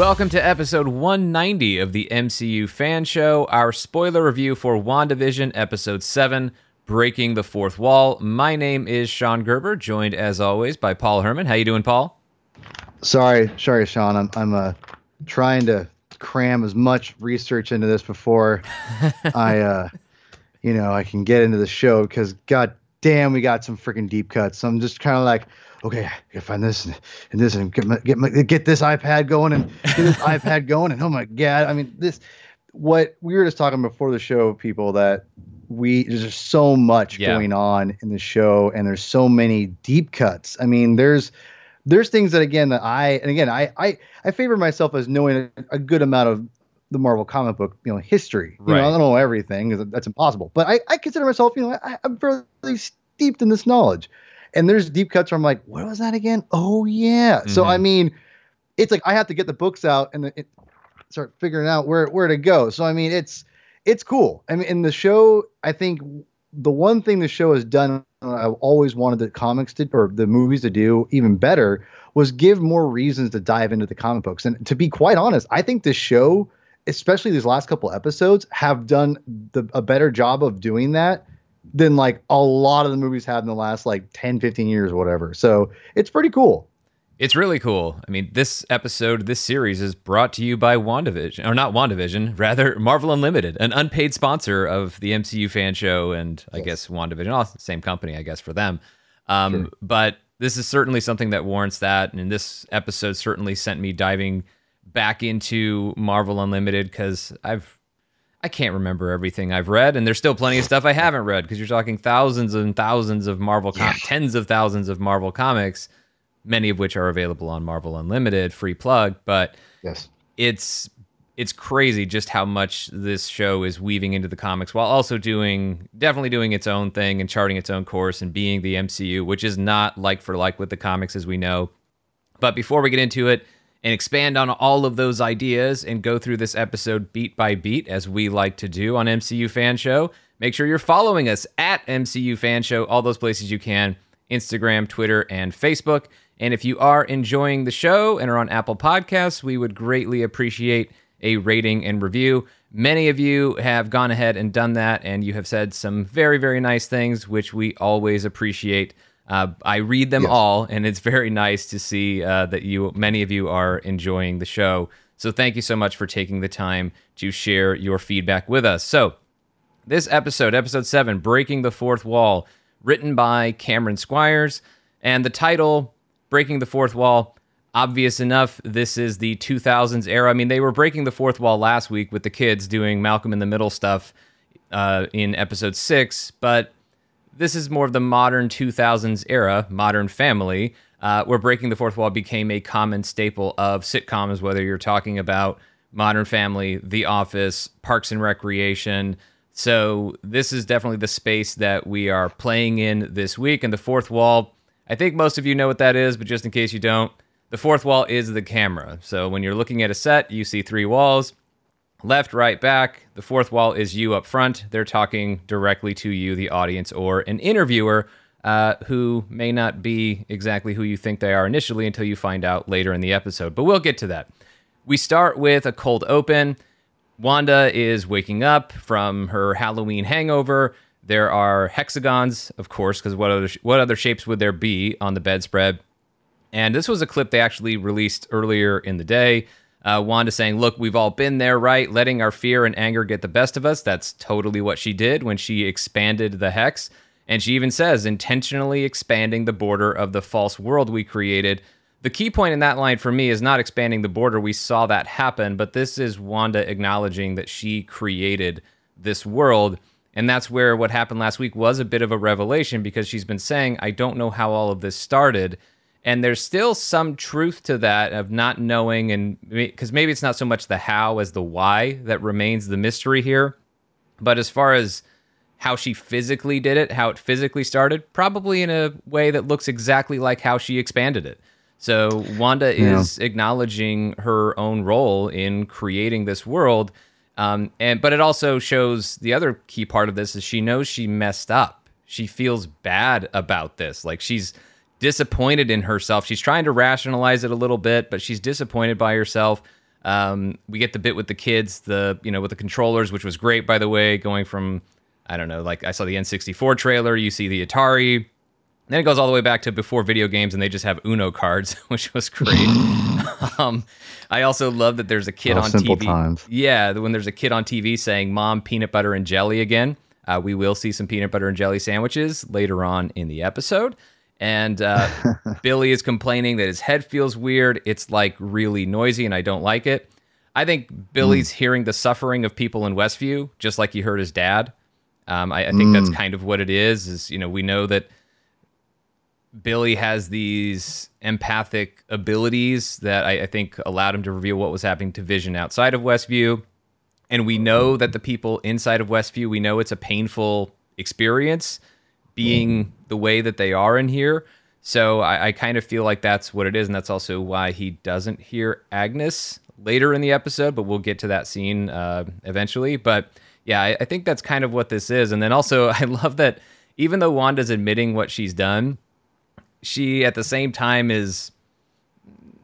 Welcome to episode 190 of the MCU Fan Show, our spoiler review for WandaVision episode 7, Breaking the Fourth Wall. My name is Sean Gerber, joined as always by Paul Hermann. How you doing, Paul? Sorry, sorry, Sean. I'm I'm uh, trying to cram as much research into this before I, uh, you know, I can get into the show because god damn, we got some freaking deep cuts. So I'm just kind of like, okay, I gotta find this and, and this and get my, get my, get this iPad going and get this iPad going and oh my god, I mean this. What we were just talking before the show, people, that we there's just so much Yeah. going on in the show and there's so many deep cuts. I mean, there's there's things that again that I and again I I I favor myself as knowing a, a good amount of the Marvel comic book you know history. You Right. know, I don't know everything that's impossible, but I I consider myself you know I, I'm fairly steeped in this knowledge. And there's deep cuts where I'm like, what was that again? Oh yeah. So Mhm. I mean, it's like I have to get the books out and it, start figuring out where where to go. So I mean, it's it's cool. I mean, in the show, I think the one thing the show has done, I've always wanted the comics to or the movies to do even better was give more reasons to dive into the comic books. And to be quite honest, I think the show, especially these last couple episodes, have done the, a better job of doing that than like a lot of the movies have in the last like 10, 15 years or whatever. So it's pretty cool. It's really cool. I mean, this episode, this series is brought to you by WandaVision, or not WandaVision, rather Marvel Unlimited, an unpaid sponsor of the MCU fan show and I guess WandaVision, all same company, I guess, for them. Um, Sure. But this is certainly something that warrants that. And this episode certainly sent me diving back into Marvel Unlimited because I've I can't remember everything I've read, and there's still plenty of stuff I haven't read because you're talking thousands and thousands of Marvel, com- tens of thousands of Marvel comics, many of which are available on Marvel Unlimited, free plug. But Yes. it's it's crazy just how much this show is weaving into the comics while also doing definitely doing its own thing and charting its own course and being the MCU, which is not like for like with the comics as we know. But before we get into it and expand on all of those ideas and go through this episode beat by beat, as we like to do on MCU Fan Show, make sure you're following us at MCU Fan Show, all those places you can Instagram, Twitter, and Facebook. And if you are enjoying the show and are on Apple Podcasts, we would greatly appreciate a rating and review. Many of you have gone ahead and done that, and you have said some very, very nice things, which we always appreciate. Uh, I read them Yes. all, and it's very nice to see uh, that you, many of you, are enjoying the show. So thank you so much for taking the time to share your feedback with us. So this episode, episode seven, Breaking the Fourth Wall, written by Cameron Squires, and the title, Breaking the Fourth Wall. Obvious enough, this is the 2000s era. I mean, they were breaking the fourth wall last week with the kids doing Malcolm in the Middle stuff uh, in episode six, but this is more of the modern 2000s era, Modern Family, uh, where breaking the fourth wall became a common staple of sitcoms, whether you're talking about Modern Family, The Office, Parks and Recreation. So, this is definitely the space that we are playing in this week. And the fourth wall, I think most of you know what that is, but just in case you don't, the fourth wall is the camera. So, when you're looking at a set, you see three walls left, right, back. The fourth wall is you up front. They're talking directly to you, the audience, or an interviewer uh, who may not be exactly who you think they are initially until you find out later in the episode. But we'll get to that. We start with a cold open. Wanda is waking up from her Halloween hangover. There are hexagons, of course, because what other what other shapes would there be on the bedspread? And this was a clip they actually released earlier in the day. Uh, Wanda saying, Look, we've all been there, right? Letting our fear and anger get the best of us. That's totally what she did when she expanded the hex. And she even says, intentionally expanding the border of the false world we created. The key point in that line for me is not expanding the border. We saw that happen, but this is Wanda acknowledging that she created this world. And that's where what happened last week was a bit of a revelation because she's been saying, I don't know how all of this started. And there's still some truth to that of not knowing, and because maybe it's not so much the how as the why that remains the mystery here. But as far as how she physically did it, how it physically started, probably in a way that looks exactly like how she expanded it. So Wanda Yeah. is acknowledging her own role in creating this world, um, and but it also shows the other key part of this is she knows she messed up. She feels bad about this, like she's disappointed in herself. She's trying to rationalize it a little bit, but she's disappointed by herself. Um, we get the bit with the kids, the you know with the controllers, which was great by the way, going from I don't know, like I saw the N64 trailer, you see the Atari, then it goes all the way back to before video games, and they just have Uno cards, which was great. um, I also love that there's a kid Oh, on TV. times. Yeah, when there's a kid on TV saying "Mom, peanut butter and jelly" again. Uh, we will see some peanut butter and jelly sandwiches later on in the episode. And uh, Billy is complaining that his head feels weird. It's like really noisy, and I don't like it. I think Billy's hearing the suffering of people in Westview, just like he heard his dad. Um, I, I think that's kind of what it is. Is you know we know that Billy has these empathic abilities that I, I think allowed him to reveal what was happening to Vision outside of Westview. And we know that the people inside of Westview, we know it's a painful experience being the way that they are in here. So I, I kind of feel like that's what it is. And that's also why he doesn't hear Agnes later in the episode, but we'll get to that scene uh, eventually. But yeah, I, I think that's kind of what this is. And then also, I love that even though Wanda's admitting what she's done, she at the same time is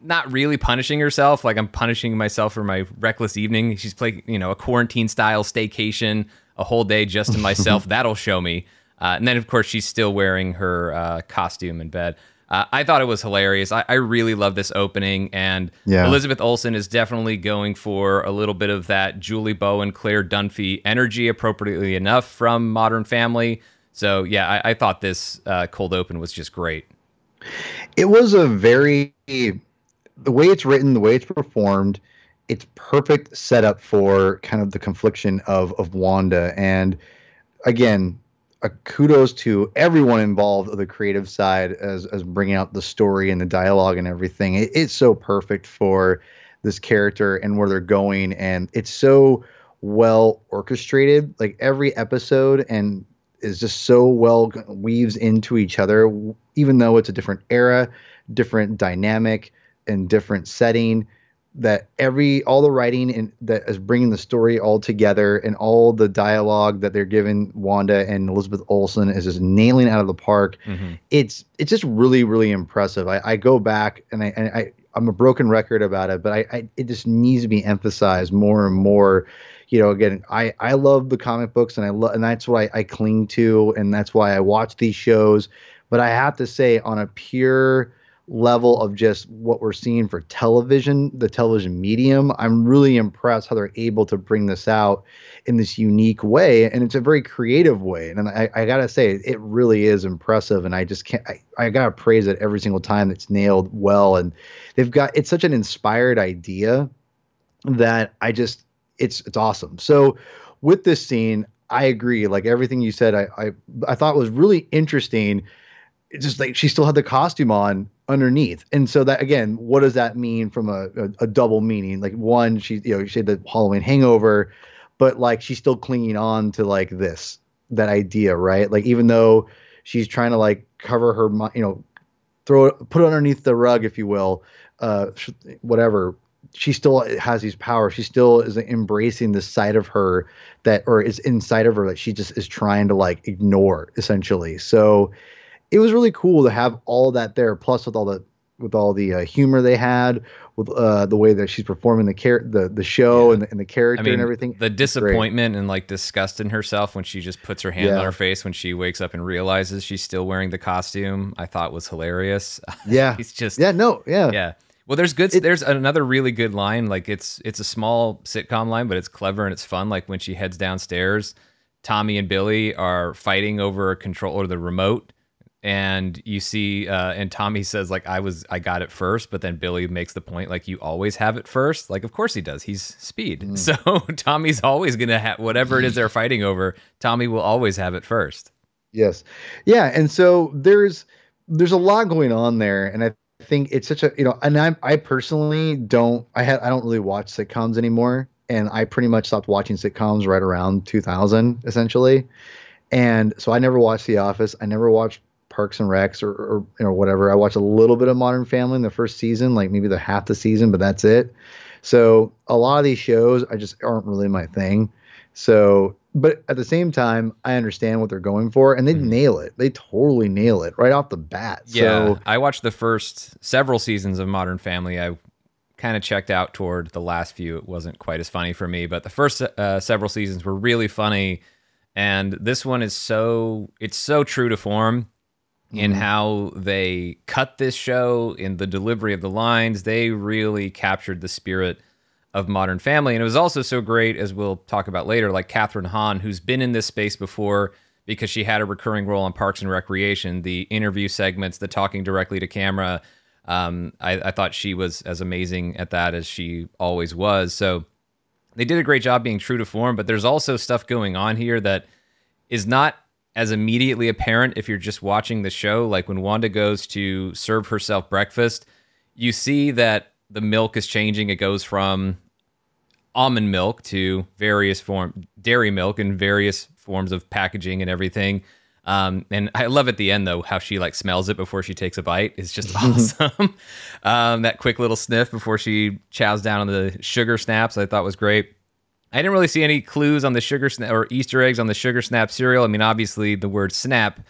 not really punishing herself like i'm punishing myself for my reckless evening she's playing you know a quarantine style staycation a whole day just to myself that'll show me uh, and then of course she's still wearing her uh, costume in bed. Uh, i thought it was hilarious. I, I really love this opening and Yeah. elizabeth olsen is definitely going for a little bit of that julie bowen claire dunphy energy appropriately enough from modern family. So yeah i, I thought this uh, cold open was just great. It was a very the way it's written the way it's performed it's perfect setup for kind of the confliction of of wanda. And again a kudos to everyone involved of the creative side as as bringing out the story and the dialogue and everything. It, it's so perfect for this character and where they're going and it's so well orchestrated. Like every episode and is just so well weaves into each other even though it's a different era different dynamic and different setting that every all the writing and that is bringing the story all together and all the dialogue that they're giving Wanda and Elizabeth Olsen is just nailing out of the park. Mm-hmm. It's it's just really really impressive. I, I go back and I and I I'm a broken record about it, but I, I it just needs to be emphasized more and more. You know, again, I I love the comic books and I love and that's what I, I cling to and that's why I watch these shows. But I have to say, on a pure level of just what we're seeing for television, the television medium, I'm really impressed how they're able to bring this out in this unique way. And it's a very creative way. And I, I gotta say, it really is impressive. And I just can't, I, I gotta praise it every single time it's nailed well. And they've got, it's such an inspired idea that I just, it's, it's awesome. So with this scene, I agree. Like everything you said, I, I, I thought was really interesting it's just like she still had the costume on underneath. And so that again, what does that mean from a, a, a double meaning? Like one, she you know, she had the Halloween hangover, but like she's still clinging on to like this, that idea, right? Like even though she's trying to like cover her you know, throw it put it underneath the rug, if you will, uh whatever. She still has these powers. She still is embracing this side of her that, or is inside of her that she just is trying to like ignore, essentially. So, it was really cool to have all that there plus with all the with all the uh, humor they had with uh, the way that she's performing the char- the the show and, the, and the character I mean, and everything the It's great. disappointment and like disgust in herself when she just puts her hand Yeah. on her face when she wakes up and realizes she's still wearing the costume, I thought was hilarious. yeah He's just yeah no yeah yeah. Well, there's good. It- there's another really good line. Like it's it's a small sitcom line, but it's clever and it's fun. Like when she heads downstairs, Tommy and Billy are fighting over a control or the remote, and you see, uh, and Tommy says like I was I got it first, but then Billy makes the point like you always have it first. Like of course he does. He's speed, Mm. so Tommy's always gonna have whatever it is they're fighting over. Tommy will always have it first. Yes. Yeah, and so there's there's a lot going on there and I think it's such a you know and I I personally don't I had I don't really watch sitcoms anymore and I pretty much stopped watching sitcoms right around 2000 essentially. And so I never watched The Office. I never watched Parks and Recs or, or or whatever. I watched a little bit of Modern Family in the first season, like maybe the half the season, but that's it. So a lot of these shows I just aren't really my thing. So, but at the same time, I understand what they're going for, and they nail it. They totally nail it right off the bat. Yeah, So, I watched the first several seasons of Modern Family. I kind of checked out toward the last few. It wasn't quite as funny for me, but the first uh, several seasons were really funny, and this one is so it's so true to form in Mm-hmm. how they cut this show in the delivery of the lines. They really captured the spirit of Modern Family, and it was also so great as we'll talk about later. Like Kathryn Hahn, who's been in this space before because she had a recurring role on Parks and Recreation, the interview segments, the talking directly to camera. Um, I, I thought she was as amazing at that as she always was. So they did a great job being true to form, but there's also stuff going on here that is not as immediately apparent if you're just watching the show. Like when Wanda goes to serve herself breakfast, you see that the milk is changing. It goes from almond milk to various form dairy milk and various forms of packaging and everything. Um, and I love at the end though how she like smells it before she takes a bite. It's just awesome. um, that quick little sniff before she chows down on the sugar snaps, I thought was great. I didn't really see any clues on the sugar snap or Easter eggs on the sugar snap cereal. I mean, obviously the word snap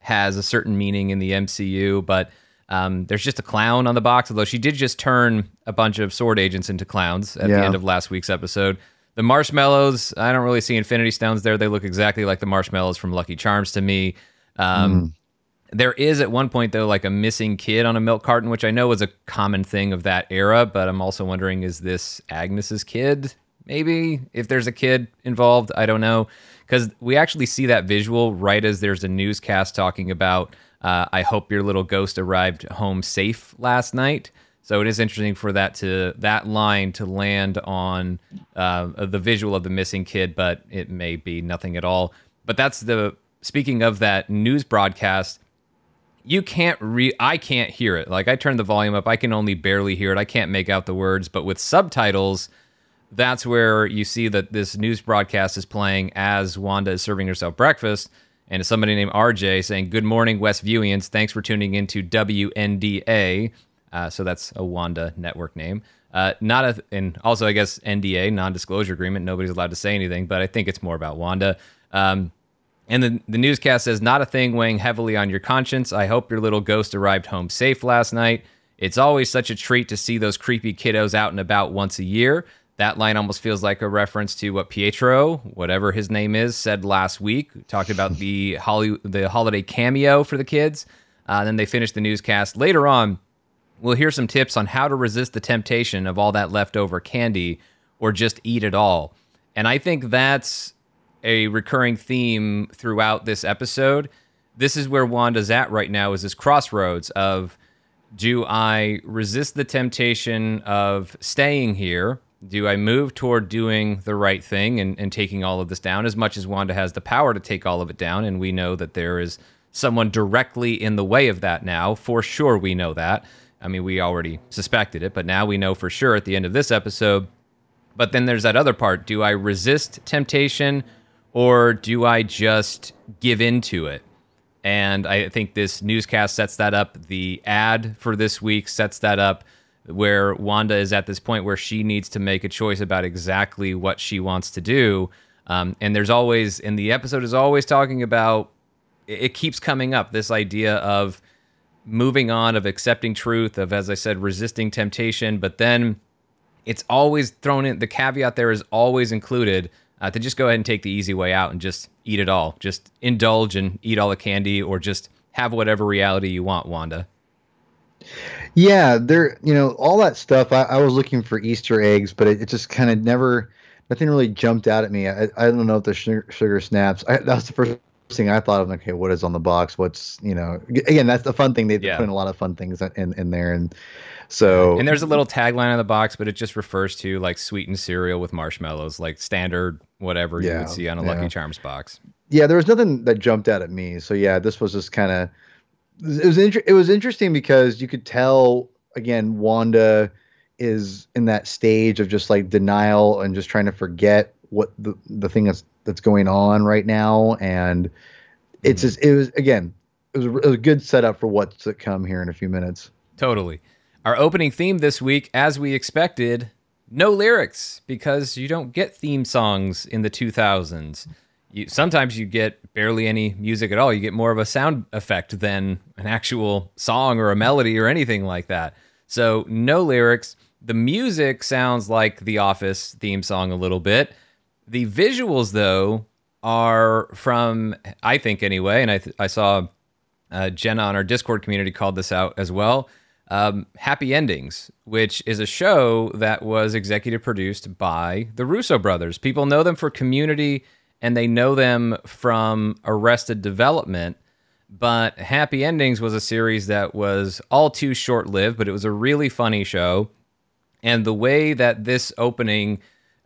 has a certain meaning in the MCU, but um, there's just a clown on the box. Although she did just turn a bunch of sword agents into clowns at the end of last week's episode. The marshmallows, I don't really see Infinity Stones there. They look exactly like the marshmallows from Lucky Charms to me. Um, There is at one point though like a missing kid on a milk carton, which I know was a common thing of that era. But I'm also wondering, is this Agnes's kid? Maybe if there's a kid involved, I don't know, because we actually see that visual right as there's a newscast talking about. Uh, I hope your little ghost arrived home safe last night. So it is interesting for that to that line to land on uh, the visual of the missing kid, but it may be nothing at all. But that's the speaking of that news broadcast you can't re I can't hear it. Like I turned the volume up, I can only barely hear it. I can't make out the words, but with subtitles, that's where you see that this news broadcast is playing as Wanda is serving herself breakfast. And it's somebody named RJ saying, Good morning, West Viewans. Thanks for tuning in to WNDA. Uh, so that's a Wanda network name. Uh, not a, and also I guess NDA, non-disclosure agreement. Nobody's allowed to say anything, but I think it's more about Wanda. Um, and the, the newscast says, not a thing weighing heavily on your conscience. I hope your little ghost arrived home safe last night. It's always such a treat to see those creepy kiddos out and about once a year. That line almost feels like a reference to what Pietro, whatever his name is, said last week. Talked about the Holly, the holiday cameo for the kids. Uh, then they finished the newscast. Later on, we'll hear some tips on how to resist the temptation of all that leftover candy or just eat it all. And I think that's a recurring theme throughout this episode. This is where Wanda's at right now is this crossroads of do I resist the temptation of staying here? Do I move toward doing the right thing and, and taking all of this down as much as Wanda has the power to take all of it down? And we know that there is someone directly in the way of that now. For sure, we know that. I mean, we already suspected it, but now we know for sure at the end of this episode. But then there's that other part. Do I resist temptation or do I just give into it? And I think this newscast sets that up. The ad for this week sets that up where Wanda is at this point where she needs to make a choice about exactly what she wants to do. Um, and there's always, and the episode is always talking about, it it keeps coming up this idea of moving on, of accepting truth, of, as I said, resisting temptation. But then it's always thrown in, the caveat there is always included uh, to just go ahead and take the easy way out and just eat it all. Just indulge and eat all the candy or just have whatever reality you want, Wanda. Yeah, there, you know, all that stuff. I, I was looking for Easter eggs, but it, it just kind of never, nothing really jumped out at me. I, I don't know if the sugar, sugar snaps. I, that was the first thing I thought of. Okay, what is on the box? What's you know? Again, that's the fun thing. They Yeah. put in a lot of fun things in in there, and so And there's a little tagline on the box, but it just refers to like sweetened cereal with marshmallows, like standard whatever you would see on a yeah. Lucky Charms box. yeah, there was nothing that jumped out at me. So yeah, this was just kind of it was inter- it was interesting because you could tell again Wanda is in that stage of just like denial and just trying to forget what the the thing that's that's going on right now and it's just it was again it was, a, it was a good setup for what's to come here in a few minutes. Totally. Our opening theme this week, as we expected, no lyrics because you don't get theme songs in the 2000s. You, sometimes you get barely any music at all. You get more of a sound effect than an actual song or a melody or anything like that. So, no lyrics. The music sounds like the Office theme song a little bit. The visuals, though, are from, I think anyway, and I, th- I saw uh, Jenna on our Discord community called this out as well. Um, Happy Endings, which is a show that was executive produced by the Russo brothers. People know them for Community and they know them from Arrested Development. But Happy Endings was a series that was all too short lived, but it was a really funny show. And the way that this opening,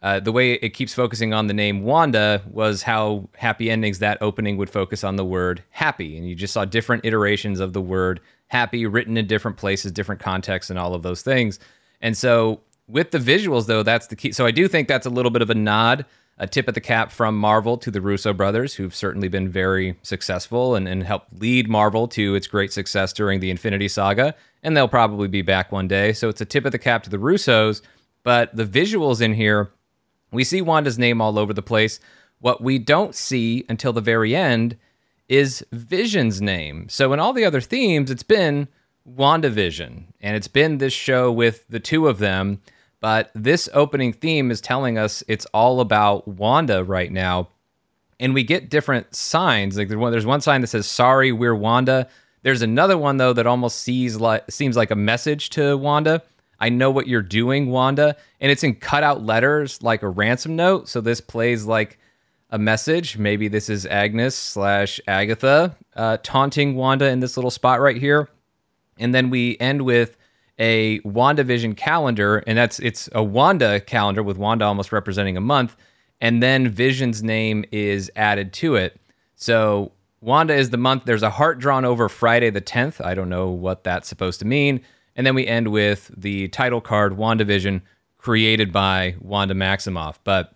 uh, the way it keeps focusing on the name Wanda, was how Happy Endings, that opening would focus on the word happy. And you just saw different iterations of the word happy written in different places, different contexts, and all of those things. And so with the visuals, though, that's the key. So I do think that's a little bit of a nod, a tip of the cap from Marvel to the Russo brothers, who've certainly been very successful and, and helped lead Marvel to its great success during the Infinity Saga. And they'll probably be back one day. So it's a tip of the cap to the Russos. But the visuals in here, we see Wanda's name all over the place. What we don't see until the very end is Vision's name. So in all the other themes, it's been WandaVision, and it's been this show with the two of them. But this opening theme is telling us it's all about Wanda right now. And we get different signs. Like there's one sign that says, Sorry, we're Wanda. There's another one, though, that almost sees like, seems like a message to Wanda. I know what you're doing, Wanda. And it's in cutout letters like a ransom note. So this plays like a message. Maybe this is Agnes slash Agatha uh, taunting Wanda in this little spot right here. And then we end with a WandaVision calendar, and that's it's a Wanda calendar with Wanda almost representing a month, and then Vision's name is added to it. So Wanda is the month. There's a heart drawn over Friday the 10th. I don't know what that's supposed to mean. And then we end with the title card WandaVision created by Wanda Maximoff. But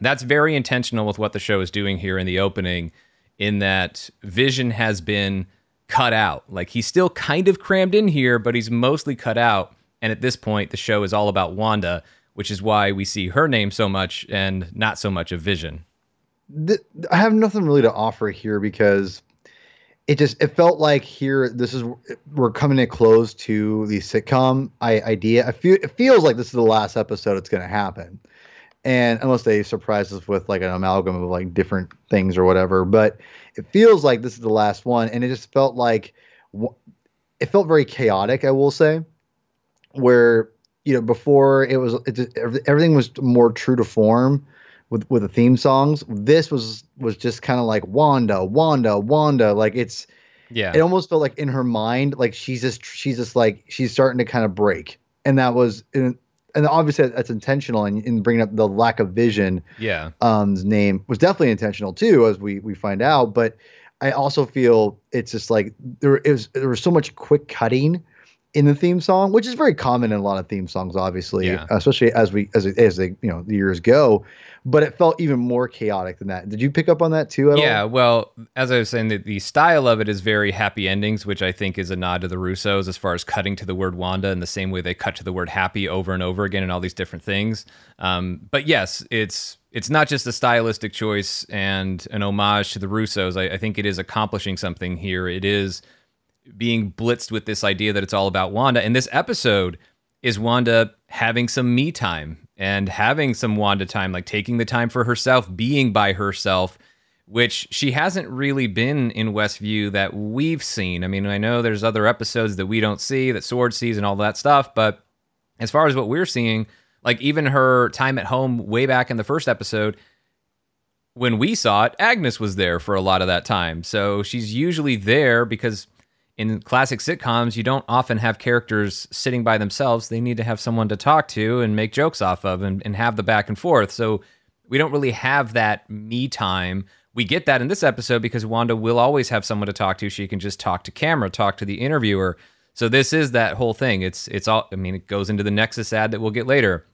that's very intentional with what the show is doing here in the opening, in that Vision has been cut out. Like he's still kind of crammed in here, but he's mostly cut out. And at this point, the show is all about Wanda, which is why we see her name so much and not so much of Vision. I have nothing really to offer here because it just it felt like here this is we're coming to close to the sitcom idea. I feel it feels like this is the last episode it's going to happen and unless they surprise us with like an amalgam of like different things or whatever but it feels like this is the last one and it just felt like it felt very chaotic i will say where you know before it was it just, everything was more true to form with with the theme songs. This was was just kind of like wanda wanda wanda like it's yeah. it almost felt like in her mind like she's just she's just like she's starting to kind of break. And that was and obviously that's intentional and in, in, bringing up the lack of vision yeah. um's name was definitely intentional too as we we find out but i also feel it's just like there is there was so much quick cutting in the theme song which is very common in a lot of theme songs obviously yeah. especially as we as as they you know the years go but it felt even more chaotic than that. Did you pick up on that too? yeah, all? well, as I was saying, the, the style of it is very happy endings, which I think is a nod to the Russos as far as cutting to the word Wanda in the same way they cut to the word happy over and over again and all these different things. Um, but yes, it's it's not just a stylistic choice and an homage to the Russos. I, I think it is accomplishing something here. It is being blitzed with this idea that it's all about Wanda. And this episode is Wanda having some me time and having some Wanda time, like taking the time for herself, being by herself, which she hasn't really been in Westview that we've seen. I mean, I know there's other episodes that we don't see, that Sword sees, and all that stuff, but as far as what we're seeing, like even her time at home way back in the first episode, when we saw it, Agnes was there for a lot of that time. So she's usually there because in classic sitcoms, you don't often have characters sitting by themselves. They need to have someone to talk to and make jokes off of and, and have the back and forth. So we don't really have that me time. We get that in this episode because Wanda will always have someone to talk to. She can just talk to camera, talk to the interviewer. So this is that whole thing. It's it's all. I mean, it goes into the Nexus ad that we'll get later.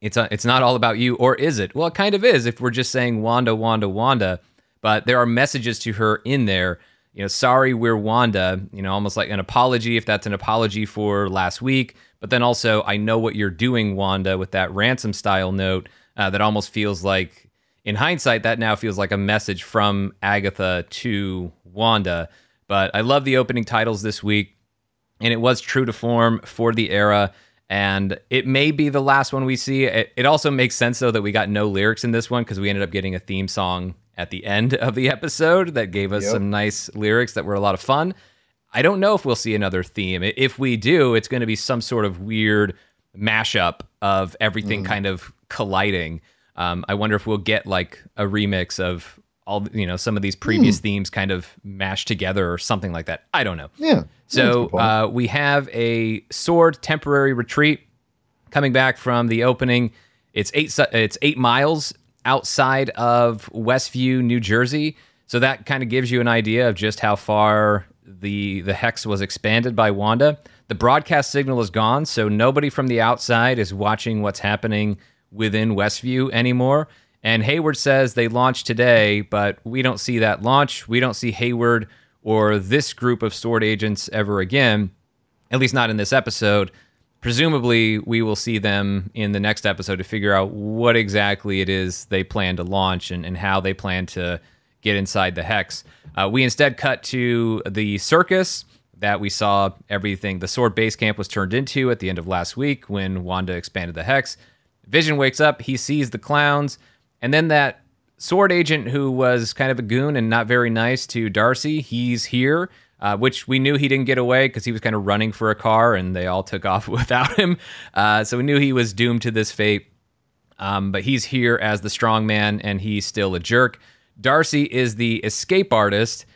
It's a, it's not all about you, or is it? Well, it kind of is if we're just saying Wanda, Wanda, Wanda. But there are messages to her in there you know, sorry, we're Wanda, you know, almost like an apology if that's an apology for last week. But then also, I know what you're doing, Wanda, with that ransom style note uh, that almost feels like, in hindsight, that now feels like a message from Agatha to Wanda. But I love the opening titles this week, and it was true to form for the era. and it may be the last one we see. It, it also makes sense though that we got no lyrics in this one because we ended up getting a theme song at the end of the episode that gave us Yep. some nice lyrics that were a lot of fun. I don't know if we'll see another theme. If we do, it's going to be some sort of weird mashup of everything kind of colliding. Um, I wonder if we'll get like a remix of all you know some of these previous themes kind of mashed together or something like that. I don't know. Yeah. So uh, we have a sword temporary retreat coming back from the opening. It's eight. It's eight miles outside of Westview, New Jersey. So that kind of gives you an idea of just how far the the hex was expanded by Wanda. The broadcast signal is gone, so nobody from the outside is watching what's happening within Westview anymore. And Hayward says they launched today, but we don't see that launch. We don't see Hayward or this group of sword agents ever again at least not in this episode. Presumably, we will see them in the next episode to figure out what exactly it is they plan to launch and, and how they plan to get inside the hex. Uh, we instead cut to the circus that we saw everything the sword base camp was turned into at the end of last week when Wanda expanded the hex. Vision wakes up, he sees the clowns, and then that sword agent who was kind of a goon and not very nice to Darcy, he's here, uh, which we knew he didn't get away because he was kind of running for a car and they all took off without him. Uh, so we knew he was doomed to this fate. Um, but he's here as the strong man and he's still a jerk. Darcy is the escape artist.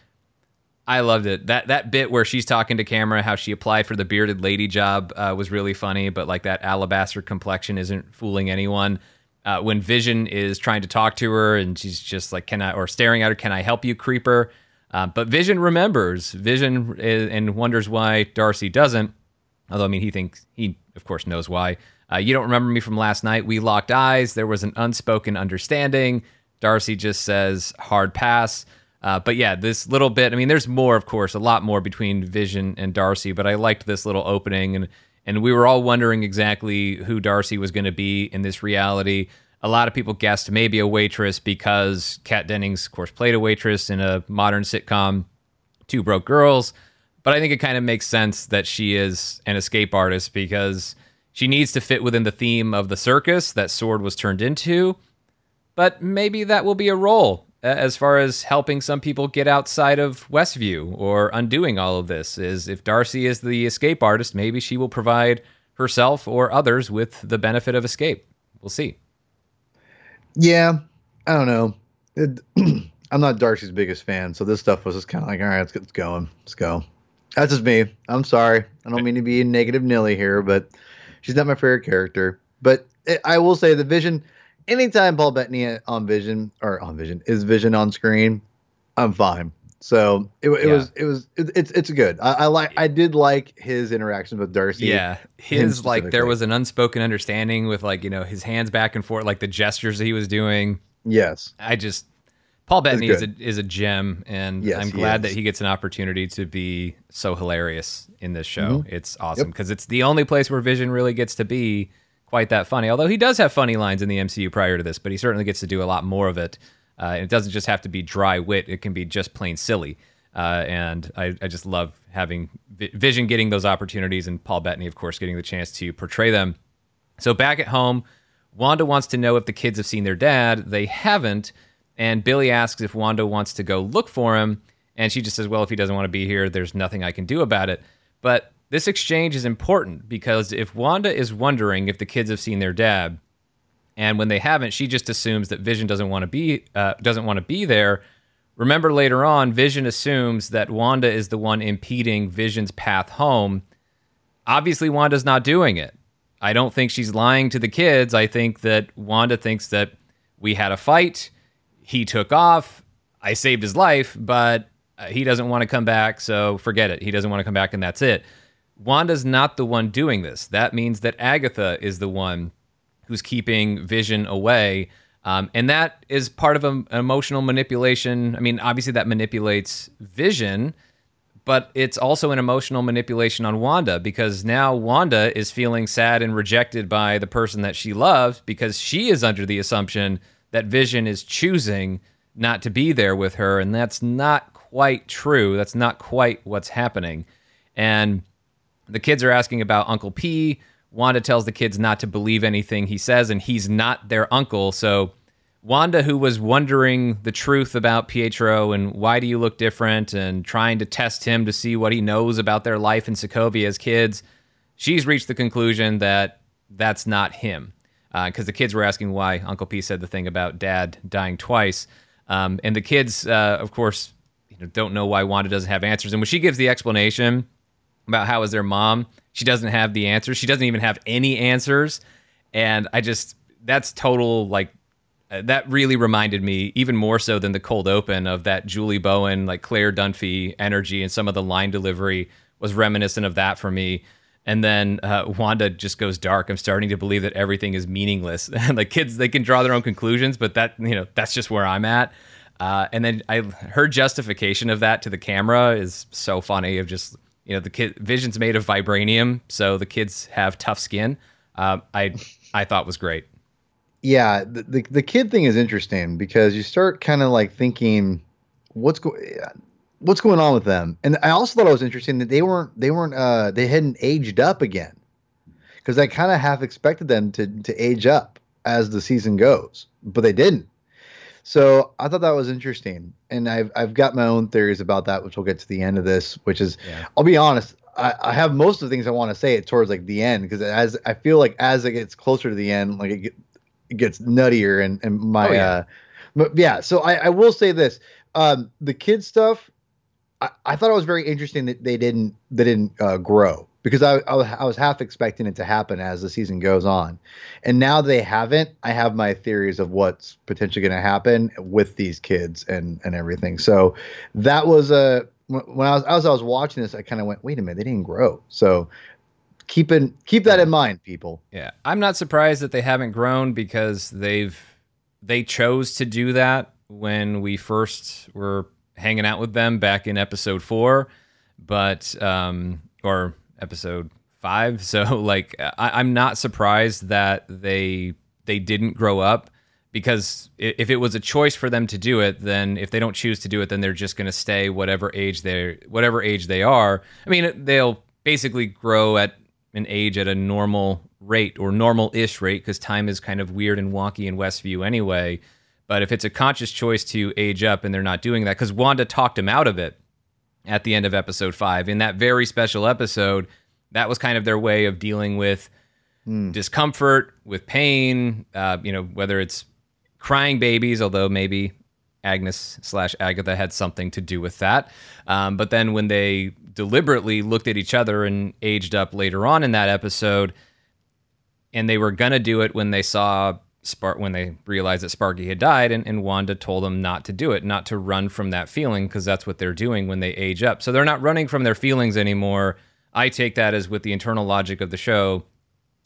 I loved it. That that bit where she's talking to camera, how she applied for the bearded lady job uh, was really funny. But like that alabaster complexion isn't fooling anyone. Uh, when Vision is trying to talk to her and she's just like, "Can I?" or staring at her, "Can I help you, creeper?" Uh, but Vision remembers. Vision is, and wonders why Darcy doesn't. Although I mean, he thinks he, of course, knows why. Uh, you don't remember me from last night. We locked eyes. There was an unspoken understanding. Darcy just says hard pass. Uh, but yeah, this little bit. I mean, there's more, of course, a lot more between Vision and Darcy. But I liked this little opening, and and we were all wondering exactly who Darcy was going to be in this reality. A lot of people guessed maybe a waitress because Kat Dennings, of course, played a waitress in a modern sitcom, Two Broke Girls. But I think it kind of makes sense that she is an escape artist because she needs to fit within the theme of the circus that Sword was turned into. But maybe that will be a role as far as helping some people get outside of Westview or undoing all of this. Is if Darcy is the escape artist, maybe she will provide herself or others with the benefit of escape. We'll see. Yeah, I don't know. It, I'm not Darcy's biggest fan, so this stuff was just kind of like, all right, let's get going. Let's go. That's just me. I'm sorry. I don't mean to be a negative Nilly here, but she's not my favorite character. But it, I will say the Vision. Anytime Paul Bettany on Vision or on Vision is Vision on screen, I'm fine. So it, it Yeah. was it was it, it's it's good. I, I like I did like his interactions with Darcy. Yeah, his like there was an unspoken understanding with like you know his hands back and forth, like the gestures that he was doing. Yes. I just Paul Bettany is a is a gem, and Yes, I'm glad is. that he gets an opportunity to be so hilarious in this show. Mm-hmm. It's awesome because it's the only place where Vision really gets to be quite that funny. Although he does have funny lines in the MCU prior to this, but he certainly gets to do a lot more of it. Uh, it doesn't just have to be dry wit; it can be just plain silly. Uh, and I, I just love having Vi- Vision getting those opportunities, and Paul Bettany, of course, getting the chance to portray them. So back at home, Wanda wants to know if the kids have seen their dad. They haven't. And Billy asks if Wanda wants to go look for him. And she just says, Well, if he doesn't want to be here, there's nothing I can do about it. But this exchange is important because if Wanda is wondering if the kids have seen their dad, and when they haven't, she just assumes that Vision doesn't want to be uh, doesn't want to be there. Remember later on, Vision assumes that Wanda is the one impeding Vision's path home. Obviously, Wanda's not doing it. I don't think she's lying to the kids. I think that Wanda thinks that we had a fight. He took off. I saved his life, but uh, he doesn't want to come back. So forget it. He doesn't want to come back, and that's it. Wanda's not the one doing this. That means that Agatha is the one who's keeping Vision away. Um, and that is part of a- an emotional manipulation. I mean, obviously, that manipulates Vision, but it's also an emotional manipulation on Wanda because now Wanda is feeling sad and rejected by the person that she loves because she is under the assumption that Vision is choosing not to be there with her. And that's not quite true. That's not quite what's happening. And the kids are asking about Uncle P. Wanda tells the kids not to believe anything he says, and he's not their uncle. So Wanda, who was wondering the truth about Pietro and why do you look different and trying to test him to see what he knows about their life in Sokovia as kids, she's reached the conclusion that that's not him. Because uh, the kids were asking why Uncle P said the thing about dad dying twice. Um, and the kids, uh, of course, you know, don't know why Wanda doesn't have answers. And when she gives the explanation about how is their mom, she doesn't have the answers. She doesn't even have any answers. And I just, that's total like uh, that really reminded me even more so than the cold open of that Julie Bowen like Claire Dunphy energy and some of the line delivery was reminiscent of that for me. And then uh, Wanda just goes dark. I'm starting to believe that everything is meaningless. And the kids, they can draw their own conclusions, but that you know that's just where I'm at. Uh, and then I her justification of that to the camera is so funny. Of just you know the kid Vision's made of vibranium, so the kids have tough skin. Uh, I I thought was great yeah, the, the, the kid thing is interesting because you start kind of like thinking, what's going what's going on with them? And I also thought it was interesting that they weren't they weren't uh they hadn't aged up again because I kind of half expected them to to age up as the season goes, but they didn't. So I thought that was interesting, and I've I've got my own theories about that, which we'll get to the end of this. Which is, yeah. I'll be honest, I, I have most of the things I want to say it towards like the end because as I feel like as it gets closer to the end, like it, gets nuttier and and my oh, yeah. uh but yeah so I, I will say this um the kid stuff I, I thought it was very interesting that they didn't they didn't uh, grow because I, I, I was half expecting it to happen as the season goes on. And now they haven't. I have my theories of what's potentially going to happen with these kids and and everything. So that was a when I was as I was watching this, I kind of went, "Wait a minute, they didn't grow." So keep in keep that in mind, people. Yeah, I'm not surprised that they haven't grown because they've they chose to do that when we first were hanging out with them back in episode four, but um or episode five. So like I, I'm not surprised that they they didn't grow up because if it was a choice for them to do it, then if they don't choose to do it, then they're just going to stay whatever age they whatever age they are. I mean, they'll basically grow at an age at a normal rate or normal-ish rate because time is kind of weird and wonky in Westview anyway. But if it's a conscious choice to age up and they're not doing that, because Wanda talked him out of it at the end of episode five in that very special episode, that was kind of their way of dealing with mm. discomfort, with pain. Uh, you know, whether it's crying babies, although maybe Agnes slash Agatha had something to do with that. Um, but then when they deliberately looked at each other and aged up later on in that episode, and they were gonna do it when they saw Spark when they realized that Sparky had died, and, and Wanda told them not to do it, not to run from that feeling, because that's what they're doing when they age up. So they're not running from their feelings anymore. I take that as with the internal logic of the show.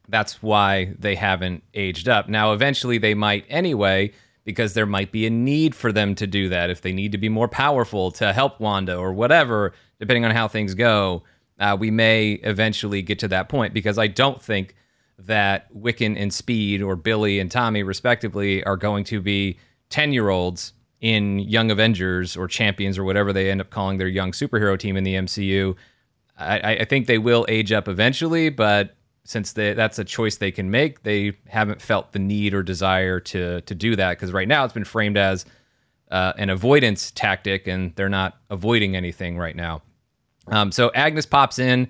That's why they haven't aged up. Now, eventually, they might anyway because there might be a need for them to do that if they need to be more powerful to help Wanda or whatever, depending on how things go. Uh, we may eventually get to that point because I don't think that Wiccan and Speed or Billy and Tommy, respectively, are going to be 10 year olds in Young Avengers or Champions or whatever they end up calling their young superhero team in the MCU. I, I think they will age up eventually, but since they, that's a choice they can make, they haven't felt the need or desire to to do that because right now it's been framed as uh, an avoidance tactic, and they're not avoiding anything right now. Um, so Agnes pops in,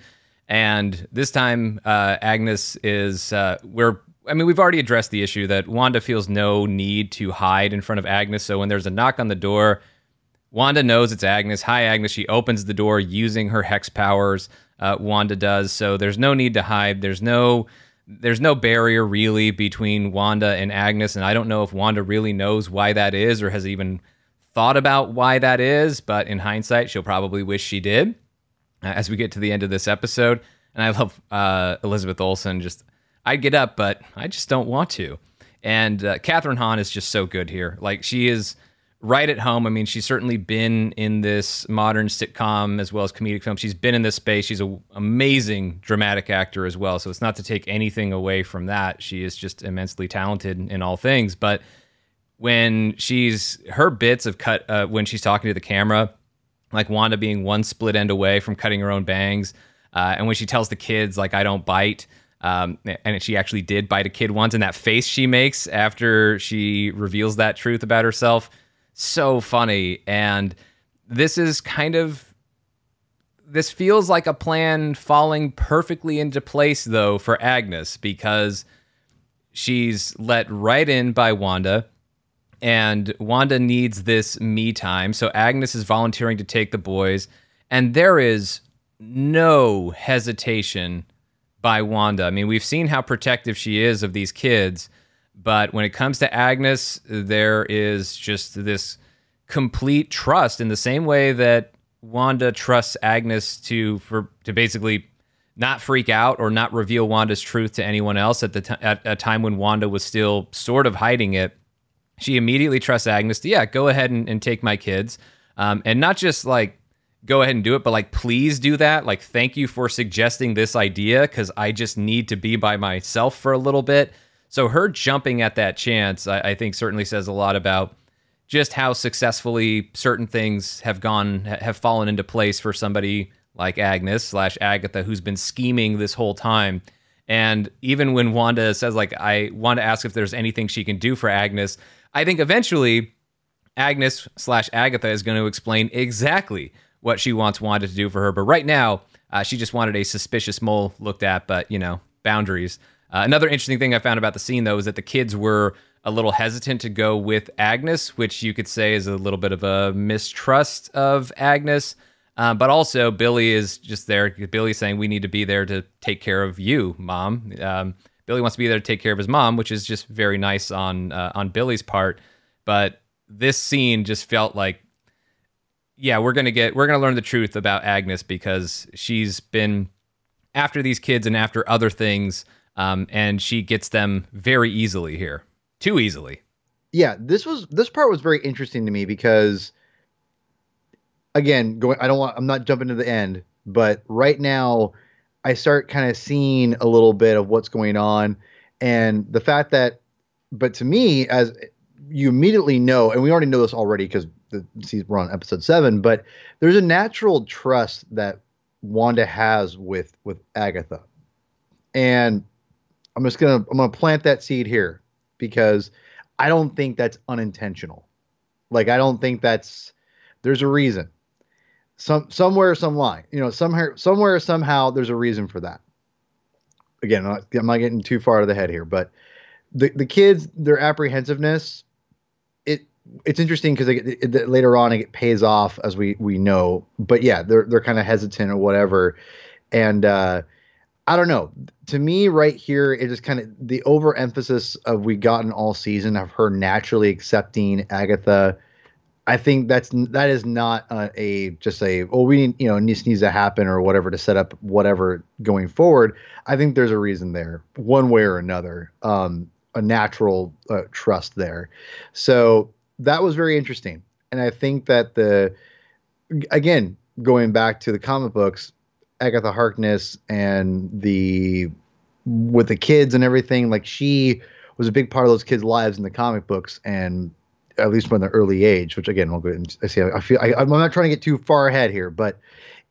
and this time uh, Agnes is uh, we're. I mean, we've already addressed the issue that Wanda feels no need to hide in front of Agnes. So when there's a knock on the door, Wanda knows it's Agnes. Hi, Agnes. She opens the door using her hex powers uh, Wanda does. So there's no need to hide. There's no there's no barrier really between Wanda and Agnes, and I don't know if Wanda really knows why that is or has even thought about why that is. But in hindsight, she'll probably wish she did. Uh, as we get to the end of this episode, and I love uh, Elizabeth Olsen. Just I'd get up, but I just don't want to. And uh, Kathryn Hahn is just so good here. Like she is right at home. I mean, she's certainly been in this modern sitcom as well as comedic film. She's been in this space. She's an amazing dramatic actor as well. So it's not to take anything away from that. She is just immensely talented in all things. But when she's her bits of cut uh, when she's talking to the camera, like Wanda being one split end away from cutting her own bangs, uh, and when she tells the kids like I don't bite. Um, and she actually did bite a kid once, and that face she makes after she reveals that truth about herself, so funny. And this is kind of this feels like a plan falling perfectly into place though for Agnes because she's let right in by Wanda and Wanda needs this me time. So Agnes is volunteering to take the boys and there is no hesitation by Wanda. I mean, we've seen how protective she is of these kids, but when it comes to Agnes, there is just this complete trust in the same way that Wanda trusts Agnes to for to basically not freak out or not reveal Wanda's truth to anyone else at the t- at a time when Wanda was still sort of hiding it. She immediately trusts Agnes to yeah, go ahead and, and take my kids, um, and not just like go ahead and do it, but like please do that. Like thank you for suggesting this idea because I just need to be by myself for a little bit. So her jumping at that chance, I, I think, certainly says a lot about just how successfully certain things have gone have fallen into place for somebody like Agnes slash Agatha who's been scheming this whole time. And even when Wanda says like I want to ask if there's anything she can do for Agnes, I think eventually Agnes slash Agatha is going to explain exactly what she wants Wanda to do for her. But right now, uh, she just wanted a suspicious mole looked at, but you know boundaries. Uh, another interesting thing I found about the scene though is that the kids were a little hesitant to go with Agnes, which you could say is a little bit of a mistrust of Agnes. Um, but also, Billy is just there. Billy's saying, We need to be there to take care of you, mom. Um, Billy wants to be there to take care of his mom, which is just very nice on uh, on Billy's part. But this scene just felt like, yeah, we're gonna get we're gonna learn the truth about Agnes because she's been after these kids and after other things, um, and she gets them very easily here too easily. Yeah, this was this part was very interesting to me because again, going I don't want I'm not jumping to the end, but right now I start kind of seeing a little bit of what's going on and the fact that but to me as you immediately know and we already know this already because the we're on episode 7, but there's a natural trust that Wanda has with with Agatha. And I'm just to I'm to plant that seed here because I don't think that's unintentional. Like I don't think that's there's a reason. Some somewhere some line, you know, somewhere somewhere somehow there's a reason for that. Again, I'm not, I'm not getting too far to the head here, but the the kids their apprehensiveness it it's interesting because later on it pays off as we we know. But yeah, they're they're kind of hesitant or whatever, and uh, I don't know. To me, right here, it is kind of the overemphasis of we gotten all season of her naturally accepting Agatha. I think that's that is not a, a just a oh we need you know this needs to happen or whatever to set up whatever going forward. I think there's a reason there, one way or another, um, a natural uh, trust there. So that was very interesting, and I think that the again going back to the comic books, Agatha Harkness and the with the kids and everything, like she was a big part of those kids' lives in the comic books, and at least from the early age. Which again, we'll go and I see. I feel I, am not trying to get too far ahead here, but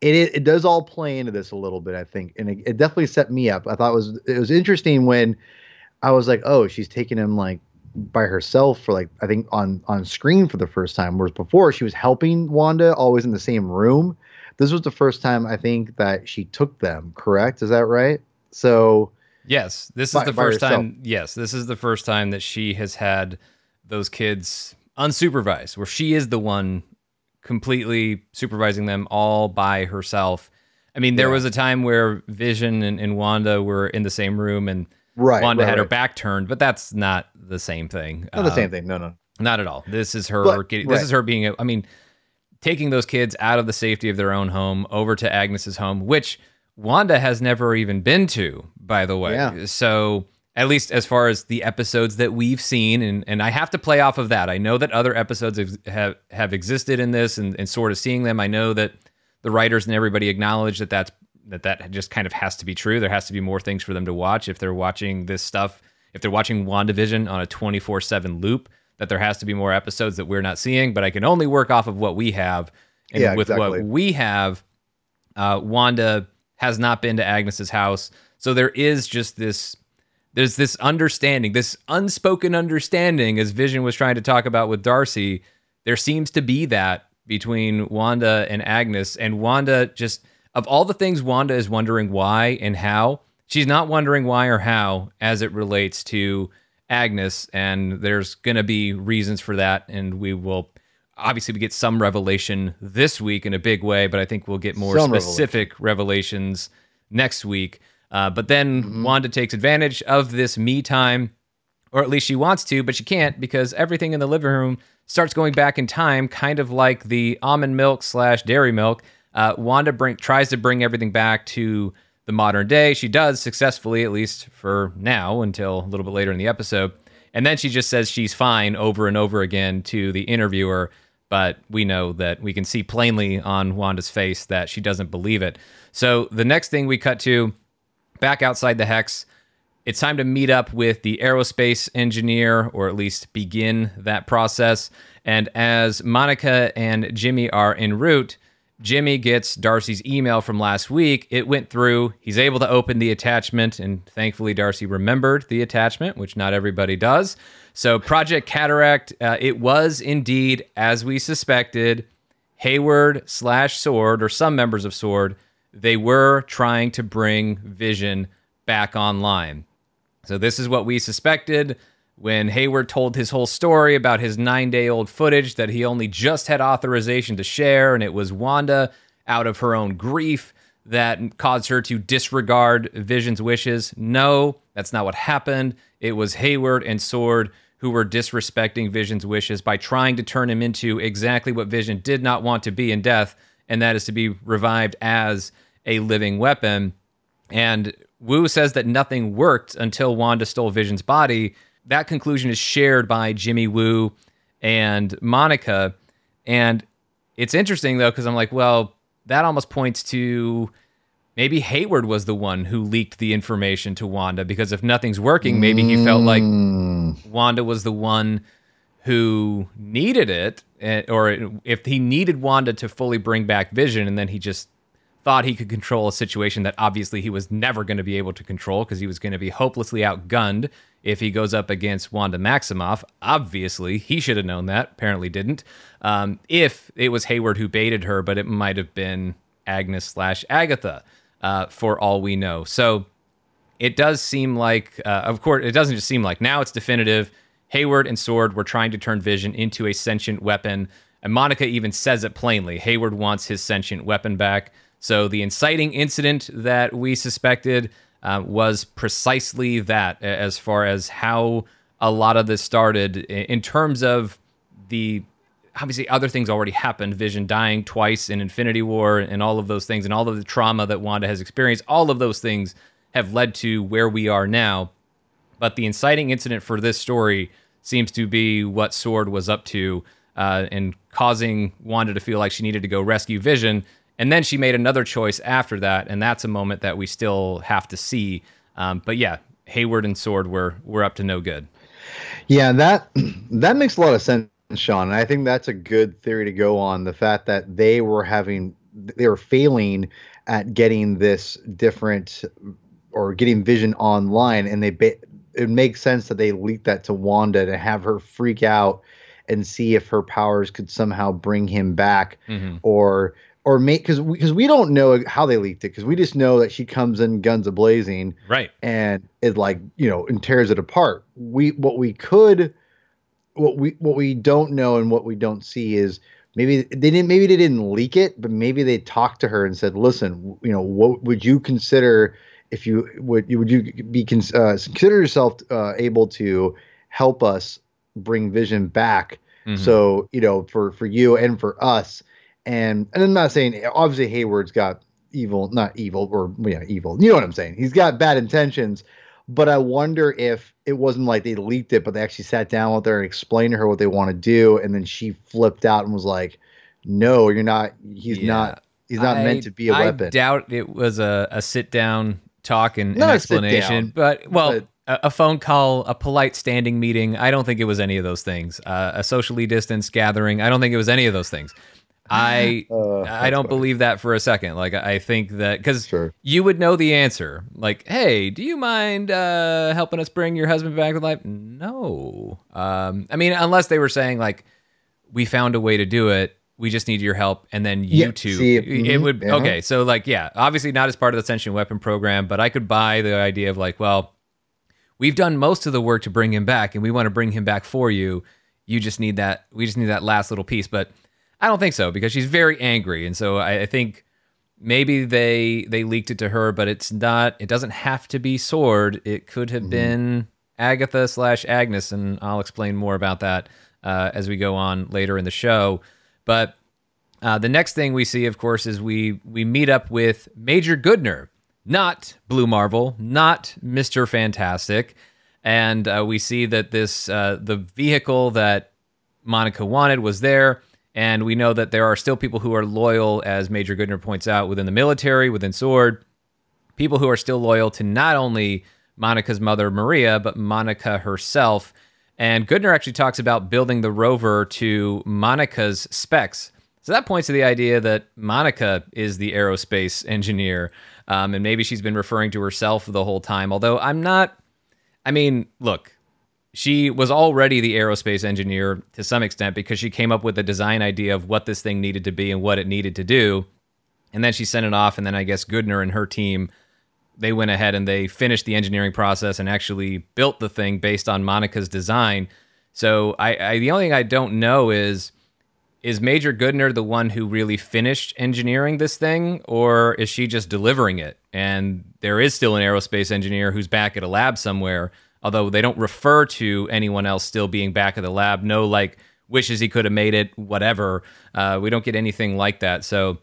it it does all play into this a little bit, I think, and it, it definitely set me up. I thought it was it was interesting when I was like, oh, she's taking him like by herself for like I think on on screen for the first time, whereas before she was helping Wanda always in the same room this was the first time I think that she took them. Correct? Is that right? So yes, this is by, the first time. Yes, this is the first time that she has had those kids unsupervised, where she is the one completely supervising them all by herself. I mean, there yeah. was a time where Vision and, and, Wanda were in the same room, and right, Wanda right, had right. her back turned, but that's not the same thing. Not um, the same thing. No, no, not at all. This is her. But, getting, this is her being. A, I mean taking those kids out of the safety of their own home over to Agnes's home, which Wanda has never even been to, by the way. Yeah. So at least as far as the episodes that we've seen, and, and I have to play off of that. I know that other episodes have have, have existed in this, and, and sort of seeing them, I know that the writers and everybody acknowledge that that's that that just kind of has to be true. There has to be more things for them to watch if they're watching this stuff. If they're watching WandaVision on a 24 7 loop, that there has to be more episodes that we're not seeing, but I can only work off of what we have. And yeah, with exactly. what we have, uh, Wanda has not been to Agnes's house. So there is just this there's this understanding, this unspoken understanding as Vision was trying to talk about with Darcy. There seems to be that between Wanda and Agnes and Wanda just of all the things Wanda is wondering why and how, she's not wondering why or how as it relates to Agnes and there's going to be reasons for that and we will obviously we get some revelation this week in a big way, but I think we'll get more some specific revelation. revelations next week. Uh, but then mm-hmm. Wanda takes advantage of this me time, or at least she wants to, but she can't because everything in the living room starts going back in time, kind of like the almond milk slash dairy milk. Uh, Wanda bring, tries to bring everything back to the modern day. She does successfully, at least for now, until a little bit later in the episode. And then she just says she's fine over and over again to the interviewer but we know that we can see plainly on Wanda's face that she doesn't believe it. So the next thing we cut to back outside the hex, it's time to meet up with the aerospace engineer or at least begin that process. And as Monica and Jimmy are en route, Jimmy gets Darcy's email from last week. It went through. He's able to open the attachment, and thankfully, Darcy remembered the attachment, which not everybody does. So, Project Cataract, uh, it was indeed, as we suspected, Hayward slash Sword, or some members of Sword. They were trying to bring Vision back online. So, this is what we suspected when Hayward told his whole story about his nine day old footage that he only just had authorization to share, and it was Wanda, out of her own grief, that caused her to disregard Vision's wishes. No, that's not what happened. It was Hayward and Sword who were disrespecting Vision's wishes by trying to turn him into exactly what Vision did not want to be in death, and that is to be revived as a living weapon. And Wu says that nothing worked until Wanda stole Vision's body that conclusion is shared by Jimmy Wu and Monica. And it's interesting though, because I'm like, well, that almost points to maybe Hayward was the one who leaked the information to Wanda because if nothing's working, maybe he felt like mm. Wanda was the one who needed it, eh, or if he needed Wanda to fully bring back Vision, and then he just thought he could control a situation that obviously he was never going to be able to control because he was going to be hopelessly outgunned if he goes up against Wanda Maximoff. Obviously, he should have known that. Apparently, didn't. Um, if it was Hayward who baited her, but it might have been Agnes slash Agatha, uh, for all we know. So it does seem like, uh, of course, it doesn't just seem like now it's definitive. Hayward and Sword were trying to turn Vision into a sentient weapon. And Monica even says it plainly. Hayward wants his sentient weapon back. So the inciting incident that we suspected uh, was precisely that, as far as how a lot of this started in terms of the obviously other things already happened vision dying twice in infinity war and all of those things and all of the trauma that wanda has experienced all of those things have led to where we are now but the inciting incident for this story seems to be what sword was up to uh, and causing wanda to feel like she needed to go rescue vision and then she made another choice after that, and that's a moment that we still have to see. Um, but yeah, Hayward and Sword were were up to no good. Yeah, that that makes a lot of sense, Sean. And I think that's a good theory to go on. The fact that they were having they were failing at getting this different or getting Vision online, and they it makes sense that they leaked that to Wanda to have her freak out and see if her powers could somehow bring him back mm-hmm. or or make because because we, we, don't know how they leaked it because we just know that she comes in guns a blazing right and it like you know and tears it apart we what we could what we what we don't know and what we don't see is maybe they didn't maybe they didn't leak it but maybe they talked to her and said listen you know what would you consider if you would you would you be uh, consider yourself uh, able to help us bring vision back mm-hmm. so you know for for you and for us and and I'm not saying obviously Hayward's got evil, not evil or yeah, evil. You know what I'm saying? He's got bad intentions, but I wonder if it wasn't like they leaked it, but they actually sat down with her and explained to her what they want to do, and then she flipped out and was like, "No, you're not. He's yeah, not. He's not I, meant to be a I weapon." I doubt it was a, a sit down talk and, an explanation, but well. But, a phone call, a polite standing meeting. I don't think it was any of those things. Uh, a socially distanced gathering. I don't think it was any of those things. I Uh, I don't funny. believe that for a second. Like I think that because Sure. you would know the answer. Like, hey, do you mind uh, helping us bring your husband back to life? No. Um, I mean, unless they were saying like, we found a way to do it. We just need your help, and then you Yeah, two. see, it mhm, would yeah. okay. So like, yeah, obviously not as part of the sentient weapon program, but I could buy the idea of like, well, we've done most of the work to bring him back, and we want to bring him back for you. You just need that. We just need that last little piece, but I don't think so because she's very angry, and so I, I think maybe they they leaked it to her, but it's not. It doesn't have to be Sword. It could have been Agatha slash Agnes, and I'll explain more about that uh, as we go on later in the show. But uh, the next thing we see, of course, is we we meet up with Major Goodner, not Blue Marvel, not Mister Fantastic, and uh, we see that this uh, the vehicle that Monica wanted was there, and we know that there are still people who are loyal, as Major Goodner points out, within the military, within Sword, people who are still loyal to not only Monica's mother Maria, but Monica herself. And Goodner actually talks about building the rover to Monica's specs. So that points to the idea that Monica is the aerospace engineer, um, and maybe she's been referring to herself the whole time. Although I'm not. I mean, look, she was already the aerospace engineer to some extent because she came up with a design idea of what this thing needed to be and what it needed to do. And then she sent it off, and then I guess Goodner and her team they went ahead and they finished the engineering process and actually built the thing based on Monica's design. So I, I the only thing I don't know is is Major Goodner the one who really finished engineering this thing, or is she just delivering it? And there is still an aerospace engineer who's back at a lab somewhere, although they don't refer to anyone else still being back at the lab. No, like wishes he could have made it, whatever. Uh, we don't get anything like that. So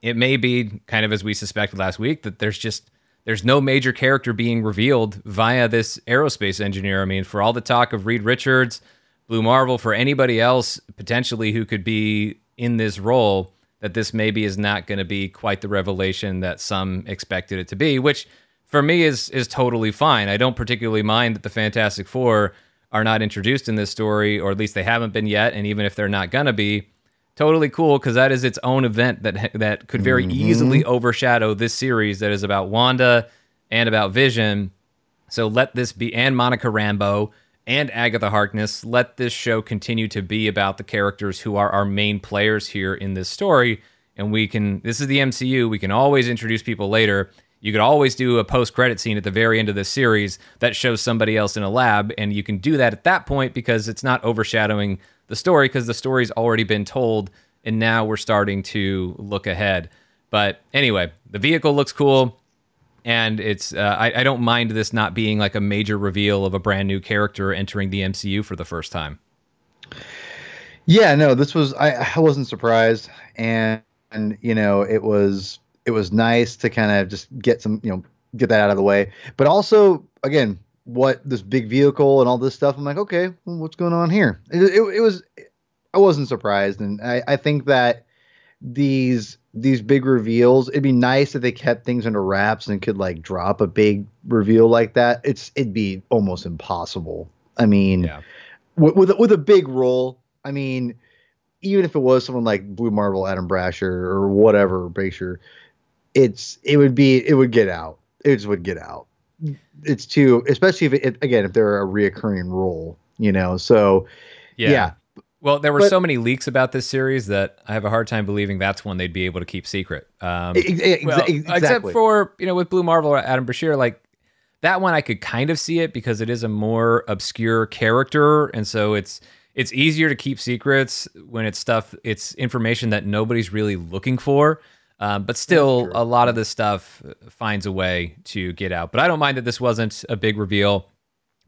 it may be kind of as we suspected last week that there's just there's no major character being revealed via this aerospace engineer. I mean, for all the talk of Reed Richards, Blue Marvel, for anybody else potentially who could be in this role, that this maybe is not going to be quite the revelation that some expected it to be, which for me is is totally fine. I don't particularly mind that the Fantastic Four are not introduced in this story, or at least they haven't been yet. And even if they're not gonna be, totally cool because that is its own event that that could very mm-hmm. easily overshadow this series that is about Wanda and about Vision. So let this be and Monica Rambeau and Agatha Harkness. Let this show continue to be about the characters who are our main players here in this story. And we can this is the MCU. We can always introduce people later. You could always do a post credit scene at the very end of the series that shows somebody else in a lab, and you can do that at that point because it's not overshadowing the story because the story's already been told, and now we're starting to look ahead. But anyway, the vehicle looks cool, and it's uh, I, I don't mind this not being like a major reveal of a brand new character entering the MCU for the first time. Yeah, no, this was I, I wasn't surprised, and, and you know it was it was nice to kind of just get some you know get that out of the way, but also again what this big vehicle and all this stuff. I'm like, okay, well, what's going on here? It, it, it was I wasn't surprised, and I, I think that these these big reveals, it'd be nice if they kept things under wraps and could like drop a big reveal like that. It's it'd be almost impossible. I mean, Yeah. with with a, with a big role. I mean, even if it was someone like Blue Marvel, Adam Brashear, or whatever Brashear, it's it would be it would get out. It just would get out. It's too, especially if it again if they're a reoccurring role, you know. So yeah, Well, there were But- so many leaks about this series that I have a hard time believing that's one they'd be able to keep secret. Um, Ex- ex- well, exactly. except for you know with Blue Marvel or Adam Brashear, like that one I could kind of see it because it is a more obscure character, and so it's it's easier to keep secrets when it's stuff it's information that nobody's really looking for. Um, but still, a lot of this stuff finds a way to get out. But I don't mind that this wasn't a big reveal.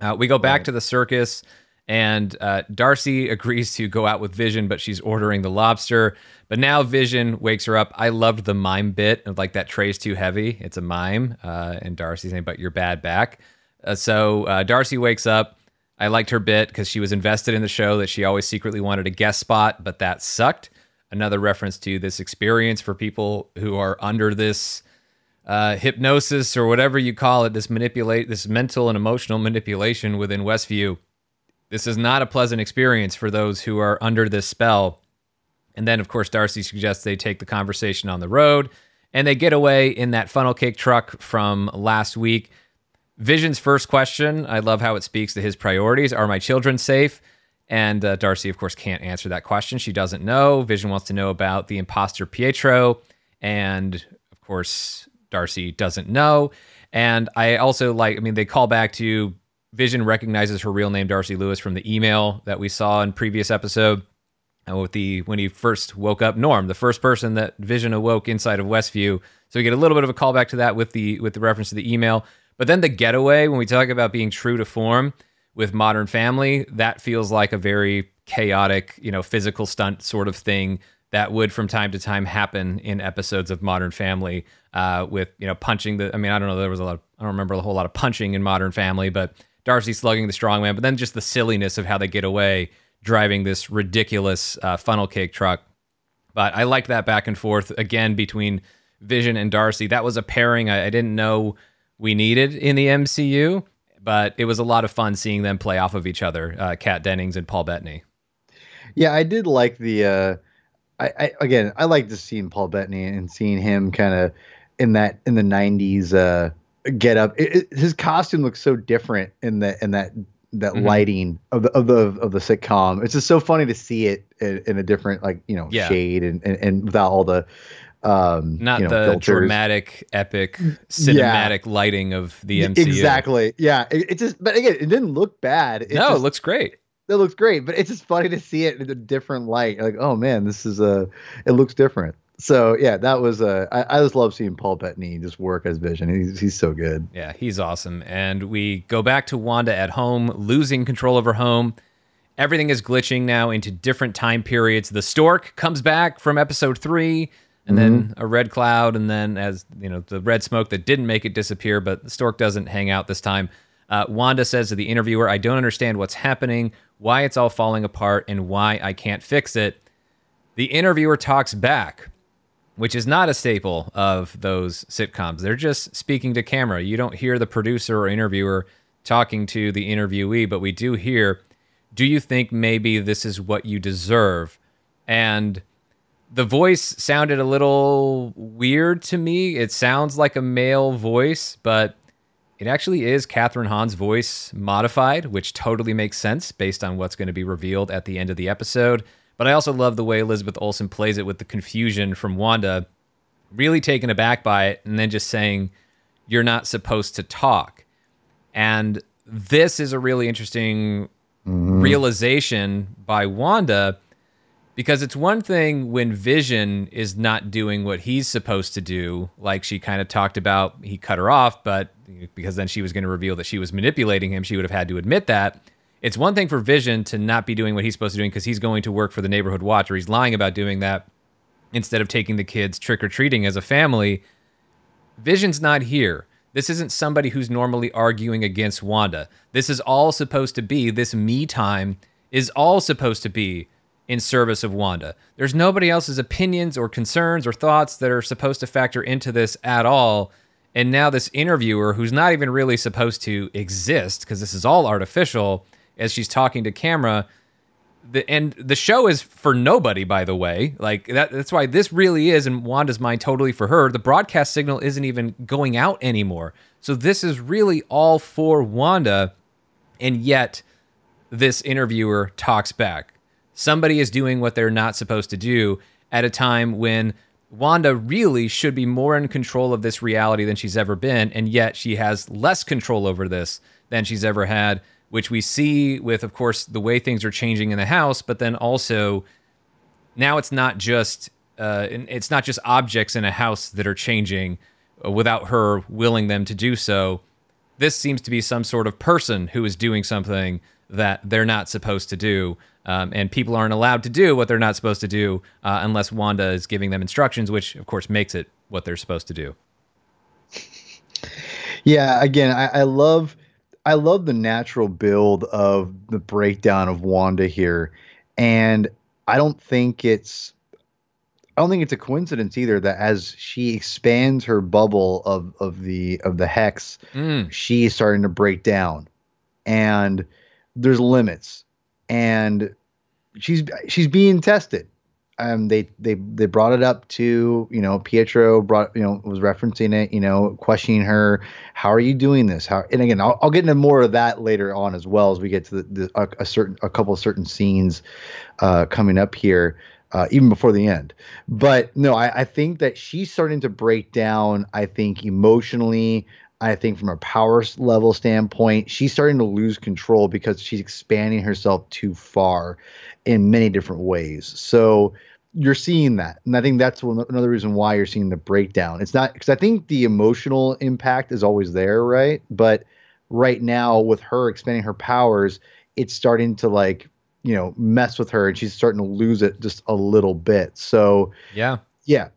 Uh, we go back Right. to the circus, and uh, Darcy agrees to go out with Vision, but she's ordering the lobster. But now Vision wakes her up. I loved the mime bit of like that tray's too heavy. It's a mime, uh, and Darcy's saying, "But you're bad back." Uh, so uh, Darcy wakes up. I liked her bit because she was invested in the show that she always secretly wanted a guest spot, but that sucked. Another reference to this experience for people who are under this uh, hypnosis or whatever you call it, this manipulate, this mental and emotional manipulation within Westview. This is not a pleasant experience for those who are under this spell. And then, of course, Darcy suggests they take the conversation on the road and they get away in that funnel cake truck from last week. Vision's first question, I love how it speaks to his priorities. Are my children safe? And uh, Darcy, of course, can't answer that question. She doesn't know. Vision wants to know about the imposter Pietro. And of course, Darcy doesn't know. And I also like, I mean, they call back to Vision recognizes her real name, Darcy Lewis, from the email that we saw in previous episode. And with the when he first woke up, Norm, the first person that Vision awoke inside of Westview. So we get a little bit of a callback to that with the with the reference to the email. But then the getaway, when we talk about being true to form with Modern Family, that feels like a very chaotic, you know, physical stunt sort of thing that would from time to time happen in episodes of Modern Family. Uh, with you know punching the, I mean, I don't know, there was a lot. Of, I don't remember a whole lot of punching in Modern Family, but Darcy slugging the strongman. But then just the silliness of how they get away driving this ridiculous uh, funnel cake truck. But I liked that back and forth again between Vision and Darcy. That was a pairing I, I didn't know we needed in the MCU, but it was a lot of fun seeing them play off of each other, uh, Kat Dennings and Paul Bettany. Yeah, I did like the. Uh, I, I again, I like to seeing Paul Bettany and seeing him kind of in that in the '90s uh, get up. It, it, his costume looks so different in the in that that mm-hmm. lighting of the of the of the sitcom. It's just so funny to see it in, in a different like you know yeah. shade and, and, and without all the um not you know, the filters. dramatic epic cinematic yeah. lighting of the MCU. Exactly. Yeah. It, it, just but again, it didn't look bad. It no, just, it looks great. It looks great, but it's just funny to see it in a different light. Like, oh man, this is a it looks different so yeah, that was uh, I, I just love seeing Paul Bettany just work as Vision. He's he's so good. Yeah, he's awesome. And we go back to Wanda at home, losing control of her home. Everything is glitching now into different time periods. The stork comes back from episode three, and mm-hmm. then a red cloud, and then as you know, the red smoke that didn't make it disappear, but the stork doesn't hang out this time. Uh, Wanda says to the interviewer, "I don't understand what's happening, why it's all falling apart, and why I can't fix it." The interviewer talks back which is not a staple of those sitcoms. They're just speaking to camera. You don't hear the producer or interviewer talking to the interviewee, but we do hear, Do you think maybe this is what you deserve? And the voice sounded a little weird to me. It sounds like a male voice, but it actually is Kathryn Hahn's voice modified, which totally makes sense based on what's going to be revealed at the end of the episode. But I also love the way Elizabeth Olsen plays it with the confusion from Wanda, really taken aback by it, and then just saying, You're not supposed to talk. And this is a really interesting mm-hmm. realization by Wanda because it's one thing when Vision is not doing what he's supposed to do, like she kind of talked about, he cut her off, but because then she was going to reveal that she was manipulating him, she would have had to admit that. It's one thing for Vision to not be doing what he's supposed to be doing because he's going to work for the neighborhood watch or he's lying about doing that instead of taking the kids trick or treating as a family. Vision's not here. This isn't somebody who's normally arguing against Wanda. This is all supposed to be, this me time is all supposed to be in service of Wanda. There's nobody else's opinions or concerns or thoughts that are supposed to factor into this at all. And now, this interviewer, who's not even really supposed to exist because this is all artificial, as she's talking to camera. The, and the show is for nobody, by the way. Like that, that's why this really is in Wanda's mind totally for her. The broadcast signal isn't even going out anymore. So this is really all for Wanda. And yet this interviewer talks back. Somebody is doing what they're not supposed to do at a time when Wanda really should be more in control of this reality than she's ever been. And yet she has less control over this than she's ever had which we see with, of course, the way things are changing in the house, but then also now it's not just uh, it's not just objects in a house that are changing uh, without her willing them to do so. This seems to be some sort of person who is doing something that they're not supposed to do. Um, and people aren't allowed to do what they're not supposed to do uh, unless Wanda is giving them instructions, which of course makes it what they're supposed to do. Yeah, again, I, I love I love the natural build of the breakdown of Wanda here, and I don't think it's I don't think it's a coincidence either that as she expands her bubble of of the of the hex, mm. she's starting to break down, and there's limits, and she's she's being tested. um, they they they brought it up to you know Pietro brought you know was referencing it you know questioning her. How are you doing this? How and again I'll, I'll get into more of that later on as well as we get to the, the a, a, certain a couple of certain scenes uh, coming up here uh, even before the end. But no I, I think that she's starting to break down I think emotionally I think from a power level standpoint, she's starting to lose control because she's expanding herself too far in many different ways. So you're seeing that, and I think that's one, another reason why you're seeing the breakdown. It's not because I think the emotional impact is always there, right? But right now, with her expanding her powers, it's starting to like you know mess with her, and she's starting to lose it just a little bit. So yeah, yeah,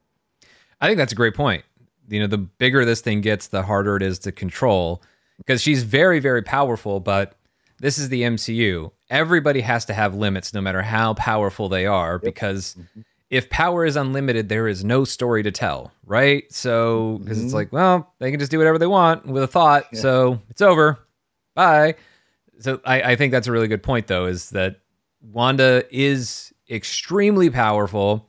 I think that's a great point you know, the bigger this thing gets, the harder it is to control because she's very, very powerful. But this is the MCU. Everybody has to have limits, no matter how powerful they are, yep. because mm-hmm. if power is unlimited, there is no story to tell, right? So, because mm-hmm. it's like, well, they can just do whatever they want with a thought. Yeah. So it's over. Bye. So I, I think that's a really good point, though, is that Wanda is extremely powerful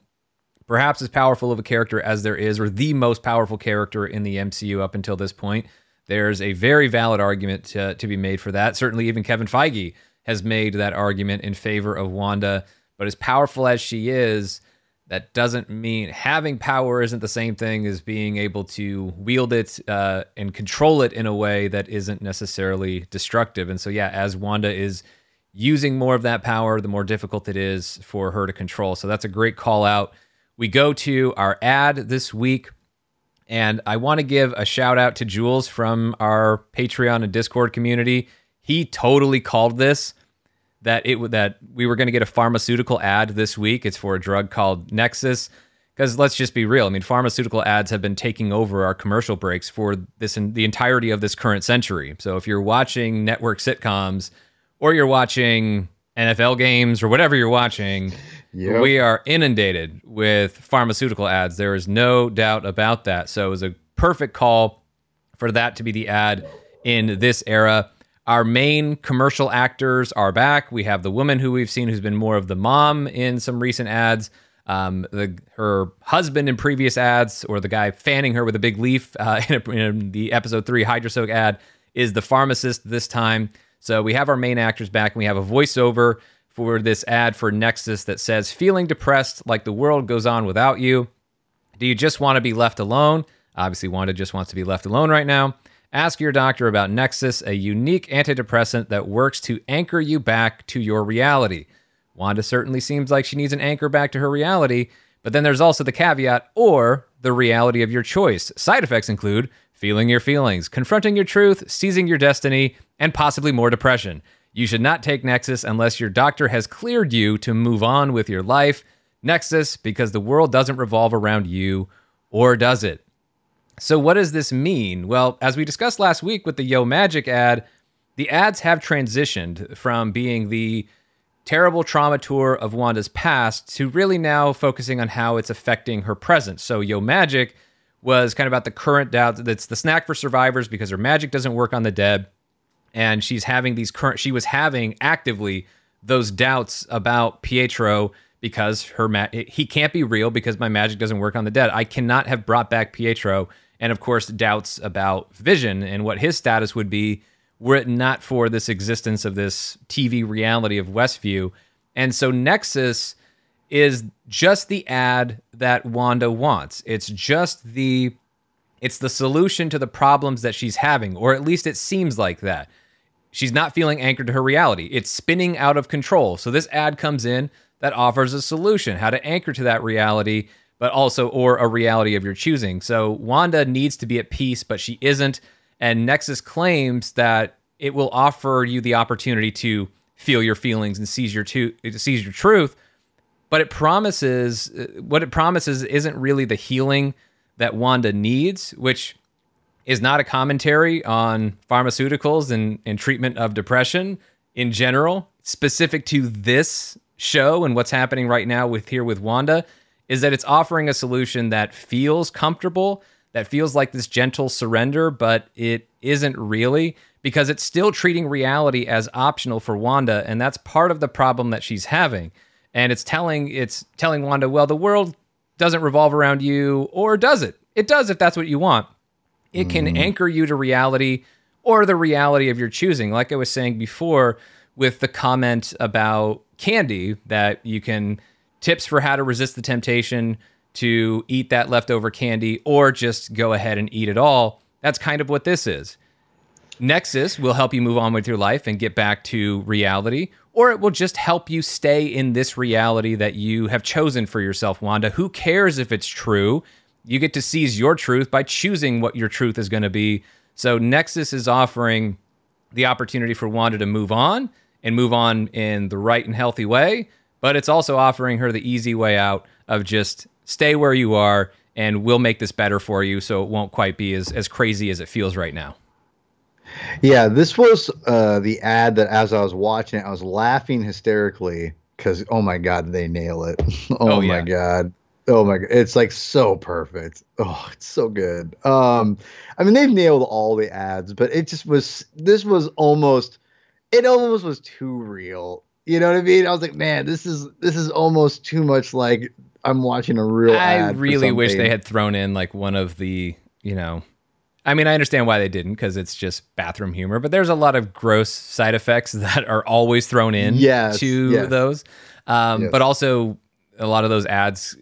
perhaps as powerful of a character as there is, or the most powerful character in the MCU up until this point. There's a very valid argument to, to be made for that. Certainly, even Kevin Feige has made that argument in favor of Wanda. But as powerful as she is, that doesn't mean having power isn't the same thing as being able to wield it uh, and control it in a way that isn't necessarily destructive. And so, yeah, as Wanda is using more of that power, the more difficult it is for her to control. So that's a great call out we go to our ad this week. And I want to give a shout out to Jules from our Patreon and Discord community. He totally called this that it that we were going to get a pharmaceutical ad this week. It's for a drug called Nexus. Because let's just be real. I mean, pharmaceutical ads have been taking over our commercial breaks for this in the entirety of this current century. So if you're watching network sitcoms or you're watching NFL games or whatever you're watching, Yep. We are inundated with pharmaceutical ads. There is no doubt about that. So it was a perfect call for that to be the ad in this era. Our main commercial actors are back. We have the woman who we've seen who's been more of the mom in some recent ads. Um, the her husband in previous ads, or the guy fanning her with a big leaf uh, in, a, in, the episode three Hydra Soak ad, is the pharmacist this time. So we have our main actors back, and we have a voiceover for this ad for Nexus that says, Feeling depressed like the world goes on without you? Do you just want to be left alone? Obviously, Wanda just wants to be left alone right now. Ask your doctor about Nexus, a unique antidepressant that works to anchor you back to your reality. Wanda certainly seems like she needs an anchor back to her reality, but then there's also the caveat or the reality of your choice. Side effects include feeling your feelings, confronting your truth, seizing your destiny, and possibly more depression. You should not take Nexus unless your doctor has cleared you to move on with your life. Nexus, because the world doesn't revolve around you, or does it? So, what does this mean? Well, as we discussed last week with the Yo Magic ad, the ads have transitioned from being the terrible trauma tour of Wanda's past to really now focusing on how it's affecting her present. So, Yo Magic was kind of about the current doubt that's the snack for survivors because her magic doesn't work on the dead and she's having these current she was having actively those doubts about Pietro because her ma- he can't be real because my magic doesn't work on the dead. I cannot have brought back Pietro and of course doubts about Vision and what his status would be were it not for this existence of this TV reality of Westview. And so Nexus is just the ad that Wanda wants. It's just the it's the solution to the problems that she's having, or at least it seems like that. She's not feeling anchored to her reality. It's spinning out of control. So this ad comes in that offers a solution, how to anchor to that reality, but also or a reality of your choosing. So Wanda needs to be at peace, but she isn't. And Nexus claims that it will offer you the opportunity to feel your feelings and seize your to, seize your truth. But it promises uh, what it promises isn't really the healing that Wanda needs, which is not a commentary on pharmaceuticals and, and treatment of depression in general, specific to this show and what's happening right now with here with Wanda, is that it's offering a solution that feels comfortable, that feels like this gentle surrender, but it isn't really because it's still treating reality as optional for Wanda, and that's part of the problem that she's having. and it's telling it's telling Wanda, well, the world doesn't revolve around you, or does it? It does if that's what you want. It can mm-hmm. anchor you to reality or the reality of your choosing. Like I was saying before, with the comment about candy, that you can tips for how to resist the temptation to eat that leftover candy or just go ahead and eat it all. That's kind of what this is. Nexus will help you move on with your life and get back to reality, or it will just help you stay in this reality that you have chosen for yourself, Wanda. Who cares if it's true? You get to seize your truth by choosing what your truth is going to be. So, Nexus is offering the opportunity for Wanda to move on and move on in the right and healthy way, but it's also offering her the easy way out of just stay where you are and we'll make this better for you so it won't quite be as, as crazy as it feels right now. Yeah, this was uh, the ad that as I was watching it, I was laughing hysterically because oh my god, they nail it. oh, Oh, my god. Oh my god, it's like so perfect. Oh, it's so good. Um, I mean they've nailed all the ads, but it just was. This was almost. It almost was too real. You know what I mean? I was like, man, this is this is almost too much like I'm watching a real. I really wish they had thrown in like one of the, you know, I mean, I understand why they didn't because it's just bathroom humor, but there's a lot of gross side effects that are always thrown in Yes, to yes. those. Um, Yes. But also, a lot of those ads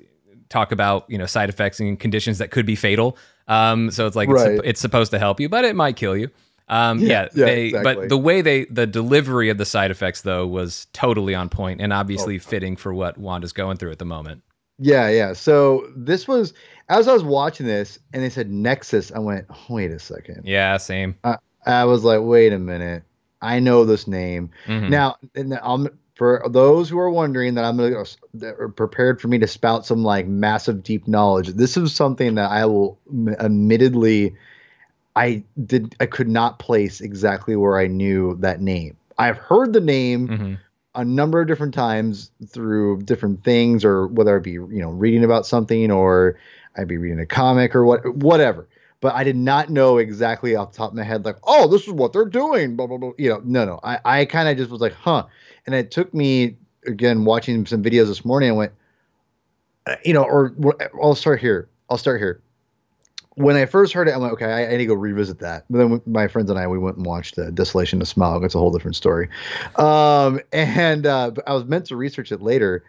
talk about, you know, side effects and conditions that could be fatal. Um, so it's like it's, Right. it's supposed to help you, but it might kill you. Um, yeah, Yeah, yeah, they, exactly. but the way they, the delivery of the side effects though was totally on point and Oh. obviously fitting for what Wanda's going through at the moment. Yeah, yeah. So this was as I was watching this, and they said Nexus. I went, wait a second. Yeah, same. I was like, wait a minute. I know this name Mhm. now. And I'm for those who are wondering that I'm gonna that are prepared for me to spout some like massive deep knowledge. This is something that I will admittedly, I did I could not place exactly where I knew that name. I've heard the name Mhm. a number of different times through different things or whether I be you know reading about something or I'd be reading a comic or what whatever. But I did not know exactly off the top of my head like oh this is what they're doing blah blah blah you know no no I I kind of just was like huh and it took me again watching some videos this morning I went uh, you know or I'll start here I'll start here when I first heard it, I went, okay, I, I need to go revisit that. But then my friends and I, we went and watched uh, Desolation of Smaug. It's a whole different story. Um, and uh, I was meant to research it later.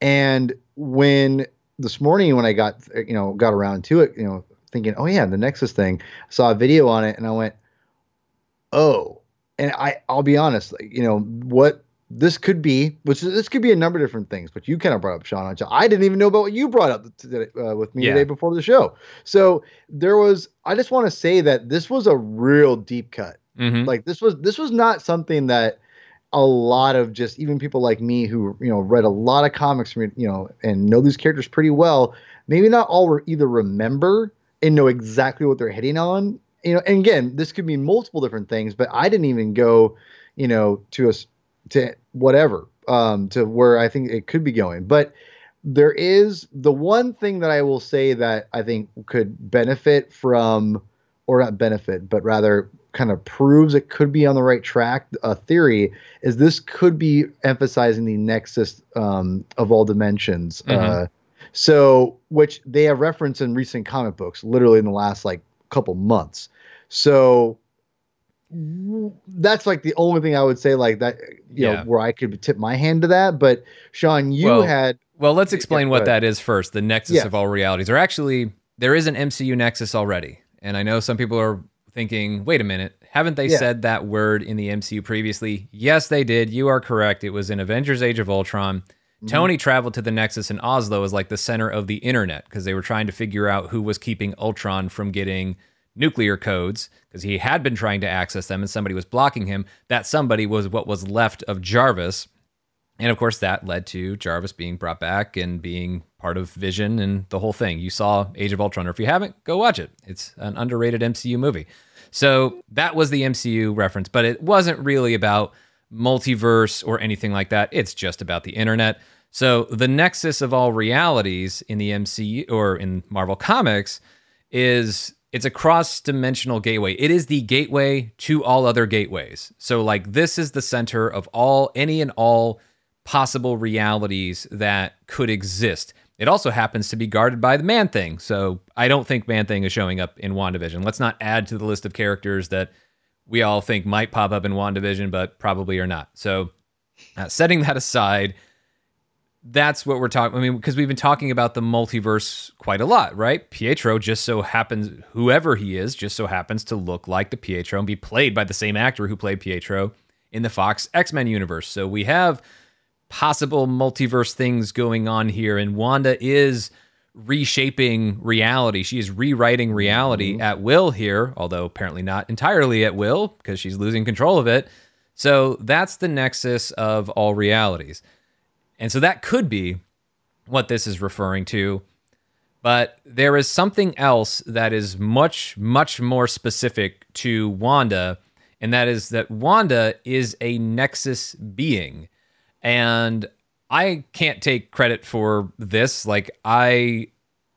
And when this morning, when I got, you know, got around to it, you know, thinking, oh yeah, the Nexus thing, I saw a video on it and I went, oh, and I, I'll be honest, like, you know, what this could be, which is, this could be a number of different things, but you kind of brought up Sean. I didn't even know about what you brought up today, uh, with me Yeah. today before the show. So there was, I just want to say that this was a real deep cut. Mhm. Like this was, this was not something that a lot of just even people like me who, you know, read a lot of comics, you know, and know these characters pretty well, maybe not all re- either remember and know exactly what they're hitting on. You know, and again, this could mean multiple different things, but I didn't even go, you know, to us to whatever, um, to where I think it could be going. But there is the one thing that I will say that I think could benefit from, or not benefit, but rather kind of proves it could be on the right track. A theory is this could be emphasizing the nexus um, of all dimensions. Uh, so, which they have referenced in recent comic books, literally in the last like couple months. So that's like the only thing I would say like that, you Yeah. know, where I could tip my hand to that. But Sean, you Well, had Well, let's explain go what that is first. The nexus Yeah. of all realities, or actually, there is an MCU nexus already. And I know some people are thinking, wait a minute, haven't they Yeah. said that word in the MCU previously? Yes, they did. You are correct. It was in Avengers Age of Ultron. Mm-hmm. Tony traveled to the Nexus in Oslo as like the center of the internet because they were trying to figure out who was keeping Ultron from getting nuclear codes because he had been trying to access them and somebody was blocking him. That somebody was what was left of Jarvis. And of course, that led to Jarvis being brought back and being part of Vision and the whole thing. You saw Age of Ultron, or if you haven't, go watch it. It's an underrated MCU movie. So that was the MCU reference, but it wasn't really about multiverse or anything like that. It's just about the internet. So the nexus of all realities in the MCU or in Marvel Comics is it's a cross-dimensional gateway. It is the gateway to all other gateways. So like this is the center of all any and all possible realities that could exist. It also happens to be guarded by the Man Thing. So I don't think Man Thing is showing up in WandaVision. Let's not add to the list of characters that we all think might pop up in WandaVision, but probably are not. So uh, setting that aside, that's what we're talking. I mean, because we've been talking about the multiverse quite a lot, right? Pietro just so happens, whoever he is, just so happens to look like the Pietro and be played by the same actor who played Pietro in the Fox X Men universe. So we have possible multiverse things going on here, and Wanda is reshaping reality. She is rewriting reality mm-hmm. at will here, although apparently not entirely at will because she's losing control of it. So that's the nexus of all realities. And so that could be what this is referring to. But there is something else that is much, much more specific to Wanda, and that is that Wanda is a Nexus being. And I can't take credit for this. Like, I.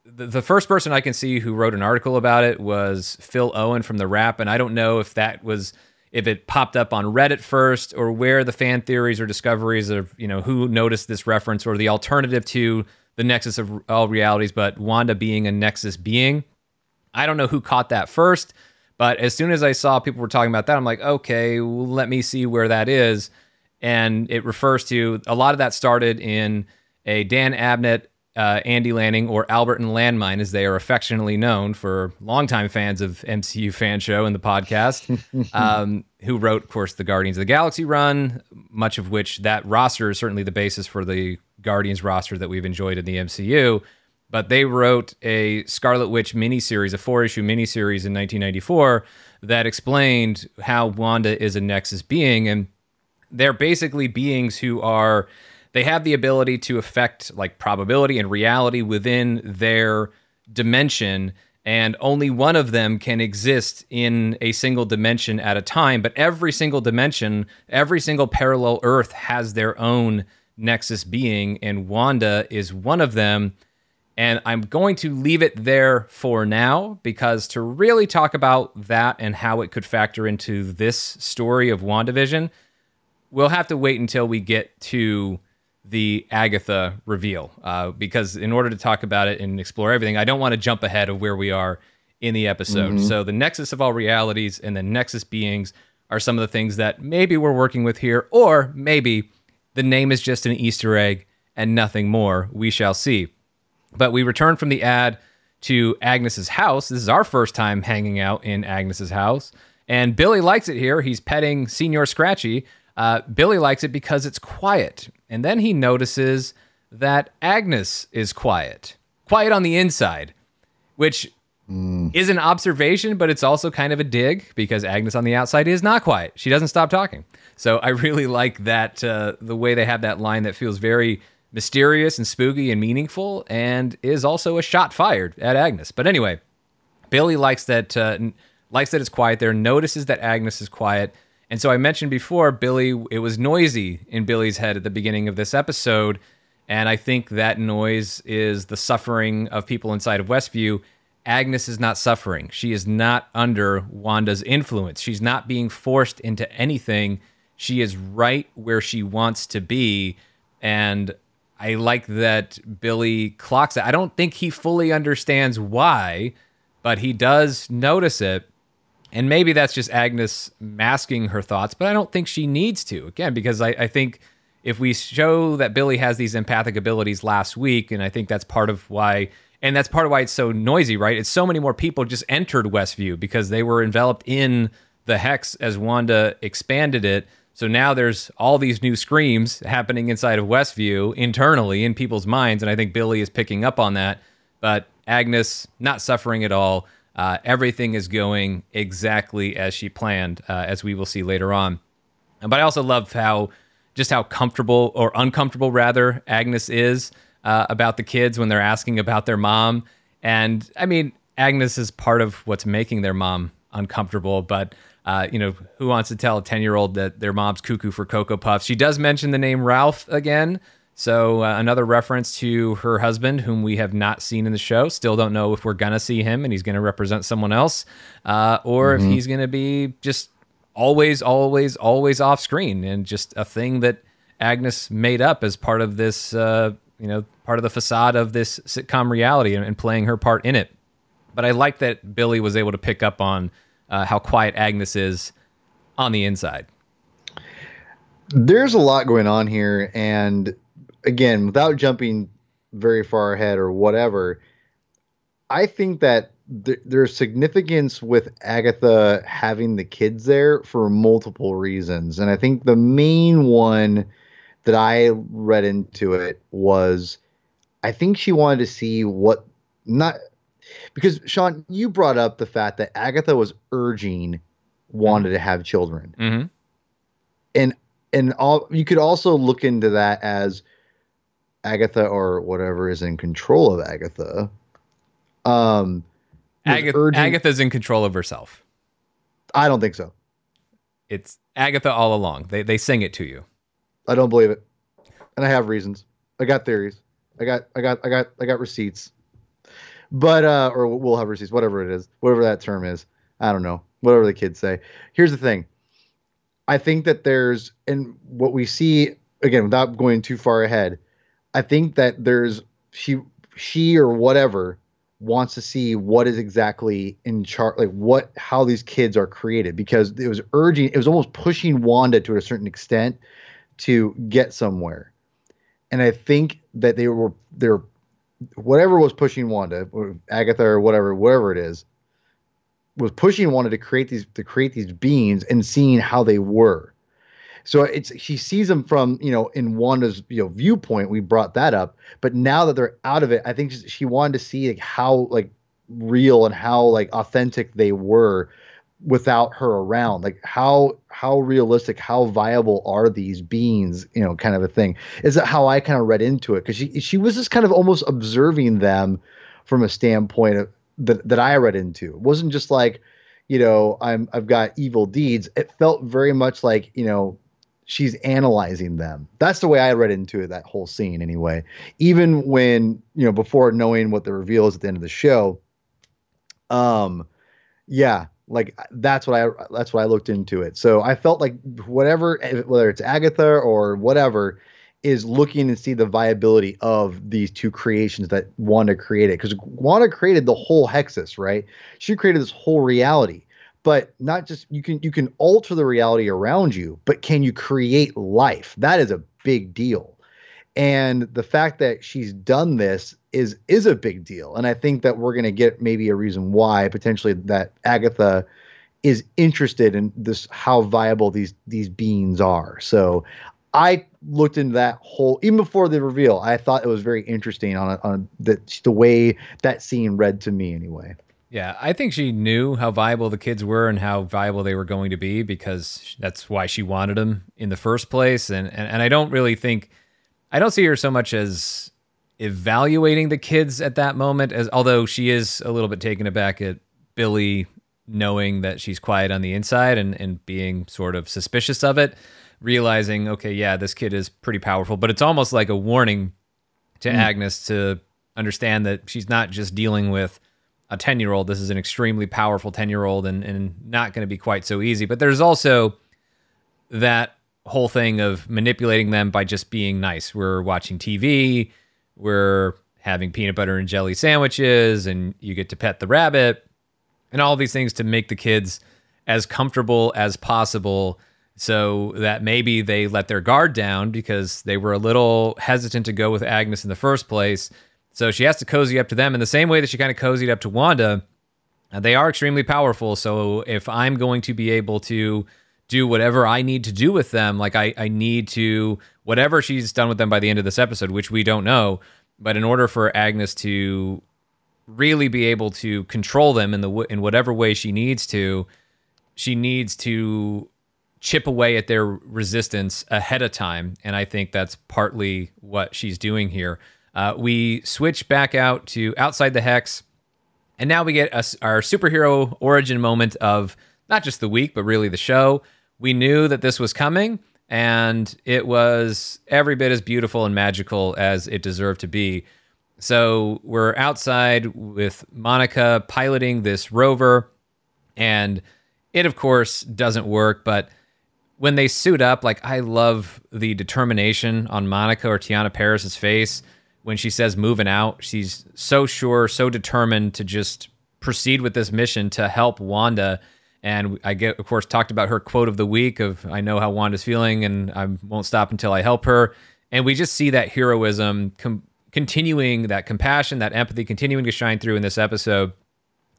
The first person I can see who wrote an article about it was Phil Owen from The Wrap, and I don't know if that was if it popped up on Reddit first or where the fan theories or discoveries of, you know, who noticed this reference or the alternative to the nexus of all realities, but Wanda being a nexus being. I don't know who caught that first, but as soon as I saw people were talking about that, I'm like, okay, well, let me see where that is. And it refers to a lot of that started in a Dan Abnett uh, Andy Lanning, or Albert and Landmine, as they are affectionately known for longtime fans of MCU Fan Show and the podcast, um, who wrote, of course, the Guardians of the Galaxy run, much of which that roster is certainly the basis for the Guardians roster that we've enjoyed in the MCU. But they wrote a Scarlet Witch miniseries, a four issue miniseries in 1994 that explained how Wanda is a Nexus being. And they're basically beings who are they have the ability to affect like probability and reality within their dimension and only one of them can exist in a single dimension at a time but every single dimension every single parallel earth has their own nexus being and wanda is one of them and i'm going to leave it there for now because to really talk about that and how it could factor into this story of wandavision we'll have to wait until we get to the Agatha reveal uh, because in order to talk about it and explore everything, I don't want to jump ahead of where we are in the episode. Mm-hmm. So the nexus of all realities and the nexus beings are some of the things that maybe we're working with here, or maybe the name is just an Easter egg and nothing more. We shall see. But we return from the ad to Agnes's house. This is our first time hanging out in Agnes's house. And Billy likes it here. He's petting Señor Scratchy, uh, Billy likes it because it's quiet. And then he notices that Agnes is quiet, quiet on the inside, which mm. is an observation, but it's also kind of a dig because Agnes on the outside is not quiet. She doesn't stop talking. So I really like that, uh, the way they have that line that feels very mysterious and spooky and meaningful and is also a shot fired at Agnes. But anyway, Billy likes that. Uh, likes that it's quiet there, notices that Agnes is quiet, and so I mentioned before, Billy, it was noisy in Billy's head at the beginning of this episode. And I think that noise is the suffering of people inside of Westview. Agnes is not suffering. She is not under Wanda's influence. She's not being forced into anything. She is right where she wants to be. And I like that Billy clocks it. I don't think he fully understands why, but he does notice it. And maybe that's just Agnes masking her thoughts, but I don't think she needs to. Again, because I, I think if we show that Billy has these empathic abilities last week, and I think that's part of why, and that's part of why it's so noisy, right? It's so many more people just entered Westview because they were enveloped in the hex as Wanda expanded it. So now there's all these new screams happening inside of Westview internally in people's minds, and I think Billy is picking up on that. But Agnes not suffering at all. Uh, everything is going exactly as she planned, uh, as we will see later on. But I also love how just how comfortable or uncomfortable rather Agnes is uh, about the kids when they're asking about their mom. And I mean, Agnes is part of what's making their mom uncomfortable, but uh, you know, who wants to tell a 10 year old that their mom's cuckoo for Cocoa Puffs? She does mention the name Ralph again, so uh, another reference to her husband, whom we have not seen in the show. Still don't know if we're gonna see him and he's gonna represent someone else, uh, or mm-hmm. if he's gonna be just always, always, always off screen and just a thing that Agnes made up as part of this, uh, you know, part of the facade of this sitcom reality and, and, playing her part in it. But I like that Billy was able to pick up on uh, how quiet Agnes is on the inside. There's a lot going on here, and again, without jumping very far ahead or whatever, I think that th- there's significance with Agatha having the kids there for multiple reasons. And I think the main one that I read into it was I think she wanted to see what not because Sean, you brought up the fact that Agatha was urging wanted to have children. Mm-hmm. And and all you could also look into that as Agatha or whatever is in control of Agatha. Um Agatha, urging, Agatha's in control of herself. I don't think so. It's Agatha all along. They they sing it to you. I don't believe it, and I have reasons. I got theories. I got I got I got I got receipts. But uh, or we'll have receipts, whatever it is, whatever that term is. I don't know, whatever the kids say. Here's the thing. I think that there's and what we see again without going too far ahead. I think that there's she she or whatever wants to see what is exactly in chart like what how these kids are created because it was urging it was almost pushing Wanda to a certain extent to get somewhere. And I think that they were they're whatever was pushing Wanda, or Agatha or whatever, whatever it is, was pushing Wanda to create these to create these beings and seeing how they were. So it's she sees them from you know in Wanda's you know viewpoint. We brought that up, but now that they're out of it, I think she wanted to see like how like real and how like authentic they were without her around. Like how how realistic how viable are these beings you know kind of a thing. Is that how i kind of read into it? Because she she was just kind of almost observing them from a standpoint of, that that i read into. It wasn't just like you know i'm i've got evil deeds. It felt very much like you know she's analyzing them. That's the way I read into it, that whole scene anyway. Even when, you know, before knowing what the reveal is at the end of the show, um, yeah, like that's what I that's what I looked into it. So I felt like whatever whether it's Agatha or whatever is looking to see the viability of these two creations that Wanda created because Wanda created the whole Hexus, right? She created this whole reality but not just you can you can alter the reality around you but can you create life? That is a big deal. And the fact that she's done this is is a big deal. And i think that we're going to get maybe a reason why potentially that agatha is interested in this how viable these these beings are. So i looked into that whole even before the reveal i thought it was very interesting on, on the, the way that scene read to me anyway yeah, I think she knew how viable the kids were and how viable they were going to be because that's why she wanted them in the first place. And, and, and I don't really think, I don't see her so much as evaluating the kids at that moment, as although she is a little bit taken aback at Billy knowing that she's quiet on the inside and, and being sort of suspicious of it, realizing, okay, yeah, this kid is pretty powerful, but it's almost like a warning to mm. Agnes to understand that she's not just dealing with a 10 year old. This is an extremely powerful 10 year old and, and not going to be quite so easy. But there's also that whole thing of manipulating them by just being nice. We're watching TV, we're having peanut butter and jelly sandwiches, and you get to pet the rabbit, and all these things to make the kids as comfortable as possible so that maybe they let their guard down because they were a little hesitant to go with Agnes in the first place so she has to cozy up to them in the same way that she kind of cozied up to Wanda. Uh, they are extremely powerful. So if I'm going to be able to do whatever I need to do with them, like I, I need to, whatever she's done with them by the end of this episode, which we don't know, but in order for Agnes to really be able to control them in the in whatever way she needs to, she needs to chip away at their resistance ahead of time, and I think that's partly what she's doing here. Uh, we switch back out to outside the hex, and now we get a, our superhero origin moment of not just the week, but really the show. We knew that this was coming, and it was every bit as beautiful and magical as it deserved to be. So we're outside with Monica piloting this rover, and it, of course, doesn't work, but when they suit up, like I love the determination on Monica or Teyonah Parris's face when she says moving out. She's so sure, so determined to just proceed with this mission to help Wanda. And I get, of course, talked about her quote of the week of "I know how Wanda's feeling, and I won't stop until I help her." And we just see that heroism com- continuing, that compassion, that empathy continuing to shine through in this episode.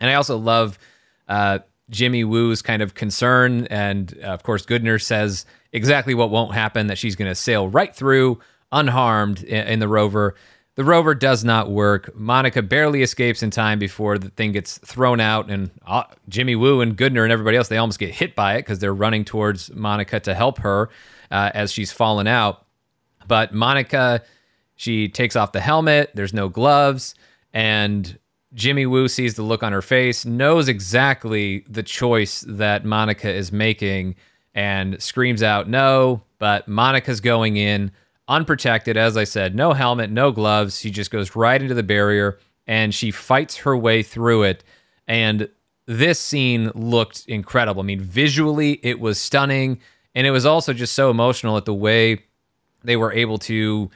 And I also love uh, Jimmy Woo's kind of concern. And uh, of course, Goodner says exactly what won't happen that she's going to sail right through unharmed in, in, the rover. The rover does not work. Monica barely escapes in time before the thing gets thrown out. And uh, Jimmy Woo and Goodner and everybody else, they almost get hit by it because they're running towards Monica to help her uh, as she's fallen out. But Monica, she takes off the helmet, there's no gloves. And Jimmy Woo sees the look on her face, knows exactly the choice that Monica is making, and screams out no. But Monica's going in unprotected, as I said, no helmet, no gloves. She just goes right into the barrier and she fights her way through it. And this scene looked incredible. I mean, visually, it was stunning. And it was also just so emotional at the way they were able to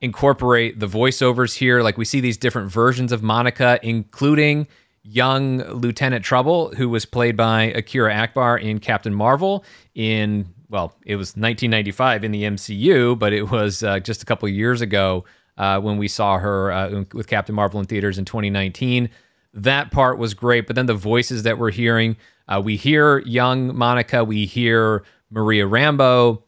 incorporate the voiceovers here. Like we see these different versions of Monica, including young Lieutenant Trouble, who was played by Akira Akbar in Captain Marvel in well, it was 1995 in the MCU, but it was uh, just a couple years ago uh, when we saw her uh, with Captain Marvel in theaters in 2019. That part was great, but then the voices that we're hearing, uh, we hear young Monica, we hear Maria Rambeau,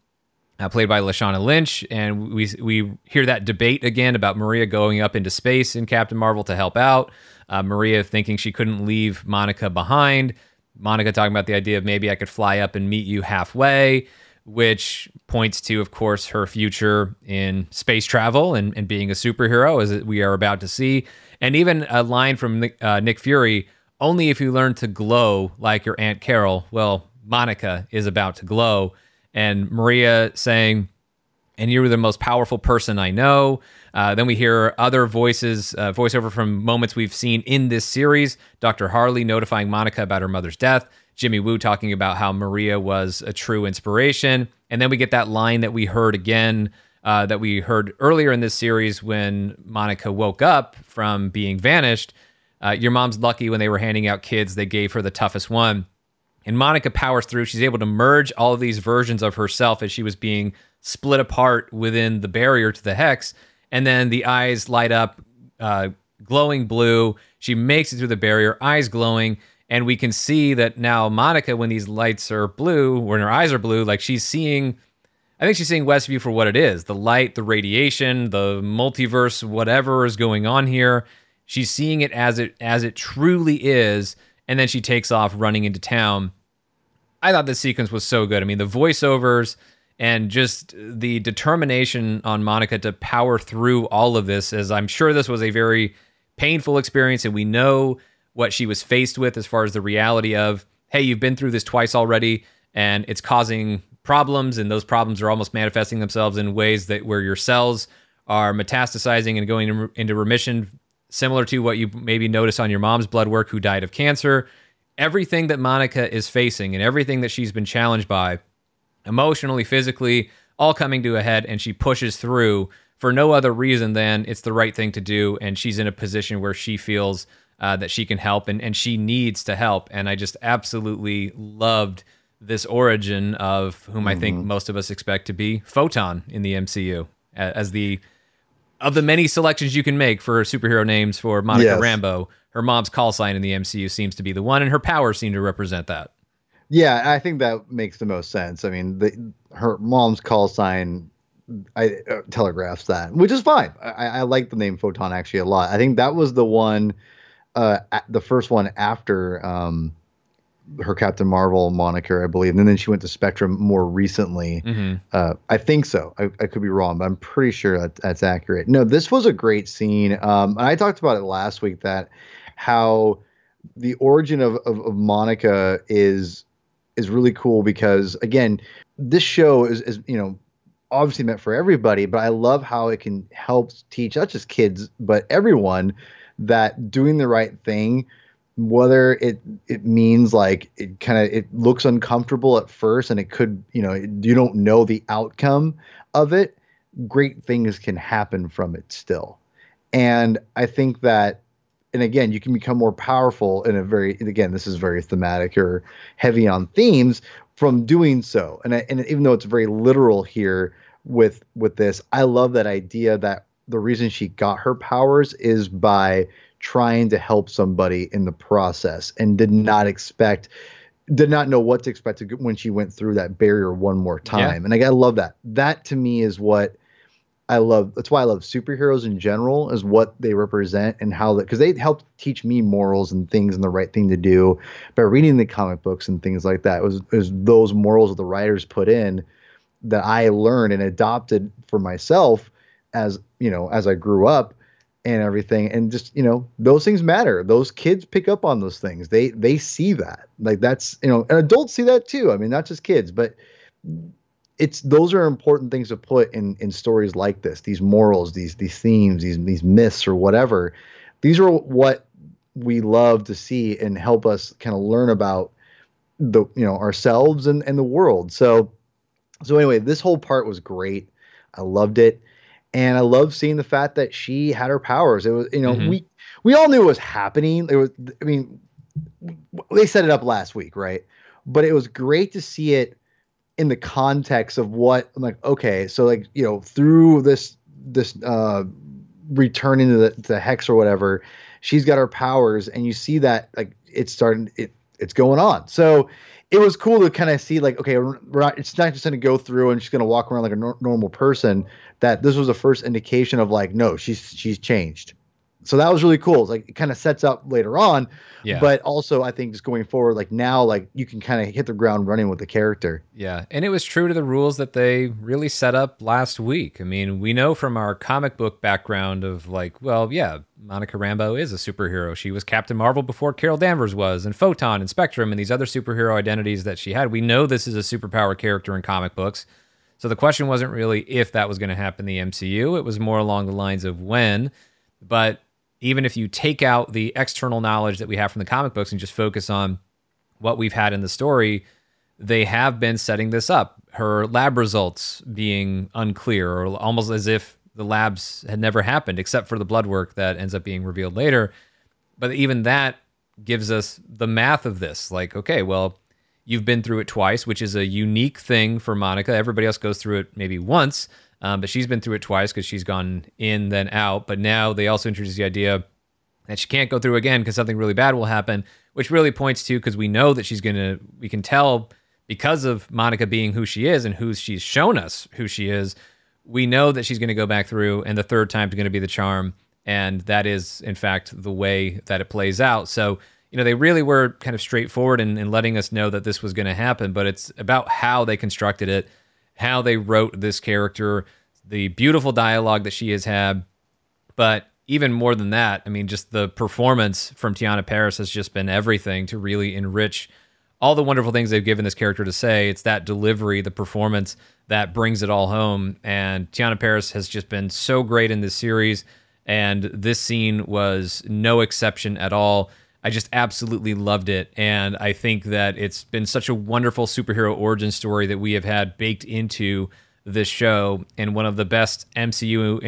uh, played by Lashana Lynch, and we we hear that debate again about Maria going up into space in Captain Marvel to help out. Uh, Maria thinking she couldn't leave Monica behind. Monica talking about the idea of maybe I could fly up and meet you halfway, which points to, of course, her future in space travel and, and being a superhero, as we are about to see. And even a line from Nick, uh, Nick Fury only if you learn to glow like your Aunt Carol. Well, Monica is about to glow and Maria saying, and you're the most powerful person I know. Uh, then we hear other voices, uh, voiceover from moments we've seen in this series. Dr. Harley notifying Monica about her mother's death. Jimmy Woo talking about how Maria was a true inspiration. And then we get that line that we heard again, uh, that we heard earlier in this series when Monica woke up from being vanished. Uh, your mom's lucky when they were handing out kids, they gave her the toughest one. And Monica powers through. She's able to merge all of these versions of herself as she was being split apart within the barrier to the hex. And then the eyes light up, uh, glowing blue. She makes it through the barrier, eyes glowing. And we can see that now Monica, when these lights are blue, when her eyes are blue, like she's seeing, I think she's seeing Westview for what it is the light, the radiation, the multiverse, whatever is going on here. She's seeing it as it as it truly is, and then she takes off running into town. I thought this sequence was so good. I mean, the voiceovers and just the determination on Monica to power through all of this, as I'm sure this was a very painful experience, and we know what she was faced with as far as the reality of, hey, you've been through this twice already, and it's causing problems, and those problems are almost manifesting themselves in ways that where your cells are metastasizing and going into remission, similar to what you maybe notice on your mom's blood work who died of cancer. Everything that Monica is facing and everything that she's been challenged by, emotionally, physically, all coming to a head, and she pushes through for no other reason than it's the right thing to do. And she's in a position where she feels uh, that she can help and, and she needs to help. And I just absolutely loved this origin of whom mm-hmm. I think mm-hmm. most of us expect to be Photon in the MCU as the of the many selections you can make for superhero names for Monica yes. Rambeau her mom's call sign in the MCU seems to be the one, and her powers seem to represent that. Yeah, I think that makes the most sense. I mean, the, her mom's call sign I uh, telegraphs that, which is fine. I, I, like the name Photon actually a lot. I think that was the one, uh, the first one after um, her Captain Marvel moniker, I believe, and then she went to Spectrum more recently. Mm-hmm. Uh, I think so. I, I, could be wrong, but I'm pretty sure that that's accurate. No, this was a great scene. Um, I talked about it last week that how the origin of, of, of Monica is is really cool because again, this show is, is you know obviously meant for everybody, but I love how it can help teach not just kids but everyone that doing the right thing whether it it means like it kind of it looks uncomfortable at first and it could you know you don't know the outcome of it great things can happen from it still. And i think that and again you can become more powerful in a very again this is very thematic or heavy on themes from doing so and, I, and even though it's very literal here with with this i love that idea that the reason she got her powers is by trying to help somebody in the process and did not expect did not know what to expect when she went through that barrier one more time. Yeah. And I gotta love that. That to me is what I love. That's why I love superheroes in general, is what they represent and how that because they helped teach me morals and things and the right thing to do by reading the comic books and things like that. It was, it was those morals that the writers put in that I learned and adopted for myself as you know as I grew up and everything and just you know those things matter those kids pick up on those things they they see that like that's you know and adults see that too i mean not just kids but it's those are important things to put in in stories like this these morals these these themes these these myths or whatever these are what we love to see and help us kind of learn about the you know ourselves and and the world so so anyway this whole part was great i loved it and I love seeing the fact that she had her powers. It was, you know, mm-hmm. we we all knew it was happening. It was, I mean, they set it up last week, right? But it was great to see it in the context of what, I'm like, okay, so like, you know, through this this uh returning to the, the hex or whatever, she's got her powers, and you see that like it's starting, it it's going on. So it was cool to kind of see like okay we're not, it's not just going to go through and she's going to walk around like a nor- normal person that this was the first indication of like no she's she's changed so that was really cool. It's like it kind of sets up later on yeah. but also i think just going forward like now like you can kind of hit the ground running with the character. Yeah and it was true to the rules that they really set up last week. I mean we know from our comic book background of like well yeah monica Rambeau is a superhero. She was captain marvel before carol danvers was and photon and spectrum and these other superhero identities that she had. We know this is a superpower character in comic books. So the question wasn't really if that was going to happen in the mcu it was more along the lines of when. But even if you take out the external knowledge that we have from the comic books and just focus on what we've had in the story, they have been setting this up. Her lab results being unclear, or almost as if the labs had never happened, except for the blood work that ends up being revealed later. But even that gives us the math of this. Like, okay, well, you've been through it twice, which is a unique thing for Monica. Everybody else goes through it maybe once. Um, but she's been through it twice because she's gone in then out. But now they also introduce the idea that she can't go through again because something really bad will happen, which really points to because we know that she's gonna. We can tell because of Monica being who she is and who she's shown us who she is. We know that she's going to go back through, and the third time is going to be the charm, and that is in fact the way that it plays out. So you know they really were kind of straightforward in, in letting us know that this was going to happen, but it's about how they constructed it how they wrote this character, the beautiful dialogue that she has had. But even more than that, I mean, just the performance from Teyonah Parris has just been everything to really enrich all the wonderful things they've given this character to say. It's that delivery, the performance that brings it all home. And Teyonah Parris has just been so great in this series. And this scene was no exception at all. I just absolutely loved it. And I think that it's been such a wonderful superhero origin story that we have had baked into this show and one of the best MCU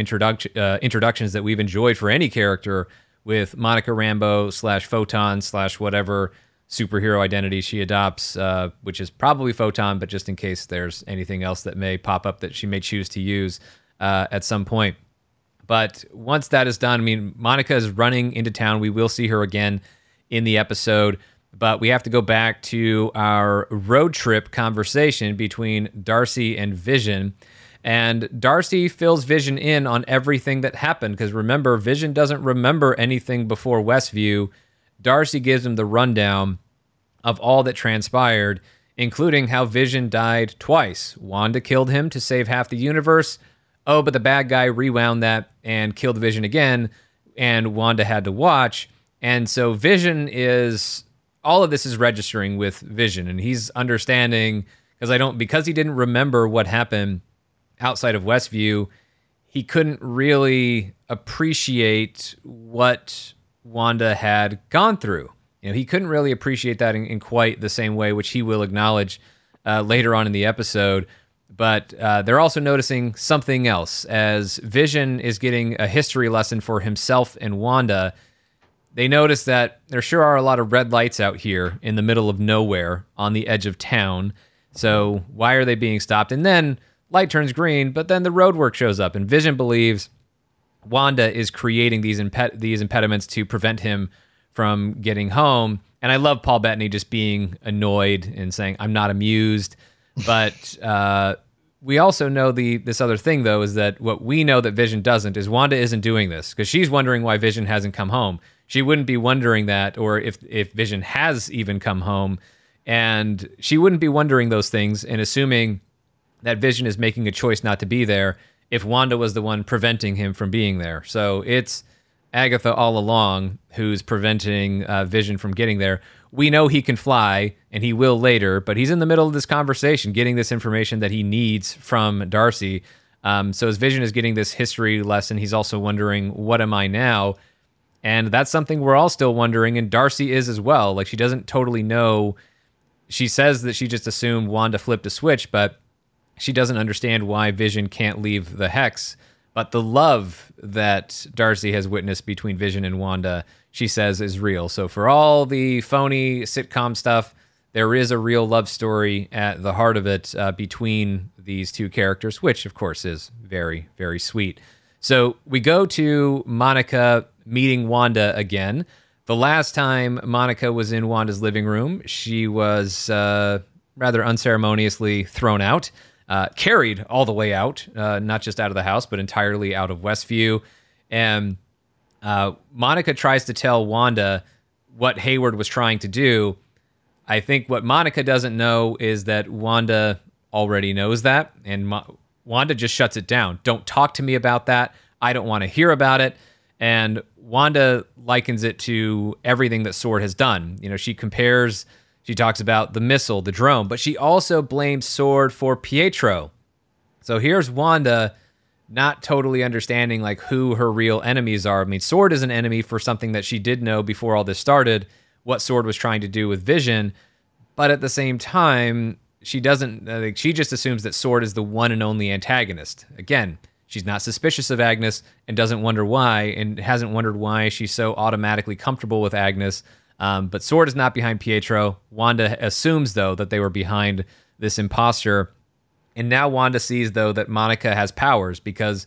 uh, introductions that we've enjoyed for any character with Monica Rambeau slash Photon slash whatever superhero identity she adopts, uh, which is probably Photon, but just in case there's anything else that may pop up that she may choose to use uh, at some point. But once that is done, I mean, Monica is running into town. We will see her again in the episode. But we have to go back to our road trip conversation between Darcy and Vision. And Darcy fills Vision in on everything that happened. Because remember, Vision doesn't remember anything before Westview. Darcy gives him the rundown of all that transpired, including how Vision died twice. Wanda killed him to save half the universe. Oh, but the bad guy rewound that and killed Vision again, and Wanda had to watch. And so Vision is all of this is registering with Vision, and he's understanding because I don't because he didn't remember what happened outside of Westview. He couldn't really appreciate what Wanda had gone through. You know, he couldn't really appreciate that in, in quite the same way, which he will acknowledge uh, later on in the episode. But uh, they're also noticing something else as Vision is getting a history lesson for himself and Wanda. They notice that there sure are a lot of red lights out here in the middle of nowhere on the edge of town. So why are they being stopped? And then light turns green, but then the roadwork shows up, and Vision believes Wanda is creating these these impediments to prevent him from getting home. And I love Paul Bettany just being annoyed and saying, "I'm not amused." But uh, we also know the this other thing though is that what we know that Vision doesn't is Wanda isn't doing this because she's wondering why Vision hasn't come home. She wouldn't be wondering that, or if if Vision has even come home, and she wouldn't be wondering those things and assuming that Vision is making a choice not to be there if Wanda was the one preventing him from being there. So it's Agatha all along who's preventing uh, Vision from getting there. We know he can fly, and he will later, but he's in the middle of this conversation, getting this information that he needs from Darcy. Um, so as Vision is getting this history lesson, he's also wondering, "What am I now?" And that's something we're all still wondering, and Darcy is as well. Like she doesn't totally know. She says that she just assumed Wanda flipped a switch, but she doesn't understand why Vision can't leave the hex. But the love that Darcy has witnessed between Vision and Wanda, she says, is real. So for all the phony sitcom stuff, there is a real love story at the heart of it uh, between these two characters, which of course is very, very sweet. So we go to Monica meeting Wanda again. The last time Monica was in Wanda's living room, she was uh, rather unceremoniously thrown out uh, carried all the way out, uh, not just out of the house, but entirely out of Westview. And uh, Monica tries to tell Wanda what Hayward was trying to do. I think what Monica doesn't know is that Wanda already knows that, and Mo- Wanda just shuts it down. Don't talk to me about that. I don't want to hear about it. And Wanda likens it to everything that Sword has done. You know, she compares she talks about the missile, the drone, but she also blames Sword for Pietro. So here's Wanda not totally understanding like who her real enemies are. I mean, Sword is an enemy for something that she did know before all this started, what Sword was trying to do with Vision, but at the same time, she doesn't like she just assumes that Sword is the one and only antagonist. Again, she's not suspicious of Agnes and doesn't wonder why and hasn't wondered why she's so automatically comfortable with Agnes um, but Sword is not behind Pietro. Wanda assumes, though, that they were behind this imposter. And now Wanda sees, though, that Monica has powers because,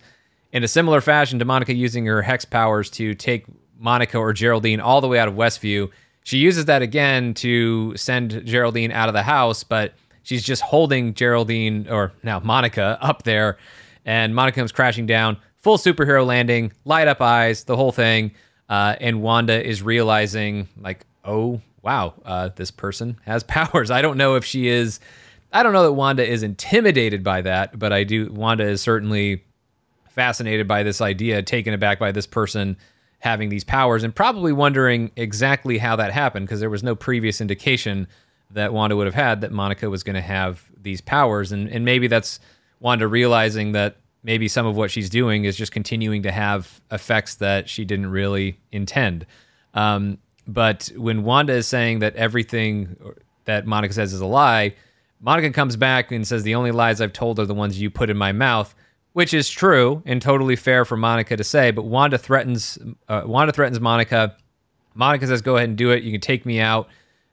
in a similar fashion to Monica using her hex powers to take Monica or Geraldine all the way out of Westview, she uses that again to send Geraldine out of the house, but she's just holding Geraldine, or now Monica, up there. And Monica comes crashing down, full superhero landing, light up eyes, the whole thing. Uh, and Wanda is realizing, like, oh, wow, uh, this person has powers. I don't know if she is, I don't know that Wanda is intimidated by that, but I do, Wanda is certainly fascinated by this idea, taken aback by this person having these powers, and probably wondering exactly how that happened because there was no previous indication that Wanda would have had that Monica was going to have these powers. And, and maybe that's Wanda realizing that maybe some of what she's doing is just continuing to have effects that she didn't really intend. Um, but when Wanda is saying that everything that Monica says is a lie, Monica comes back and says the only lies I've told are the ones you put in my mouth, which is true and totally fair for Monica to say. But Wanda threatens uh, Wanda threatens Monica. Monica says, "Go ahead and do it. You can take me out."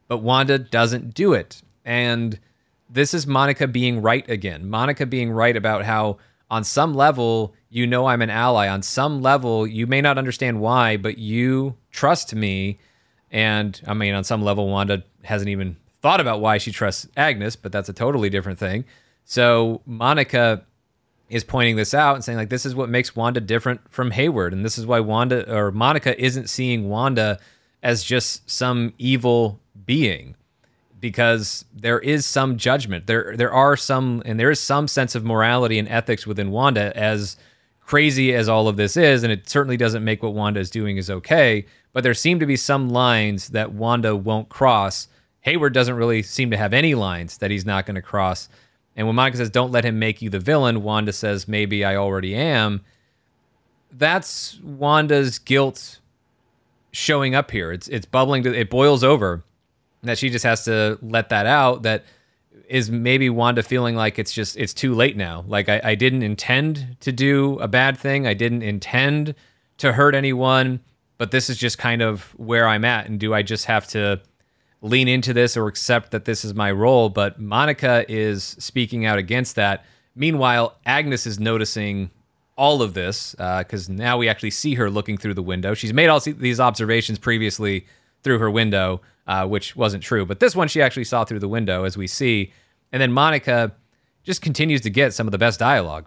But Wanda doesn't do it, and this is Monica being right again. Monica being right about how on some level, you know I'm an ally. On some level, you may not understand why, but you trust me. And I mean, on some level, Wanda hasn't even thought about why she trusts Agnes, but that's a totally different thing. So Monica is pointing this out and saying, like, this is what makes Wanda different from Hayward. And this is why Wanda or Monica isn't seeing Wanda as just some evil being because there is some judgment. There there are some and there is some sense of morality and ethics within Wanda as crazy as all of this is and it certainly doesn't make what Wanda is doing is okay, but there seem to be some lines that Wanda won't cross. Hayward doesn't really seem to have any lines that he's not going to cross. And when Monica says don't let him make you the villain, Wanda says maybe I already am. That's Wanda's guilt showing up here. It's it's bubbling to it boils over. That she just has to let that out. That is maybe Wanda feeling like it's just it's too late now. Like I, I didn't intend to do a bad thing. I didn't intend to hurt anyone, but this is just kind of where I'm at. And do I just have to lean into this or accept that this is my role? But Monica is speaking out against that. Meanwhile, Agnes is noticing all of this because uh, now we actually see her looking through the window. She's made all these observations previously through her window, uh, which wasn't true. But this one she actually saw through the window, as we see. And then Monica just continues to get some of the best dialogue.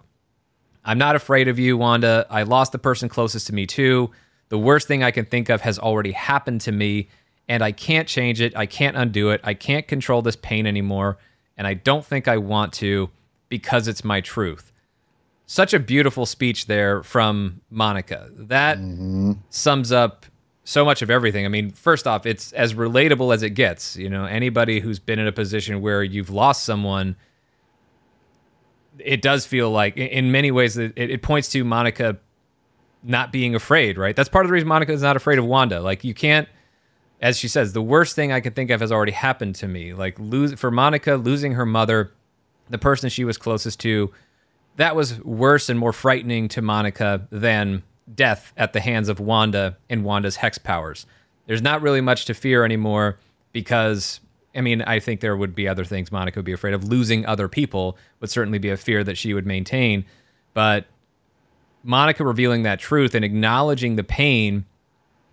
I'm not afraid of you, Wanda. I lost the person closest to me, too. The worst thing I can think of has already happened to me, and I can't change it. I can't undo it. I can't control this pain anymore, and I don't think I want to because it's my truth such a beautiful speech there from Monica. That mm-hmm. sums up so much of everything. I mean, first off, it's as relatable as it gets. You know, anybody who's been in a position where you've lost someone, it does feel like, in many ways, it, it points to Monica not being afraid, right? That's part of the reason Monica is not afraid of Wanda. Like, you can't, as she says, the worst thing I can think of has already happened to me. Like, lose for Monica, losing her mother, the person she was closest to that was worse and more frightening to Monica than death at the hands of Wanda and Wanda's hex powers. There's not really much to fear anymore because, I mean, I think there would be other things Monica would be afraid of. Losing other people would certainly be a fear that she would maintain. But Monica revealing that truth and acknowledging the pain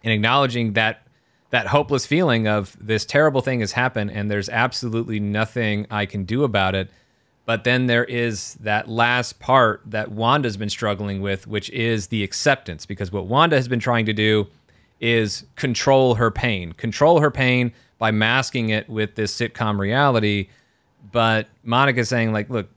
and acknowledging that that hopeless feeling of this terrible thing has happened and there's absolutely nothing I can do about it but then there is that last part that Wanda's been struggling with, which is the acceptance. Because what Wanda has been trying to do is control her pain, control her pain by masking it with this sitcom reality. But Monica's saying, like, look,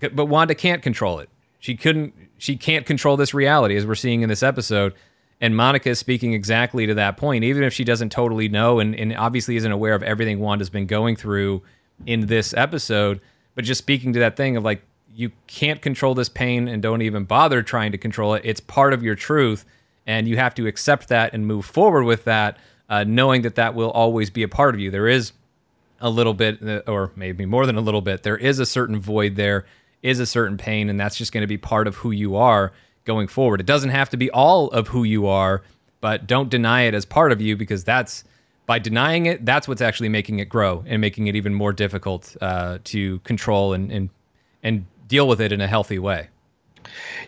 but Wanda can't control it. She couldn't, she can't control this reality, as we're seeing in this episode. And Monica is speaking exactly to that point, even if she doesn't totally know and, and obviously isn't aware of everything Wanda's been going through in this episode but just speaking to that thing of like you can't control this pain and don't even bother trying to control it. It's part of your truth, and you have to accept that and move forward with that, uh, knowing that that will always be a part of you. There is a little bit, uh, or maybe more than a little bit, there is a certain void there, is a certain pain, and that's just going to be part of who you are going forward. It doesn't have to be all of who you are, but don't deny it as part of you because that's by denying it, that's what's actually making it grow and making it even more difficult uh, to control and, and and deal with it in a healthy way.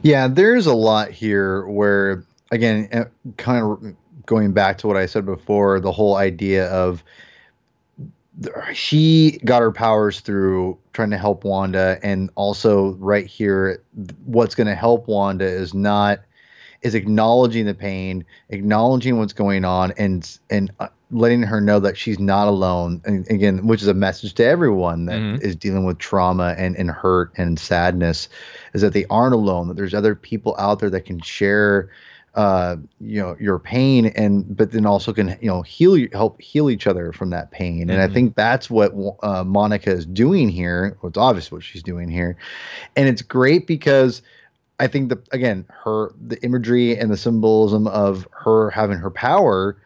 Yeah, there's a lot here where, again, uh, kind of going back to what I said before, the whole idea of she got her powers through trying to help Wanda, and also right here, what's going to help Wanda is not is acknowledging the pain, acknowledging what's going on, and and uh, letting her know that she's not alone. And again, which is a message to everyone that mm-hmm. is dealing with trauma and, and hurt and sadness, is that they aren't alone. That there's other people out there that can share, uh, you know, your pain, and but then also can you know heal help heal each other from that pain. Mm-hmm. And I mm-hmm. think that's what uh, Monica is doing here. Well, it's obvious what she's doing here, and it's great because. I think the again her the imagery and the symbolism of her having her power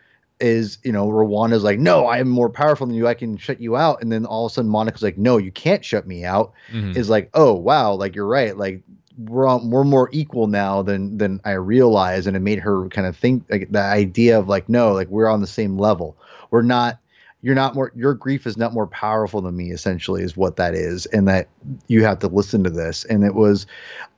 is you know Wanda's like no I am more powerful than you. I can shut you out. And then all of a sudden Monica's like no you can't shut me out. Mm-hmm. is like oh wow like you're right. Like we're on, we're more equal now than than I realize and it made her kind of think like the idea of like no like we're on the same level. We're not you're not more your grief is not more powerful than me essentially is what that is and that you have to listen to this. And it was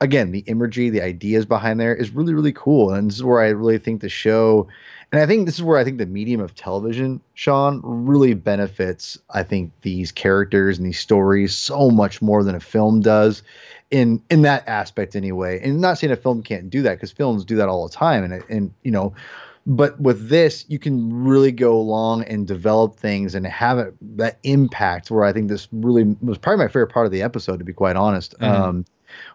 again the imagery the ideas behind there is really really cool. And this is where i really think the show and I think this is where I think the medium of television, Sean, really benefits. I think these characters and these stories so much more than a film does, in in that aspect anyway. And I'm not saying a film can't do that because films do that all the time, and and you know, but with this, you can really go along and develop things and have it that impact. Where I think this really was probably my favorite part of the episode, to be quite honest. Mm-hmm. Um,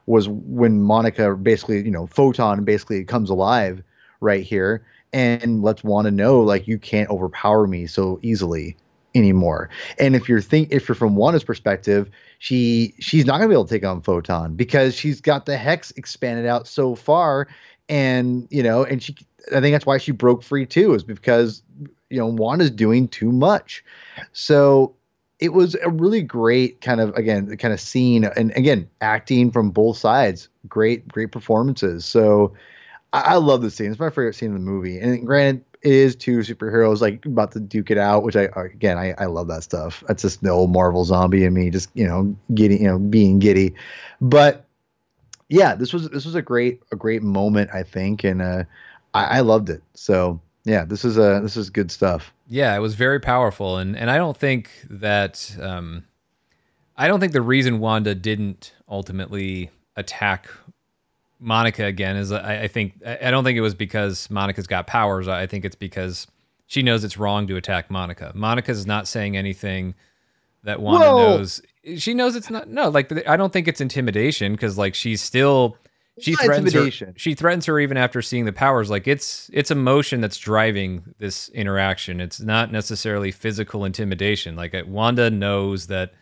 was when Monica basically, you know, photon basically comes alive right here and let's want to know like you can't overpower me so easily anymore. And if you're think if you're from Wanda's perspective, she she's not gonna be able to take on Photon because she's got the hex expanded out so far and you know, and she, I think that's why she broke free too, is because you know Wanda's doing too much. So it was a really great kind of again kind of scene and again acting from both sides great great performances so i, I love the scene. It's my favorite scene in the movie. And granted it is two superheroes like about to duke it out which i again i, I love that stuff. That's just the old marvel zombie and me just you know getting you know being giddy. But yeah this was this was a great a great moment i think and uh i, I loved it. So yeah this is a this is good stuff. Yeah, it was very powerful, and and I don't think that um, I don't think the reason Wanda didn't ultimately attack Monica again is I, I think I don't think it was because Monica's got powers. I think it's because she knows it's wrong to attack Monica. Monica's not saying anything that Wanda Whoa. knows. She knows it's not no like I don't think it's intimidation because like she's still she threatens her. She threatens her even after seeing the powers. Like it's it's emotion that's driving this interaction. It's not necessarily physical intimidation. Like Wanda knows that.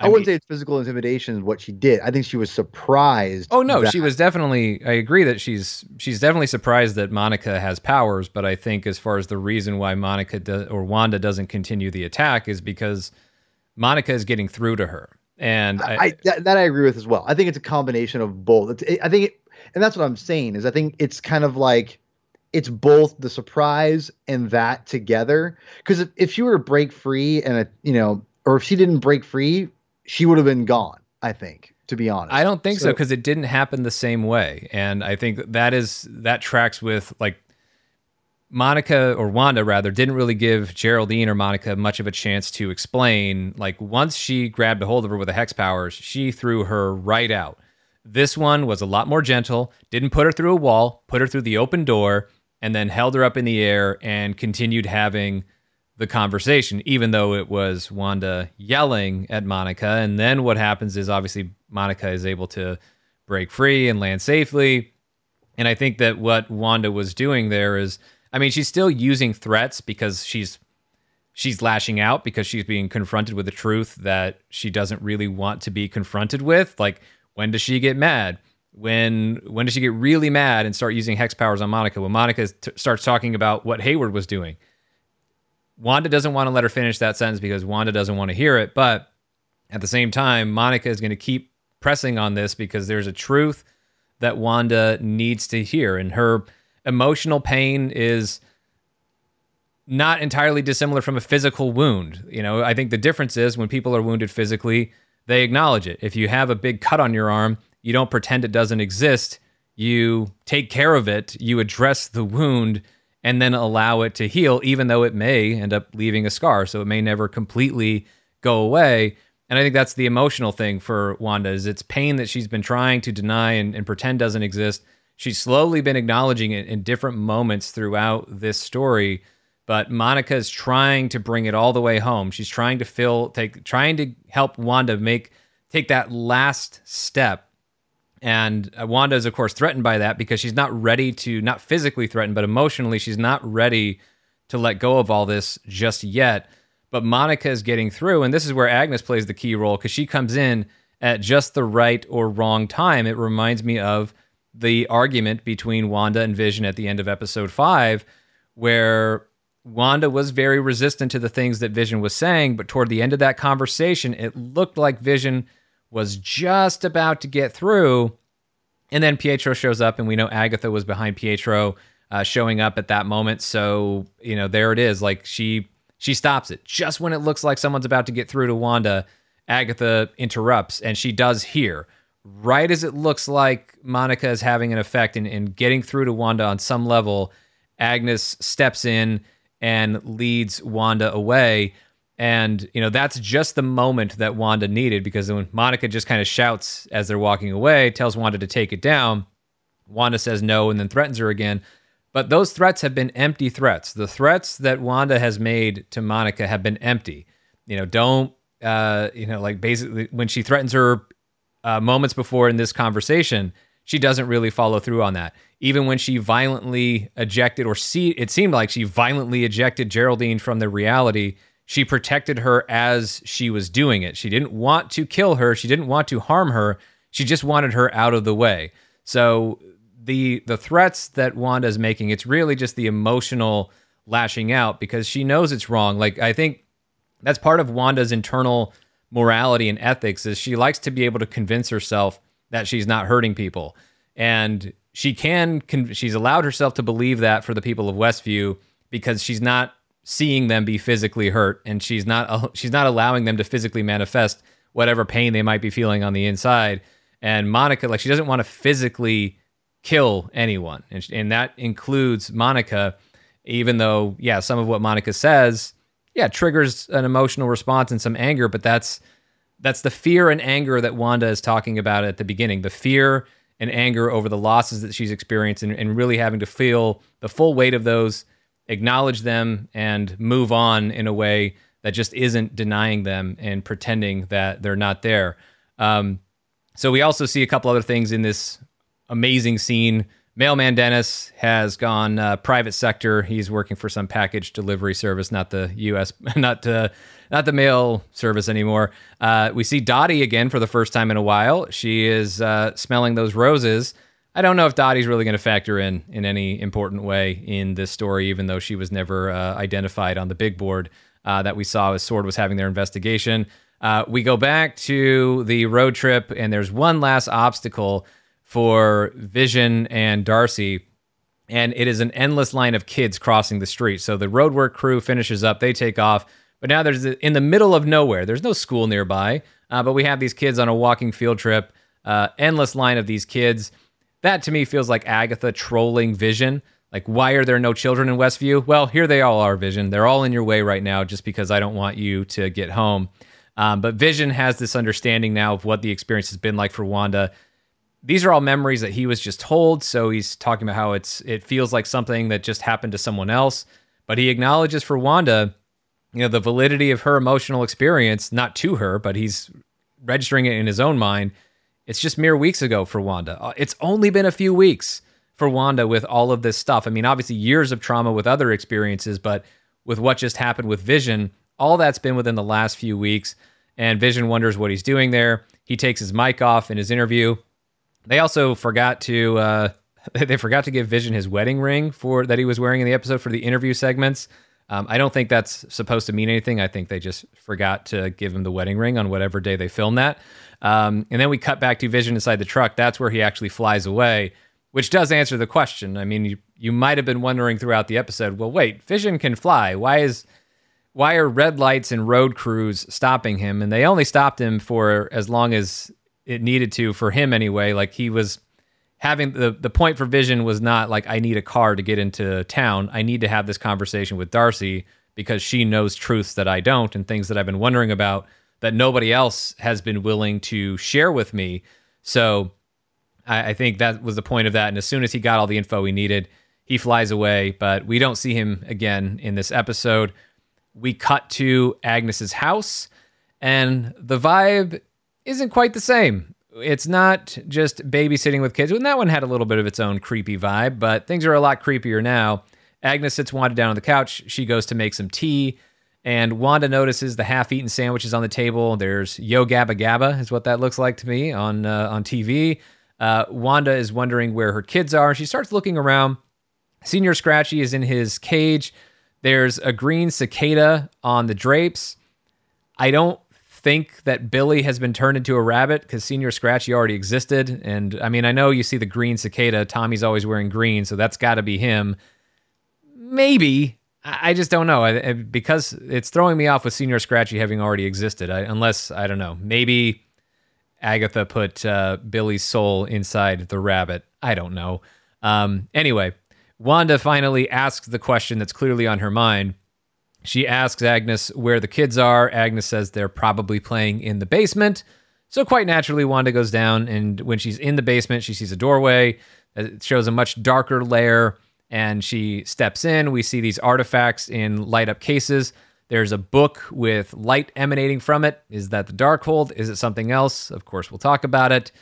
I, I wouldn't mean, say it's physical intimidation. What she did, I think she was surprised. Oh no, that- she was definitely. I agree that she's she's definitely surprised that Monica has powers. But I think as far as the reason why Monica do, or Wanda doesn't continue the attack is because Monica is getting through to her and I, I that, that, I agree with as well. I think it's a combination of both. It, I think, it, and that's what I'm saying is I think it's kind of like it's both the surprise and that together. Because if, if she were to break free and a, you know, or if she didn't break free, she would have been gone. I think, to be honest. I don't think so because it didn't happen the same way, and I think that is that tracks with like Monica or Wanda rather didn't really give Geraldine or Monica much of a chance to explain. Like once she grabbed a hold of her with the hex powers, she threw her right out. This one was a lot more gentle, didn't put her through a wall, put her through the open door, and then held her up in the air and continued having the conversation, even though it was Wanda yelling at Monica. And then what happens is obviously Monica is able to break free and land safely. And I think that what Wanda was doing there is I mean, she's still using threats because she's she's lashing out because she's being confronted with the truth that she doesn't really want to be confronted with. Like, when does she get mad? When when does she get really mad and start using hex powers on Monica? When Monica t- starts talking about what Hayward was doing, Wanda doesn't want to let her finish that sentence because Wanda doesn't want to hear it. But at the same time, Monica is going to keep pressing on this because there's a truth that Wanda needs to hear, and her emotional pain is not entirely dissimilar from a physical wound. You know, I think the difference is when people are wounded physically, they acknowledge it. If you have a big cut on your arm, you don't pretend it doesn't exist. You take care of it, you address the wound, and then allow it to heal, even though it may end up leaving a scar. So it may never completely go away. And I think that's the emotional thing for Wanda is it's pain that she's been trying to deny and, and pretend doesn't exist she's slowly been acknowledging it in different moments throughout this story but monica is trying to bring it all the way home she's trying to fill take trying to help wanda make take that last step and uh, wanda is of course threatened by that because she's not ready to not physically threatened but emotionally she's not ready to let go of all this just yet. But monica is getting through and this is where agnes plays the key role because she comes in at just the right or wrong time. It reminds me of the argument between Wanda and Vision at the end of episode five, where Wanda was very resistant to the things that Vision was saying, but toward the end of that conversation, it looked like Vision was just about to get through. And then Pietro shows up, and we know Agatha was behind Pietro uh, showing up at that moment. So you know, there it is. Like she she stops it just when it looks like someone's about to get through to Wanda. Agatha interrupts, and she does hear right as it looks like Monica is having an effect in, in getting through to Wanda on some level, Agnes steps in and leads Wanda away. And, you know, that's just the moment that Wanda needed because when Monica just kind of shouts as they're walking away, tells Wanda to take it down, Wanda says no and then threatens her again. But those threats have been empty threats. The threats that Wanda has made to Monica have been empty. You know, don't, uh, you know, like basically when she threatens her uh, moments before in this conversation, she doesn't really follow through on that. Even when she violently ejected, or see, it seemed like she violently ejected Geraldine from the reality, she protected her as she was doing it. She didn't want to kill her, she didn't want to harm her, she just wanted her out of the way. So the the threats that Wanda's making, it's really just the emotional lashing out because she knows it's wrong. Like I think that's part of Wanda's internal morality and ethics is she likes to be able to convince herself that she's not hurting people. And she can she's allowed herself to believe that for the people of Westview because she's not seeing them be physically hurt and she's not she's not allowing them to physically manifest whatever pain they might be feeling on the inside. And Monica like she doesn't want to physically kill anyone. And, and that includes Monica even though yeah, some of what Monica says yeah, triggers an emotional response and some anger, but that's that's the fear and anger that Wanda is talking about at the beginning. The fear and anger over the losses that she's experienced and, and really having to feel the full weight of those, acknowledge them, and move on in a way that just isn't denying them and pretending that they're not there. Um, so we also see a couple other things in this amazing scene Mailman Dennis has gone uh, private sector. He's working for some package delivery service, not the U.S., not uh, not the mail service anymore. Uh, we see Dottie again for the first time in a while. She is uh, smelling those roses. I don't know if Dottie's really going to factor in in any important way in this story, even though she was never uh, identified on the big board uh, that we saw as Sword was having their investigation. we go back to the road trip, and there's one last obstacle for Vision and Darcy. And it is an endless line of kids crossing the street. So the roadwork crew finishes up, they take off. But now there's in the middle of nowhere. There's no school nearby, uh, but we have these kids on a walking field trip. Uh, endless line of these kids. That to me feels like Agatha trolling Vision. Like, why are there no children in Westview? Well, here they all are, Vision. They're all in your way right now just because I don't want you to get home. Um, but Vision has this understanding now of what the experience has been like for Wanda these are all memories that he was just told. So he's talking about how it's it feels like something that just happened to someone else. But he acknowledges for Wanda, you know, the validity of her emotional experience, not to her, but he's registering it in his own mind. It's just mere weeks ago for Wanda. Uh, it's only been a few weeks for Wanda with all of this stuff. I mean, obviously years of trauma with other experiences, but with what just happened with Vision, all that's been within the last few weeks. And Vision wonders what he's doing there. He takes his mic off in his interview they also forgot to uh, they forgot to give Vision his wedding ring for that he was wearing in the episode for the interview segments. Um, I don't think that's supposed to mean anything. I think they just forgot to give him the wedding ring on whatever day they filmed that. Um, and then we cut back to Vision inside the truck. That's where he actually flies away, which does answer the question. I mean, you, you might have been wondering throughout the episode, well, wait, Vision can fly. Why is why are red lights and road crews stopping him? And they only stopped him for as long as it needed to for him anyway. Like he was having the the point for Vision was not like I need a car to get into town. I need to have this conversation with Darcy because she knows truths that I don't and things that I've been wondering about that nobody else has been willing to share with me. So I, I think that was the point of that. And as soon as he got all the info he needed, he flies away. But we don't see him again in this episode. We cut to Agnes's house, and the vibe isn't quite the same. It's not just babysitting with kids. And that one had a little bit of its own creepy vibe, but things are a lot creepier now. Agnes sits Wanda down on the couch. She goes to make some tea, and Wanda notices the half-eaten sandwiches on the table. There's Yo Gabba Gabba, is what that looks like to me on uh, on TV. Uh, Wanda is wondering where her kids are. She starts looking around. Señor Scratchy is in his cage. There's a green cicada on the drapes. I don't think that Billy has been turned into a rabbit because Señor Scratchy already existed. And I mean, I know you see the green cicada. Tommy's always wearing green, so that's got to be him. Maybe. I just don't know I, because it's throwing me off with Señor Scratchy having already existed. I, unless I don't know, maybe Agatha put uh, Billy's soul inside the rabbit. I don't know. Um, anyway, Wanda finally asks the question that's clearly on her mind she asks Agnes where the kids are. Agnes says they're probably playing in the basement. So, quite naturally, Wanda goes down, and when she's in the basement, she sees a doorway. It shows a much darker layer, and she steps in. We see these artifacts in light up cases. There's a book with light emanating from it. Is that the Darkhold? Is it something else? Of course, we'll talk about it.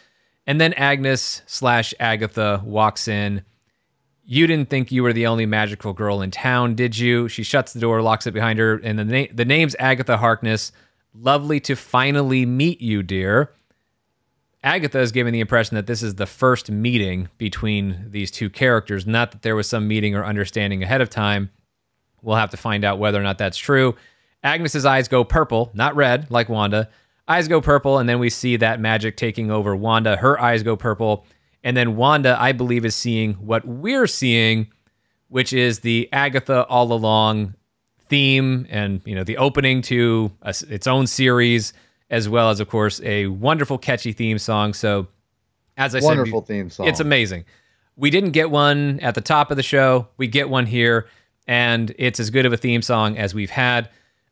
And then Agnes slash Agatha walks in you didn't think you were the only magical girl in town, did you? She shuts the door, locks it behind her, and the, na- the name's Agatha Harkness. Lovely to finally meet you, dear. Agatha is giving the impression that this is the first meeting between these two characters, not that there was some meeting or understanding ahead of time. We'll have to find out whether or not that's true. Agnes's eyes go purple, not red like Wanda. Eyes go purple, and then we see that magic taking over Wanda. Her eyes go purple. And then Wanda, I believe, is seeing what we're seeing, which is the Agatha all along theme and, you know, the opening to a, its own series, as well as, of course, a wonderful, catchy theme song. So, as I Wonderful said, theme song. it's amazing. We didn't get one at the top of the show. We get one here, and it's as good of a theme song as we've had.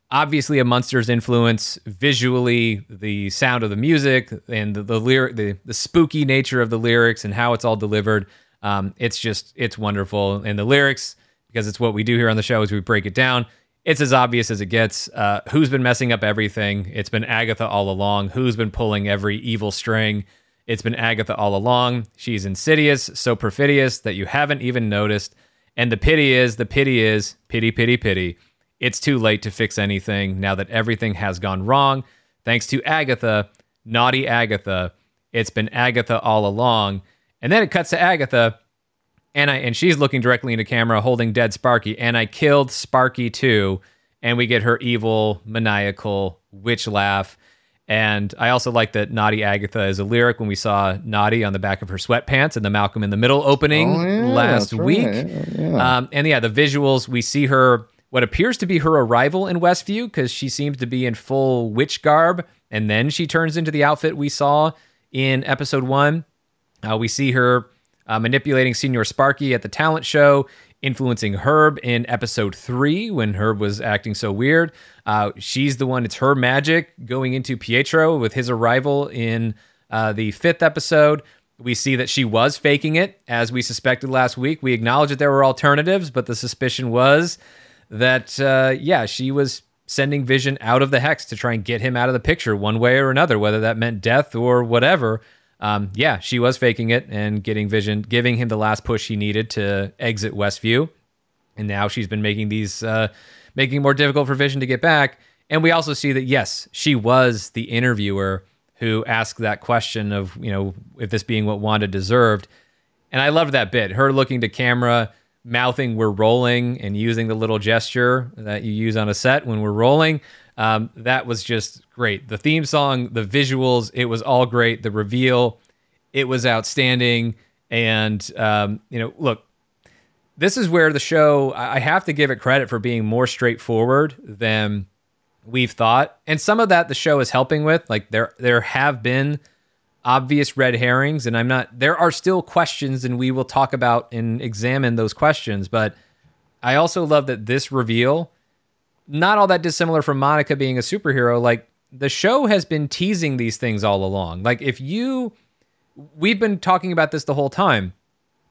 Obviously, a Munsters influence visually, the sound of the music and the the, lyric, the the spooky nature of the lyrics and how it's all delivered. Um, it's just it's wonderful, and the lyrics because it's what we do here on the show is we break it down. It's as obvious as it gets. Uh, who's been messing up everything? It's been Agatha all along. Who's been pulling every evil string? It's been Agatha all along. She's insidious, so perfidious that you haven't even noticed. And the pity is, the pity is, pity, pity, pity. It's too late to fix anything now that everything has gone wrong. Thanks to Agatha, naughty Agatha. It's been Agatha all along. And then it cuts to Agatha, and I and she's looking directly into camera, holding dead Sparky. And I killed Sparky too. And we get her evil, maniacal witch laugh. And I also like that Naughty Agatha is a lyric when we saw Naughty on the back of her sweatpants in the Malcolm in the Middle opening Oh, yeah, last right. week. Yeah. Um, and yeah, the visuals, we see her, what appears to be her arrival in Westview, because she seems to be in full witch garb. And then she turns into the outfit we saw in episode one. Uh, we see her uh, manipulating Senior Sparky at the talent show, influencing Herb in episode three when Herb was acting so weird. Uh, she's the one, it's her magic going into Pietro with his arrival in uh, the fifth episode. We see that she was faking it, as we suspected last week. We acknowledge that there were alternatives, but the suspicion was that, uh, yeah, she was sending Vision out of the hex to try and get him out of the picture one way or another, whether that meant death or whatever. Um, yeah, she was faking it and getting Vision, giving him the last push he needed to exit Westview. And now she's been making these, uh, making it more difficult for Vision to get back. And we also see that, yes, she was the interviewer who asked that question of, you know, if this being what Wanda deserved. And I loved that bit. Her looking to camera, mouthing "we're rolling" and using the little gesture that you use on a set when we're rolling. Um, that was just great. The theme song, the visuals, it was all great. The reveal, it was outstanding. And um, you know, look, this is where the show. I have to give it credit for being more straightforward than we've thought, and some of that the show is helping with. Like there, there have been obvious red herrings and i'm not there are still questions and we will talk about and examine those questions but i also love that this reveal not all that dissimilar from monica being a superhero like the show has been teasing these things all along like if you we've been talking about this the whole time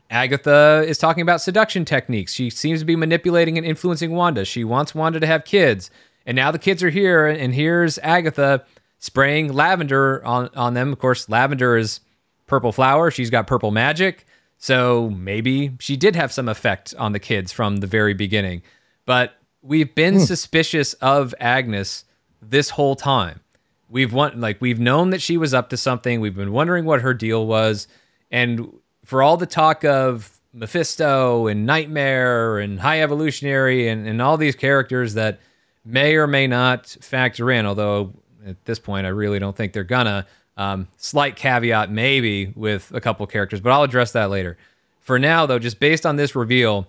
Agatha is talking about seduction techniques. She seems to be manipulating and influencing Wanda. She wants Wanda to have kids. And now the kids are here, and here's Agatha spraying lavender on, on them. Of course, lavender is purple flower. She's got purple magic. So maybe she did have some effect on the kids from the very beginning. But we've been hmm. suspicious of Agnes this whole time. We've want, like we've known that she was up to something. We've been wondering what her deal was. And for all the talk of Mephisto and Nightmare and High Evolutionary and, and all these characters that may or may not factor in, although at this point I really don't think they're gonna. Um, slight caveat, maybe with a couple characters, but I'll address that later. For now, though, just based on this reveal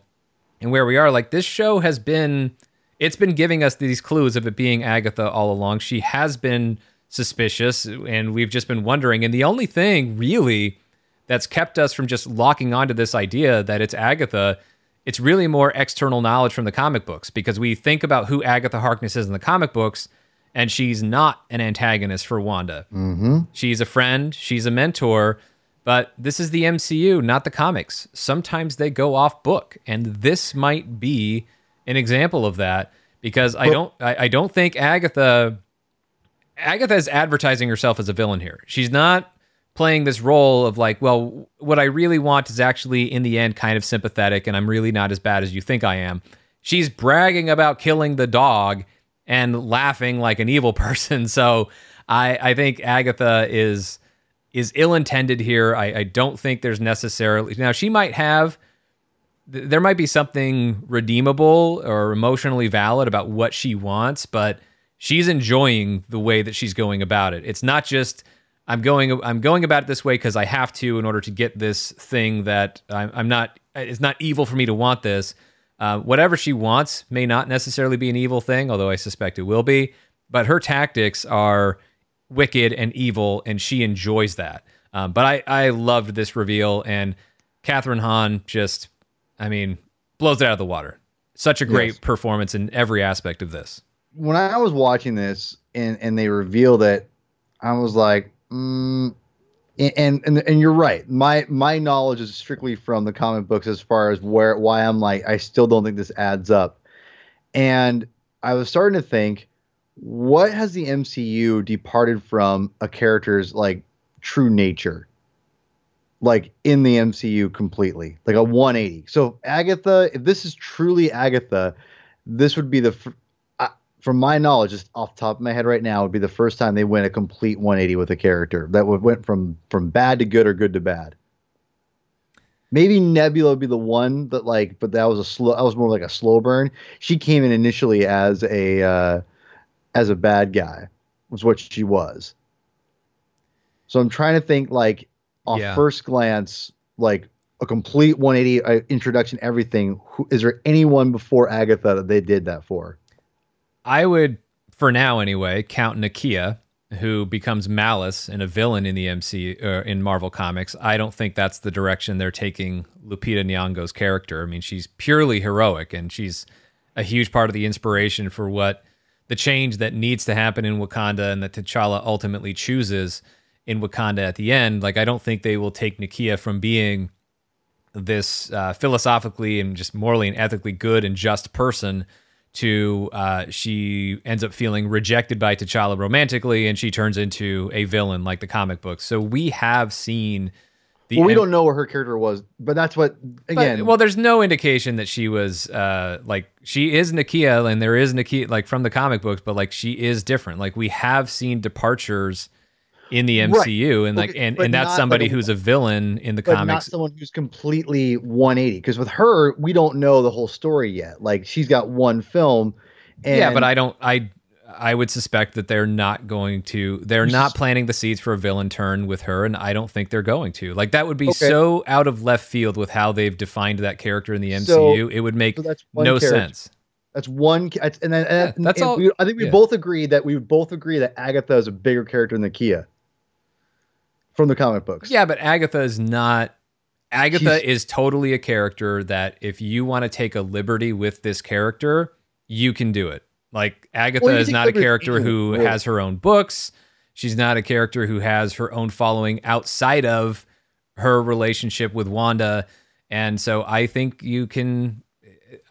and where we are, like this show has been, it's been giving us these clues of it being Agatha all along. She has been suspicious, and we've just been wondering. And the only thing really that's kept us from just locking onto this idea that it's Agatha, it's really more external knowledge from the comic books because we think about who Agatha Harkness is in the comic books, and she's not an antagonist for Wanda. Mm-hmm. She's a friend, she's a mentor, but this is the MCU, not the comics. Sometimes they go off book, and this might be an example of that because I don't I, I don't think Agatha Agatha is advertising herself as a villain here. She's not playing this role of like, well, what I really want is actually in the end kind of sympathetic and I'm really not as bad as you think I am. She's bragging about killing the dog and laughing like an evil person. So I I think Agatha is is ill intended here. I, I don't think there's necessarily now she might have there might be something redeemable or emotionally valid about what she wants, but she's enjoying the way that she's going about it. It's not just I'm going I'm going about it this way because I have to in order to get this thing that I'm, I'm not. It's not evil for me to want this. Uh, whatever she wants may not necessarily be an evil thing, although I suspect it will be. But her tactics are wicked and evil, and she enjoys that. Um, but I I loved this reveal, and Kathryn Hahn just I mean blows it out of the water. Such a great yes. performance in every aspect of this. When I was watching this and and they revealed it, I was like, Mm, and, and and you're right. My my knowledge is strictly from the comic books as far as where why I'm like I still don't think this adds up. And I was starting to think, what has the MCU departed from a character's like true nature? Like in the MCU completely, like a 180. So Agatha, if this is truly Agatha, this would be the from my knowledge, just off the top of my head right now, would be the first time they went a complete 180 with a character that would went from from bad to good or good to bad. Maybe Nebula would be the one that like, but that was a slow. That was more like a slow burn. She came in initially as a uh, as a bad guy, was what she was. So I'm trying to think like off yeah. first glance, like a complete 180 uh, introduction, everything. Who, is there anyone before Agatha that they did that for? I would, for now anyway, count Nakia, who becomes Malice and a villain in the MC uh, in Marvel Comics. I don't think that's the direction they're taking Lupita Nyong'o's character. I mean, she's purely heroic, and she's a huge part of the inspiration for what the change that needs to happen in Wakanda and that T'Challa ultimately chooses in Wakanda at the end. Like, I don't think they will take Nakia from being this uh, philosophically and just morally and ethically good and just person to uh, she ends up feeling rejected by T'Challa romantically, and she turns into a villain like the comic books. So we have seen. The well, we don't know where her character was, but that's what again. But, well, there's no indication that she was uh, like she is Nakia, and there is Nakia like from the comic books, but like she is different. Like we have seen departures in the MCU, right. and like, and, and that's somebody like a, who's a villain in the but comics. Not someone who's completely 180. Because with her, we don't know the whole story yet. Like she's got one film. And yeah, but I don't. I I would suspect that they're not going to. They're not planting the seeds for a villain turn with her, and I don't think they're going to. Like that would be okay. so out of left field with how they've defined that character in the MCU. So, it would make so no character. sense. That's one, and then and, yeah, that's and all. We, I think we yeah. both agree that we would both agree that Agatha is a bigger character than Nakia from the comic books. Yeah, but Agatha is not. Agatha She's, is totally a character that if you want to take a liberty with this character, you can do it. Like Agatha is not a character who really. has her own books. She's not a character who has her own following outside of her relationship with Wanda. And so I think you can.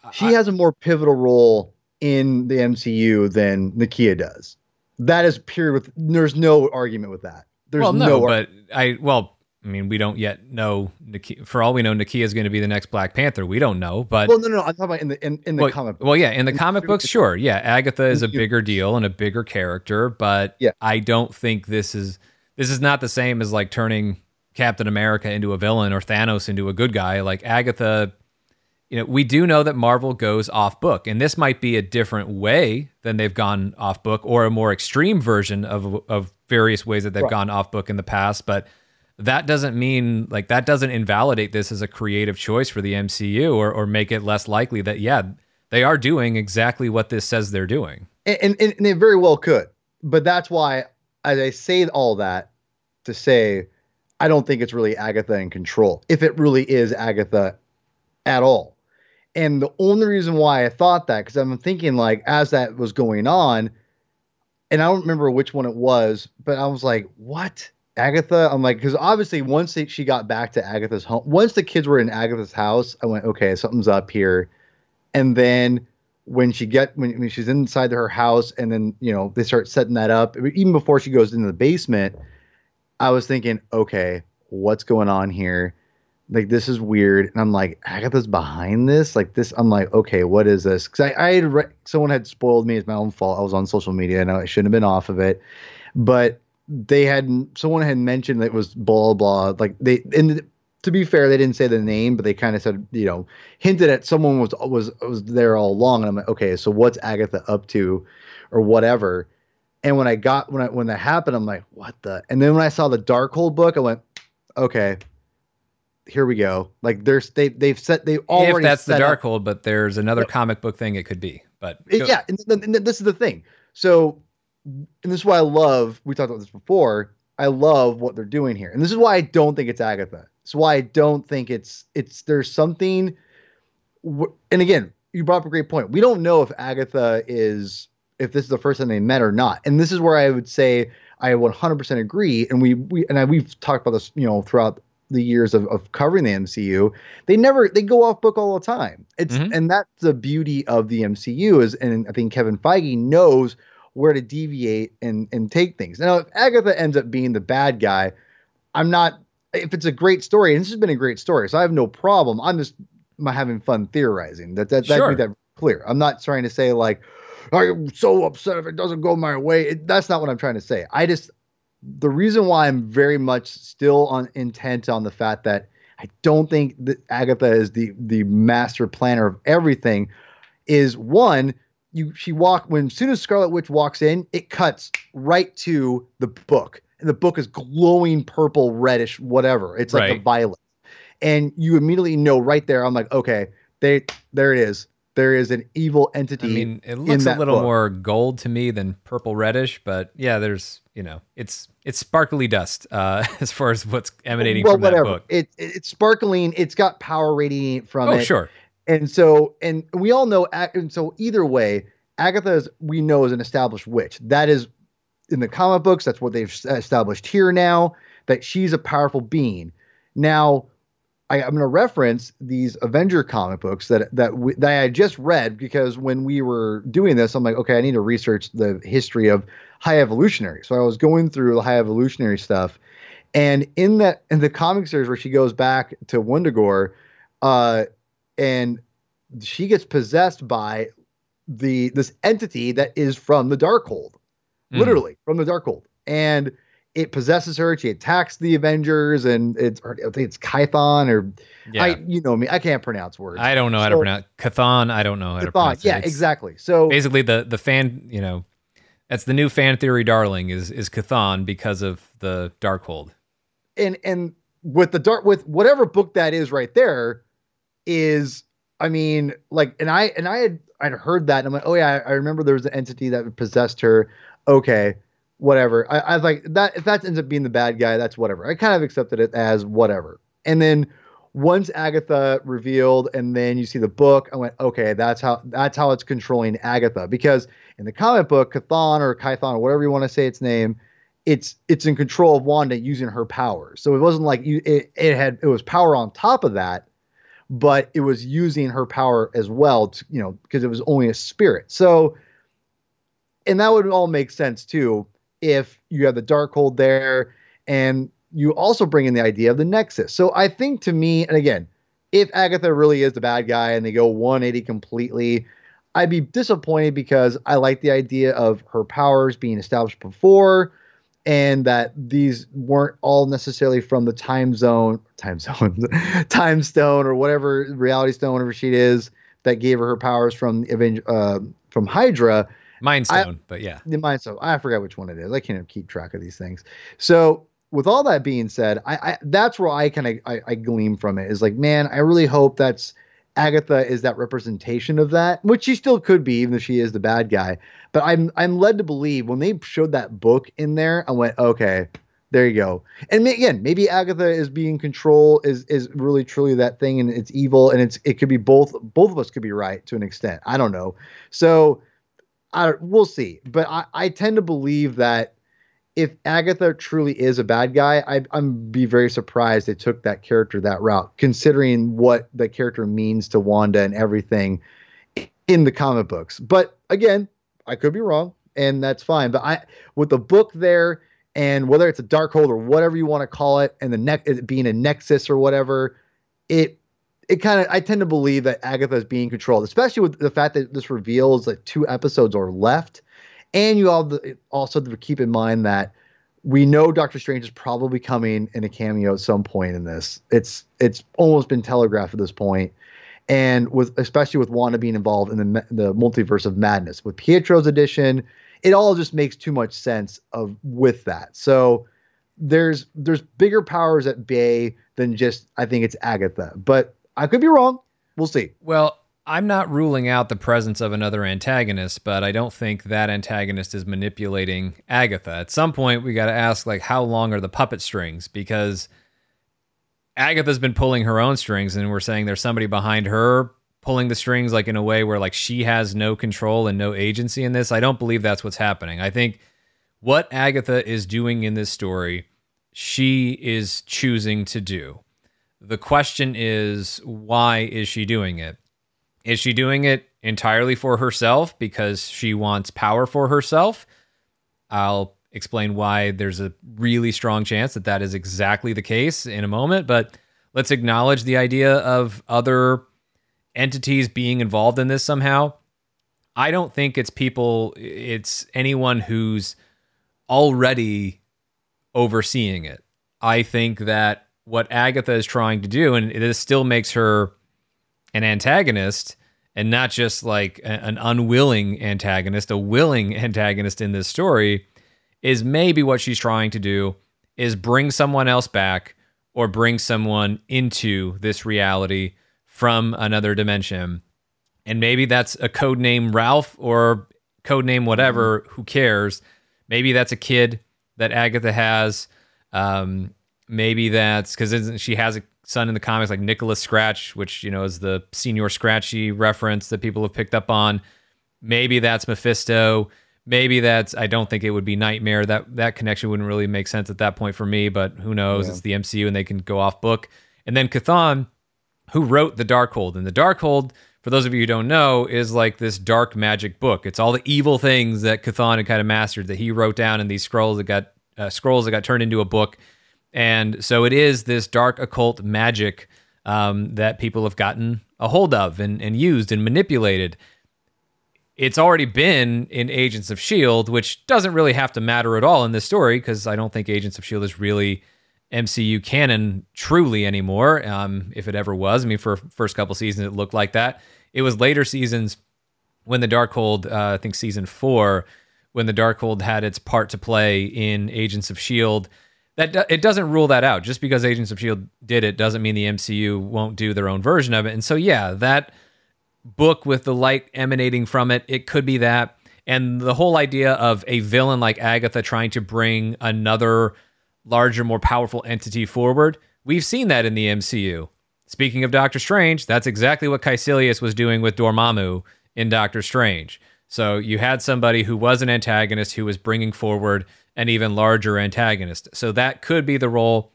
Uh, she I, has a more pivotal role in the MCU than Nakia does. That is pure with. There's no argument with that. There's well, no, no but I well, I mean, we don't yet know. Nakia, for all we know, Nakia is going to be the next Black Panther. We don't know, but well, no, no, I'm talking about in the in, in the well, comic. Books. Well, yeah, in the in comic the, books, sure, yeah, Agatha is a bigger deal and a bigger character, but yeah. I don't think this is this is not the same as like turning Captain America into a villain or Thanos into a good guy. Like Agatha you know, we do know that Marvel goes off book, and this might be a different way than they've gone off book, or a more extreme version of of various ways that they've right. gone off book in the past. But that doesn't mean like that doesn't invalidate this as a creative choice for the MCU, or or make it less likely that yeah they are doing exactly what this says they're doing. And, and, and they very well could, but that's why as I say all that to say I don't think it's really Agatha in control. If it really is Agatha at all and the only reason why I thought that, because I'm thinking like as that was going on, and I don't remember which one it was, but I was like, what? Agatha? I'm like, because obviously once they, she got back to Agatha's home, once the kids were in Agatha's house, I went, okay, something's up here. And then when she get when, when she's inside her house, and then you know they start setting that up, even before she goes into the basement, I was thinking, okay, what's going on here? Like this is weird and i'm like agatha's behind this? Like this i'm like okay what is this? Because I, I had re- someone had spoiled me it's my own fault i was on social media and i shouldn't have been off of it but they had someone had mentioned that it was blah blah like they and to be fair they didn't say the name but they kind of said you know hinted at someone was was was there all along and I'm like okay so what's Agatha up to or whatever? And when I got when I when that happened I'm like what the and then when I saw the Darkhold book I went okay here we go like there's they they've set they already if that's the set up- Darkhold, but there's another comic book thing it could be. But go- yeah, and, and this is the thing. So, and this is why I love. We talked about this before. I love what they're doing here, and this is why I don't think it's Agatha. It's why I don't think it's it's. There's something. And again, you brought up a great point. We don't know if Agatha is if this is the first time they met or not, and this is where I would say I 100% agree. And we we and I, we've talked about this, you know, throughout the years of, of covering the MCU they never they go off book all the time. It's Mhm. and that's the beauty of the MCU is and I think Kevin Feige knows where to deviate and and take things. Now if Agatha ends up being the bad guy, I'm not if it's a great story, and this has been a great story, so I have no problem. I'm just I'm having fun theorizing. That that that Sure. that clear. I'm not trying to say like I'm so upset if it doesn't go my way. It, that's not what I'm trying to say. I just the reason why I'm very much still on intent on the fact that I don't think that Agatha is the the master planner of everything. Is one you she walk when as soon as Scarlet Witch walks in, it cuts right to the book, and the book is glowing purple, reddish, whatever. It's like a violet, and you immediately know right there. I'm like, okay, they there it is. There is an evil entity. I mean, it looks a little book. more gold to me than purple reddish, but yeah, there's you know, it's it's sparkly dust uh, as far as what's emanating well, from that whatever. book. It, it it's sparkling. It's got power radiating from Oh, it. Oh, sure. And so, and we all know, and so either way, Agatha is, we know, is an established witch. That is in the comic books. That's what they've established here now, that she's a powerful being. Now, I, I'm going to reference these Avenger comic books that that we, that I just read because when we were doing this, I'm like, okay, I need to research the history of High Evolutionary. So I was going through the High Evolutionary stuff, and in that in the comic series where she goes back to Wundagore, uh, and she gets possessed by the this entity that is from the Darkhold, Mm. literally from the Darkhold, and it possesses her. She attacks the Avengers, and it's I think it's Kython or Yeah. I you know me, I can't pronounce words. I don't know how to pronounce Cathon. I don't know how to pronounce it. yeah, It's exactly. So Basically, the the fan, you know, that's the new fan theory, darling, is is Cathon because of the Darkhold. and and with the dark with whatever book that is right there is i mean like and i and i had i'd heard that and i'm like oh yeah i, I remember there was an entity that possessed her okay whatever I, I was like that if that ends up being the bad guy that's whatever i kind of accepted it as whatever and then once agatha revealed and then you see the book i went okay that's how that's how it's controlling agatha because in the comic book Chthon or Kython or whatever you want to say its name it's it's in control of Wanda using her powers. So it wasn't like you it, it had it was power on top of that, but it was using her power as well to, you know, because it was only a spirit. So and that would all make sense too if you have the Darkhold there and you also bring in the idea of the Nexus. So I think to me, and again, if Agatha really is the bad guy and they go 180 completely, I'd be disappointed because I like the idea of her powers being established before and that these weren't all necessarily from the time zone, time zone, time stone, or whatever reality stone, whatever she is that gave her her powers from uh, from Hydra. Mind Stone, but yeah. The Mindstone. I forgot which one it is. I can't keep track of these things. So with all that being said, I, I that's where I kind of I, I gleam from it is like, man, I really hope that's Agatha is that representation of that, which she still could be, even if she is the bad guy. But I'm I'm led to believe when they showed that book in there, I went, okay, there you go. And again, maybe Agatha is being control is is really truly that thing, and it's evil, and it's it could be both. Both of us could be right to an extent. I don't know. So I we'll see. But I I tend to believe that if Agatha truly is a bad guy, I, I'm be very surprised they took that character that route, considering what the character means to Wanda and everything in the comic books. But again, I could be wrong, and that's fine. But I, with the book there, and whether it's a Darkhold or whatever you want to call it, and the neck being a nexus or whatever, it it kind of I tend to believe that Agatha is being controlled, especially with the fact that this reveals that two episodes are left, and you all also have to keep in mind that we know Doctor Strange is probably coming in a cameo at some point in this. It's it's almost been telegraphed at this point, and with especially with Wanda being involved in the the multiverse of madness with Pietro's addition, it all just makes too much sense of with that. So there's there's bigger powers at bay than just I think it's Agatha, but I could be wrong. We'll see. Well, I'm not ruling out the presence of another antagonist, but I don't think that antagonist is manipulating Agatha. At some point, we got to ask, like, how long are the puppet strings? Because Agatha's been pulling her own strings, and we're saying there's somebody behind her pulling the strings, like, in a way where, like, she has no control and no agency in this. I don't believe that's what's happening. I think what Agatha is doing in this story, she is choosing to do. The question is, why is she doing it? Is she doing it entirely for herself because she wants power for herself? I'll explain why there's a really strong chance that that is exactly the case in a moment, but let's acknowledge the idea of other entities being involved in this somehow. I don't think it's people, it's anyone who's already overseeing it. I think that what Agatha is trying to do, and this still makes her an antagonist and not just like an unwilling antagonist, a willing antagonist in this story, is maybe what she's trying to do is bring someone else back or bring someone into this reality from another dimension. And maybe that's a code name Ralph or code name whatever, who cares? Maybe that's a kid that Agatha has. Um, maybe that's because she has a son in the comics, like Nicholas Scratch, which you know is the Señor Scratchy reference that people have picked up on. Maybe that's Mephisto. Maybe that's I don't think it would be Nightmare. That that connection wouldn't really make sense at that point for me, but who knows? Yeah. It's the MCU and they can go off book. And then Chthon, who wrote the Darkhold, and the Darkhold, for those of you who don't know, is like this dark magic book. It's all the evil things that Chthon had kind of mastered that he wrote down in these scrolls that got uh, scrolls that got turned into a book and so it is this dark occult magic um, that people have gotten a hold of and, and used and manipulated. It's already been in Agents of S.H.I.E.L.D., which doesn't really have to matter at all in this story because I don't think Agents of S.H.I.E.L.D. is really MCU canon truly anymore, um, if it ever was. I mean, for first couple seasons, it looked like that. It was later seasons when the Darkhold, uh, I think season four, when the Darkhold had its part to play in Agents of S.H.I.E.L.D., that it doesn't rule that out. Just because Agents of Shield did it doesn't mean the MCU won't do their own version of it. And so yeah, that book with the light emanating from it, it could be that. And the whole idea of a villain like Agatha trying to bring another larger, more powerful entity forward, we've seen that in the MCU. Speaking of Doctor Strange, that's exactly what Kaecilius was doing with Dormammu in Doctor Strange. So you had somebody who was an antagonist who was bringing forward an even larger antagonist. So that could be the role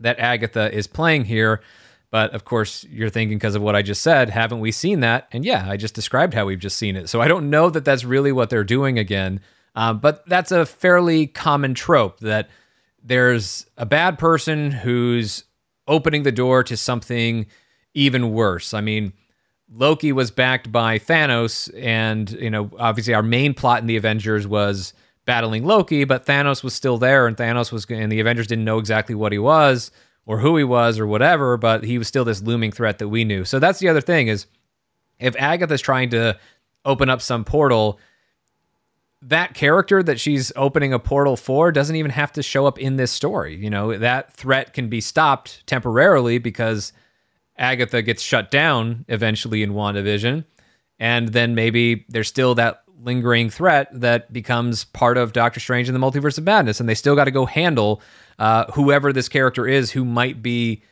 that Agatha is playing here. But of course, you're thinking because of what I just said, haven't we seen that? And yeah, I just described how we've just seen it. So I don't know that that's really what they're doing again. Uh, but that's a fairly common trope that there's a bad person who's opening the door to something even worse. I mean, Loki was backed by Thanos, and you know, obviously, our main plot in the Avengers was battling Loki, but Thanos was still there, and Thanos was, and the Avengers didn't know exactly what he was or who he was or whatever, but he was still this looming threat that we knew. So that's the other thing is if Agatha's trying to open up some portal, that character that she's opening a portal for doesn't even have to show up in this story. You know, that threat can be stopped temporarily because Agatha gets shut down eventually in WandaVision. And then maybe there's still that lingering threat that becomes part of Doctor Strange and the Multiverse of Madness, and they still got to go handle uh, whoever this character is who might be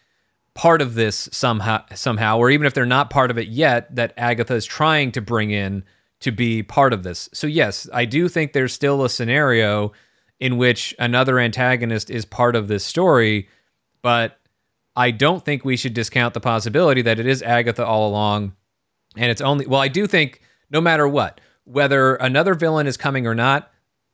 part of this somehow, somehow, or even if they're not part of it yet, that Agatha is trying to bring in to be part of this. So yes, I do think there's still a scenario in which another antagonist is part of this story, but I don't think we should discount the possibility that it is Agatha all along. And it's only, well, I do think no matter what, whether another villain is coming or not,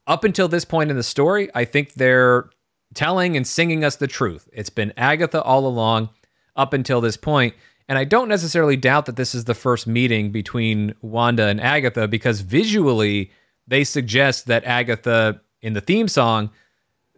up until this point in the story, I think they're telling and singing us the truth. It's been Agatha all along up until this point. And I don't necessarily doubt that this is the first meeting between Wanda and Agatha because visually they suggest that Agatha in the theme song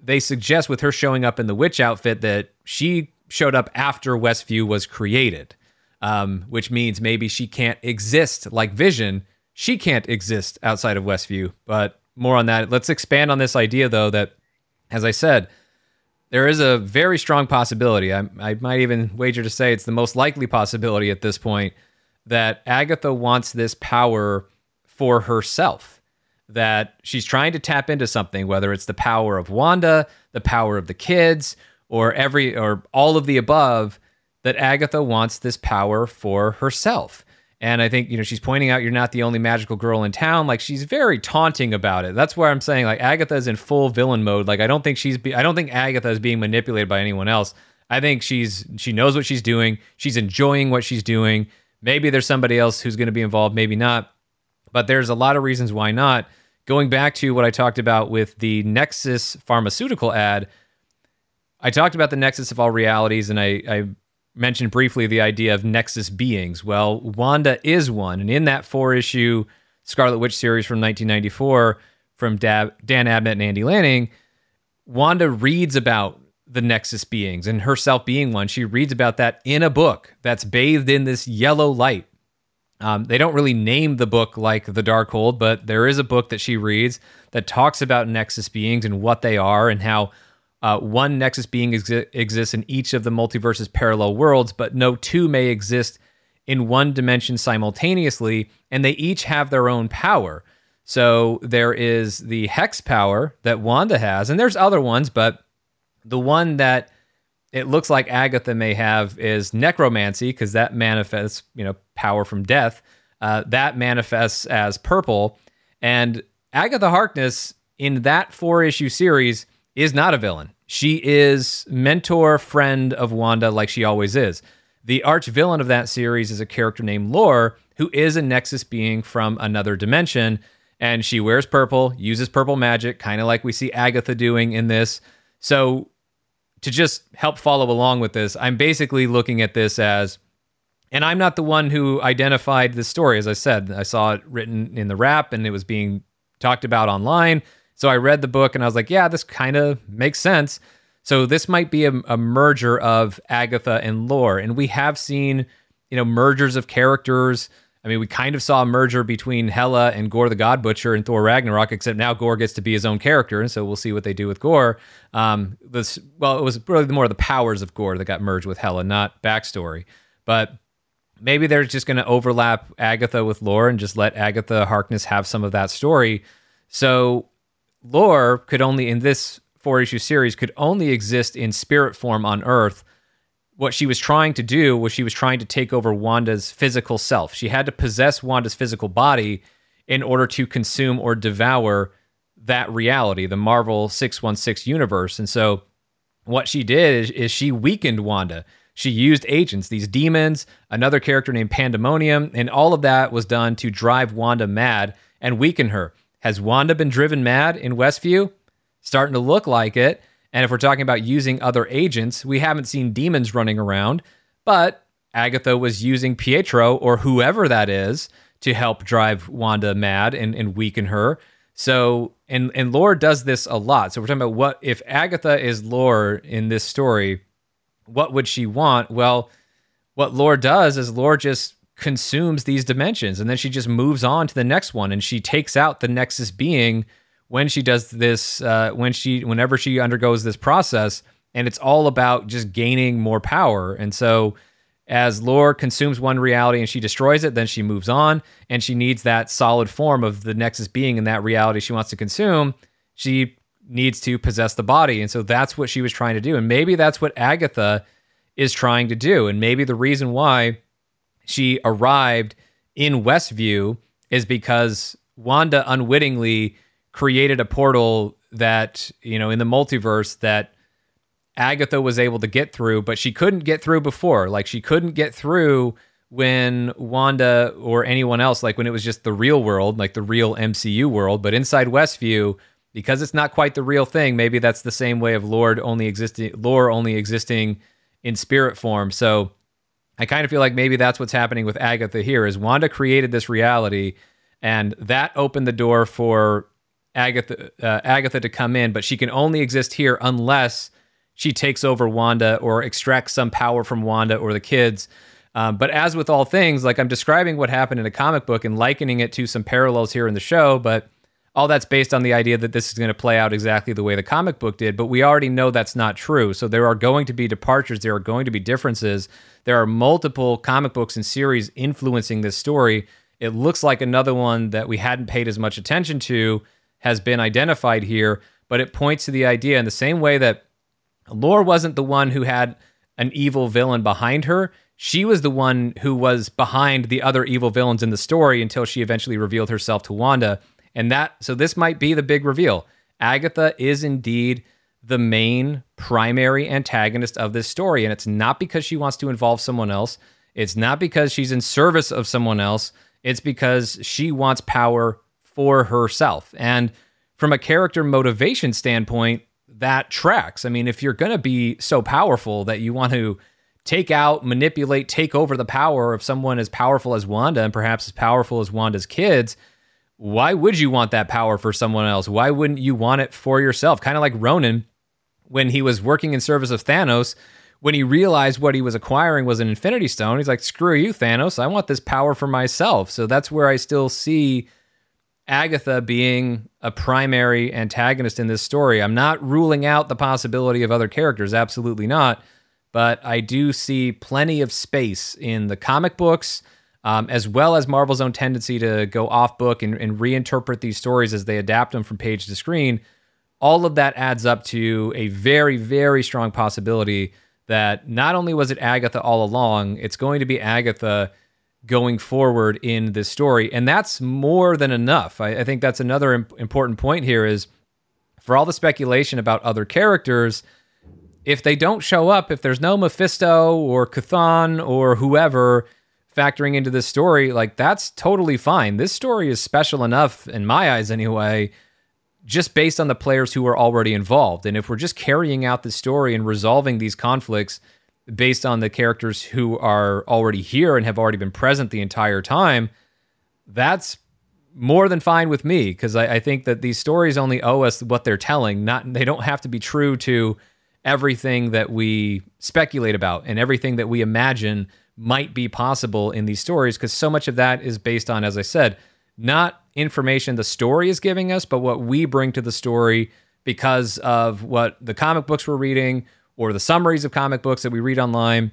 they suggest with her showing up in the witch outfit that she showed up after Westview was created, um, which means maybe she can't exist like Vision. She can't exist outside of Westview. But more on that. Let's expand on this idea, though, that, as I said, there is a very strong possibility. I, I might even wager to say it's the most likely possibility at this point that Agatha wants this power for herself. That she's trying to tap into something, whether it's the power of Wanda, the power of the kids, or every or all of the above, that Agatha wants this power for herself. And I think, you know, she's pointing out you're not the only magical girl in town. Like she's very taunting about it. That's where I'm saying like Agatha is in full villain mode. Like I don't think she's be- I don't think Agatha is being manipulated by anyone else. I think she's she knows what she's doing. She's enjoying what she's doing. Maybe there's somebody else who's going to be involved, maybe not. But there's a lot of reasons why not. Going back to what I talked about with the Nexus pharmaceutical ad, I talked about the nexus of all realities, and I, I mentioned briefly the idea of nexus beings. Well, Wanda is one, and in that four issue Scarlet Witch series from 1994 from Dan Abnett and Andy Lanning, Wanda reads about the nexus beings and herself being one. She reads about that in a book that's bathed in this yellow light. Um, they don't really name the book like The Darkhold, but there is a book that she reads that talks about nexus beings and what they are and how uh, one Nexus being exi- exists in each of the multiverse's parallel worlds, but no two may exist in one dimension simultaneously, and they each have their own power. So there is the hex power that Wanda has, and there's other ones, but the one that it looks like Agatha may have is necromancy, because that manifests, you know, power from death. Uh, that manifests as purple, and Agatha Harkness in that four issue series is not a villain. She is mentor, friend of Wanda, like she always is. The arch villain of that series is a character named Lore, who is a Nexus being from another dimension. And she wears purple, uses purple magic, kind of like we see Agatha doing in this. So, to just help follow along with this, I'm basically looking at this as, and I'm not the one who identified this story. As I said, I saw it written in the wrap and it was being talked about online. So I read the book and I was like, yeah, this kind of makes sense. So this might be a, a, merger of Agatha and Lore. And we have seen, you know, mergers of characters. I mean, we kind of saw a merger between Hela and Gorr the God Butcher and Thor Ragnarok, except now Gorr gets to be his own character. And so we'll see what they do with Gorr. Um, this, well, it was really more the powers of Gorr that got merged with Hela, not backstory. But maybe they're just going to overlap Agatha with Lore and just let Agatha Harkness have some of that story. So Lore could only in this four issue series could only exist in spirit form on Earth. What she was trying to do was she was trying to take over Wanda's physical self. She had to possess Wanda's physical body in order to consume or devour that reality, the Marvel 616 universe. And so what she did is, is she weakened Wanda. She used agents, these demons, another character named Pandemonium, and all of that was done to drive Wanda mad and weaken her. Has Wanda been driven mad in Westview? Starting to look like it. And if we're talking about using other agents, we haven't seen demons running around, but Agatha was using Pietro or whoever that is to help drive Wanda mad and, and weaken her. So, and and Lore does this a lot. So we're talking about what if Agatha is Lore in this story, what would she want? Well, what Lore does is Lore just consumes these dimensions and then she just moves on to the next one and she takes out the nexus being when she does this uh, when she whenever she undergoes this process and it's all about just gaining more power and so as Lore consumes one reality and she destroys it, then she moves on and she needs that solid form of the Nexus being in that reality she wants to consume. She needs to possess the body. And so that's what she was trying to do. And maybe that's what Agatha is trying to do. And maybe the reason why she arrived in Westview is because Wanda unwittingly created a portal that, you know, in the multiverse that Agatha was able to get through, but she couldn't get through before. Like she couldn't get through when Wanda or anyone else, like when it was just the real world, like the real MCU world. But inside Westview, because it's not quite the real thing, maybe that's the same way of Lord only existing, lore only existing in spirit form. So I kind of feel like maybe that's what's happening with Agatha here is Wanda created this reality and that opened the door for Agatha uh, Agatha to come in, but she can only exist here unless she takes over Wanda or extracts some power from Wanda or the kids. Um, but as with all things, like I'm describing what happened in a comic book and likening it to some parallels here in the show, but all that's based on the idea that this is going to play out exactly the way the comic book did. But we already know that's not true. So there are going to be departures, there are going to be differences. There are multiple comic books and series influencing this story. It looks like another one that we hadn't paid as much attention to has been identified here, but it points to the idea in the same way that Lore wasn't the one who had an evil villain behind her. She was the one who was behind the other evil villains in the story until she eventually revealed herself to Wanda. And that, so this might be the big reveal. Agatha is indeed the main primary antagonist of this story. And it's not because she wants to involve someone else, it's not because she's in service of someone else, it's because she wants power for herself. And from a character motivation standpoint, that tracks. I mean, if you're going to be so powerful that you want to take out, manipulate, take over the power of someone as powerful as Wanda and perhaps as powerful as Wanda's kids, why would you want that power for someone else? Why wouldn't you want it for yourself? Kind of like Ronan when he was working in service of Thanos, when he realized what he was acquiring was an Infinity Stone, he's like, screw you, Thanos. I want this power for myself. So that's where I still see Agatha being a primary antagonist in this story. I'm not ruling out the possibility of other characters, absolutely not. But I do see plenty of space in the comic books, um, as well as Marvel's own tendency to go off book and, and reinterpret these stories as they adapt them from page to screen. All of that adds up to a very, very strong possibility that not only was it Agatha all along, it's going to be Agatha going forward in this story. And that's more than enough. I, I think that's another imp- important point here is for all the speculation about other characters, if they don't show up, if there's no Mephisto or Chthon or whoever factoring into this story, like that's totally fine. This story is special enough, in my eyes anyway, just based on the players who are already involved. And if we're just carrying out the story and resolving these conflicts based on the characters who are already here and have already been present the entire time, that's more than fine with me because I, I, think that these stories only owe us what they're telling. Not they don't have to be true to everything that we speculate about and everything that we imagine might be possible in these stories because so much of that is based on, as I said, not information the story is giving us, but what we bring to the story because of what the comic books we're reading or the summaries of comic books that we read online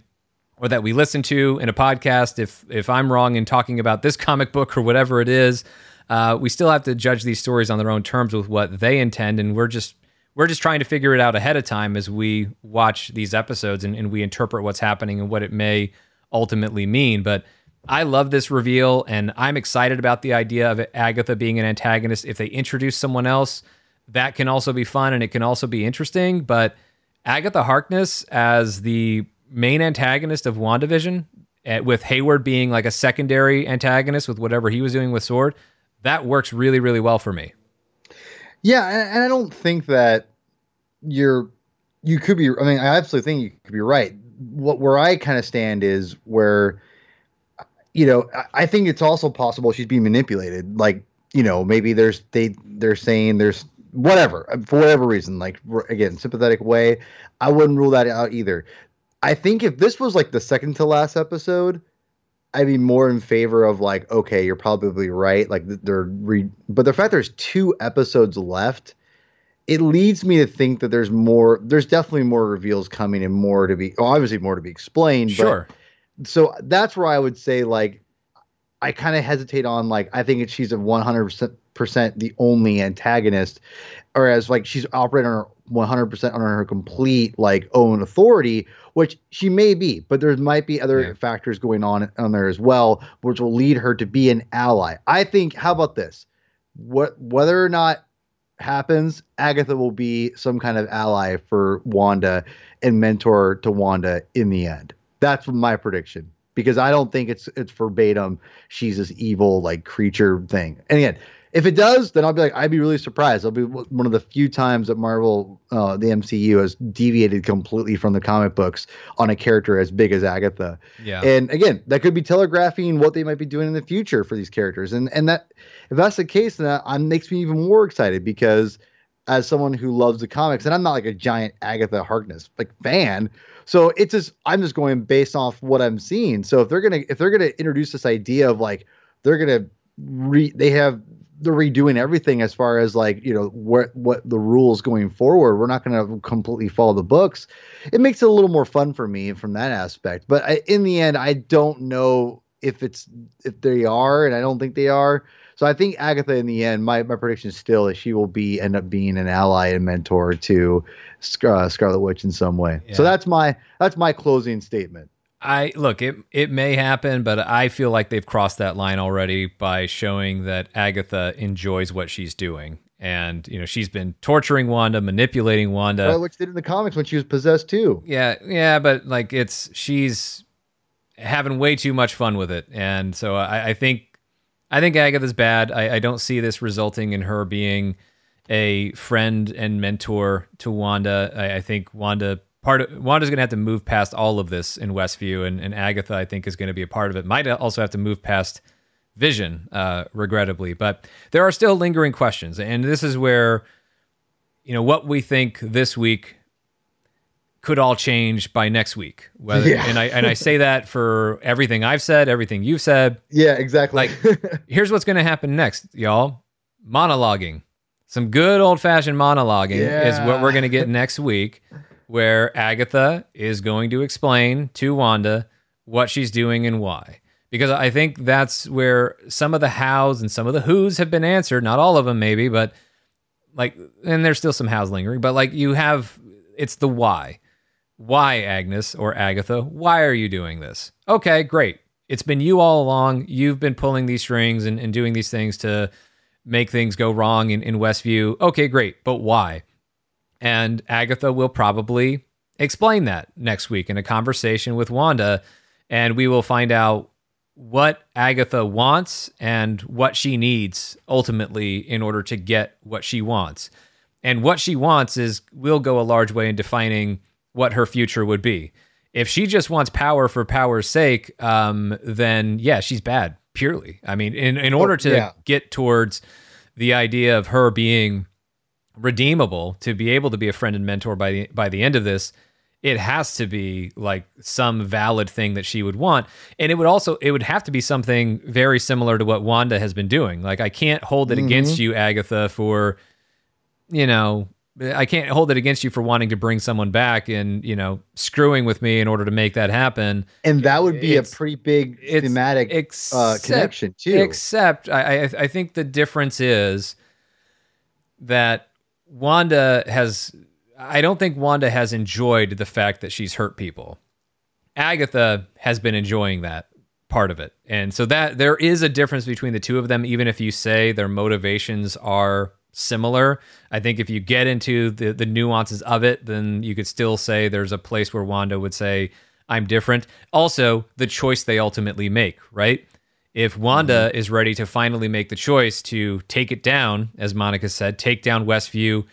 or that we listen to in a podcast. If if i'm wrong in talking about this comic book or whatever it is uh, we still have to judge these stories on their own terms with what they intend. And we're just we're just trying to figure it out ahead of time as we watch these episodes and, and we interpret what's happening and what it may ultimately mean. But I love this reveal, and I'm excited about the idea of Agatha being an antagonist. If they introduce someone else, that can also be fun and it can also be interesting. But Agatha Harkness as the main antagonist of WandaVision, eh, with Hayward being like a secondary antagonist with whatever he was doing with Sword, that works really, really well for me. Yeah, and I don't think that you're you could be. I mean, I absolutely think you could be right. What where I kind of stand is where, you know, I think it's also possible she's being manipulated. Like, you know, maybe there's they they're saying there's whatever uh, for whatever reason like again sympathetic way. I wouldn't rule that out either. I think if this was like the second to last episode i'd be more in favor of like okay you're probably right like they're re- but the fact there's two episodes left it leads me to think that there's more there's definitely more reveals coming and more to be obviously more to be explained sure so that's where i would say like i kind of hesitate on like i think she's a 100% the only antagonist, whereas like she's operating on her 100% on her complete like own authority, which she may be, but there might be other yeah. factors going on on there as well, which will lead her to be an ally. I think. How about this? What whether or not happens, Agatha will be some kind of ally for Wanda and mentor to Wanda in the end. That's my prediction because I don't think it's it's verbatim. She's this evil like creature thing. And again, if it does, then I'll be like, I'd be really surprised. It'll be one of the few times that Marvel, uh, the MCU, has deviated completely from the comic books on a character as big as Agatha. Yeah. And again, that could be telegraphing what they might be doing in the future for these characters. And and that if that's the case, then that makes me even more excited because as someone who loves the comics, and I'm not like a giant Agatha Harkness like fan. So it's just I'm just going based off what I'm seeing. So if they're gonna if they're gonna introduce this idea of like they're gonna re they have they're redoing everything as far as like you know what what the rules going forward. We're not going to completely follow the books. It makes it a little more fun for me from that aspect. But I, in the end, I don't know if it's if they are, and I don't think they are. So I think Agatha, in the end, my, my prediction still is she will be end up being an ally and mentor to uh, Scarlet Witch in some way. Yeah. So that's my that's my closing statement. I look, it it may happen, but I feel like they've crossed that line already by showing that Agatha enjoys what she's doing. And, you know, she's been torturing Wanda, manipulating Wanda. Well, which did in the comics when she was possessed too. Yeah, yeah, but like it's she's having way too much fun with it. And so I, I think I think Agatha's bad. I, I don't see this resulting in her being a friend and mentor to Wanda. I, I think Wanda part of Wanda's going to have to move past all of this in Westview, and, and Agatha, I think, is going to be a part of it. Might also have to move past Vision, uh, regrettably, but there are still lingering questions, and this is where, you know, what we think this week could all change by next week. Whether, yeah. and I and I say that for everything I've said, everything you've said. Yeah, exactly. Like, here's what's going to happen next, y'all. Monologuing. Some good old fashioned monologuing yeah. is what we're going to get next week where Agatha is going to explain to Wanda what she's doing and why. Because I think that's where some of the hows and some of the who's have been answered. Not all of them, maybe, but like, and there's still some hows lingering, but like you have, it's the why. Why, Agnes or Agatha? Why are you doing this? Okay, great. It's been you all along. You've been pulling these strings and, and doing these things to make things go wrong in, in Westview. Okay, great. But why? And Agatha will probably explain that next week in a conversation with Wanda. And we will find out what Agatha wants and what she needs ultimately in order to get what she wants. And what she wants is will go a large way in defining what her future would be. If she just wants power for power's sake, um, then yeah, she's bad purely. I mean, in, in order to yeah. get towards the idea of her being redeemable to be able to be a friend and mentor by the by the end of this it has to be like some valid thing that she would want and it would also it would have to be something very similar to what Wanda has been doing like I can't hold it mm-hmm. against you Agatha for you know I can't hold it against you for wanting to bring someone back and you know screwing with me in order to make that happen. And that would be it's, a pretty big thematic except, uh, connection too. Except I, I I think the difference is that Wanda has I don't think Wanda has enjoyed the fact that she's hurt people. Agatha has been enjoying that part of it. And so that there is a difference between the two of them even if you say their motivations are similar. I think if you get into the the nuances of it, then you could still say there's a place where Wanda would say I'm different. Also, the choice they ultimately make, right? if Wanda mm-hmm. is ready to finally make the choice to take it down, as Monica said, take down Westview,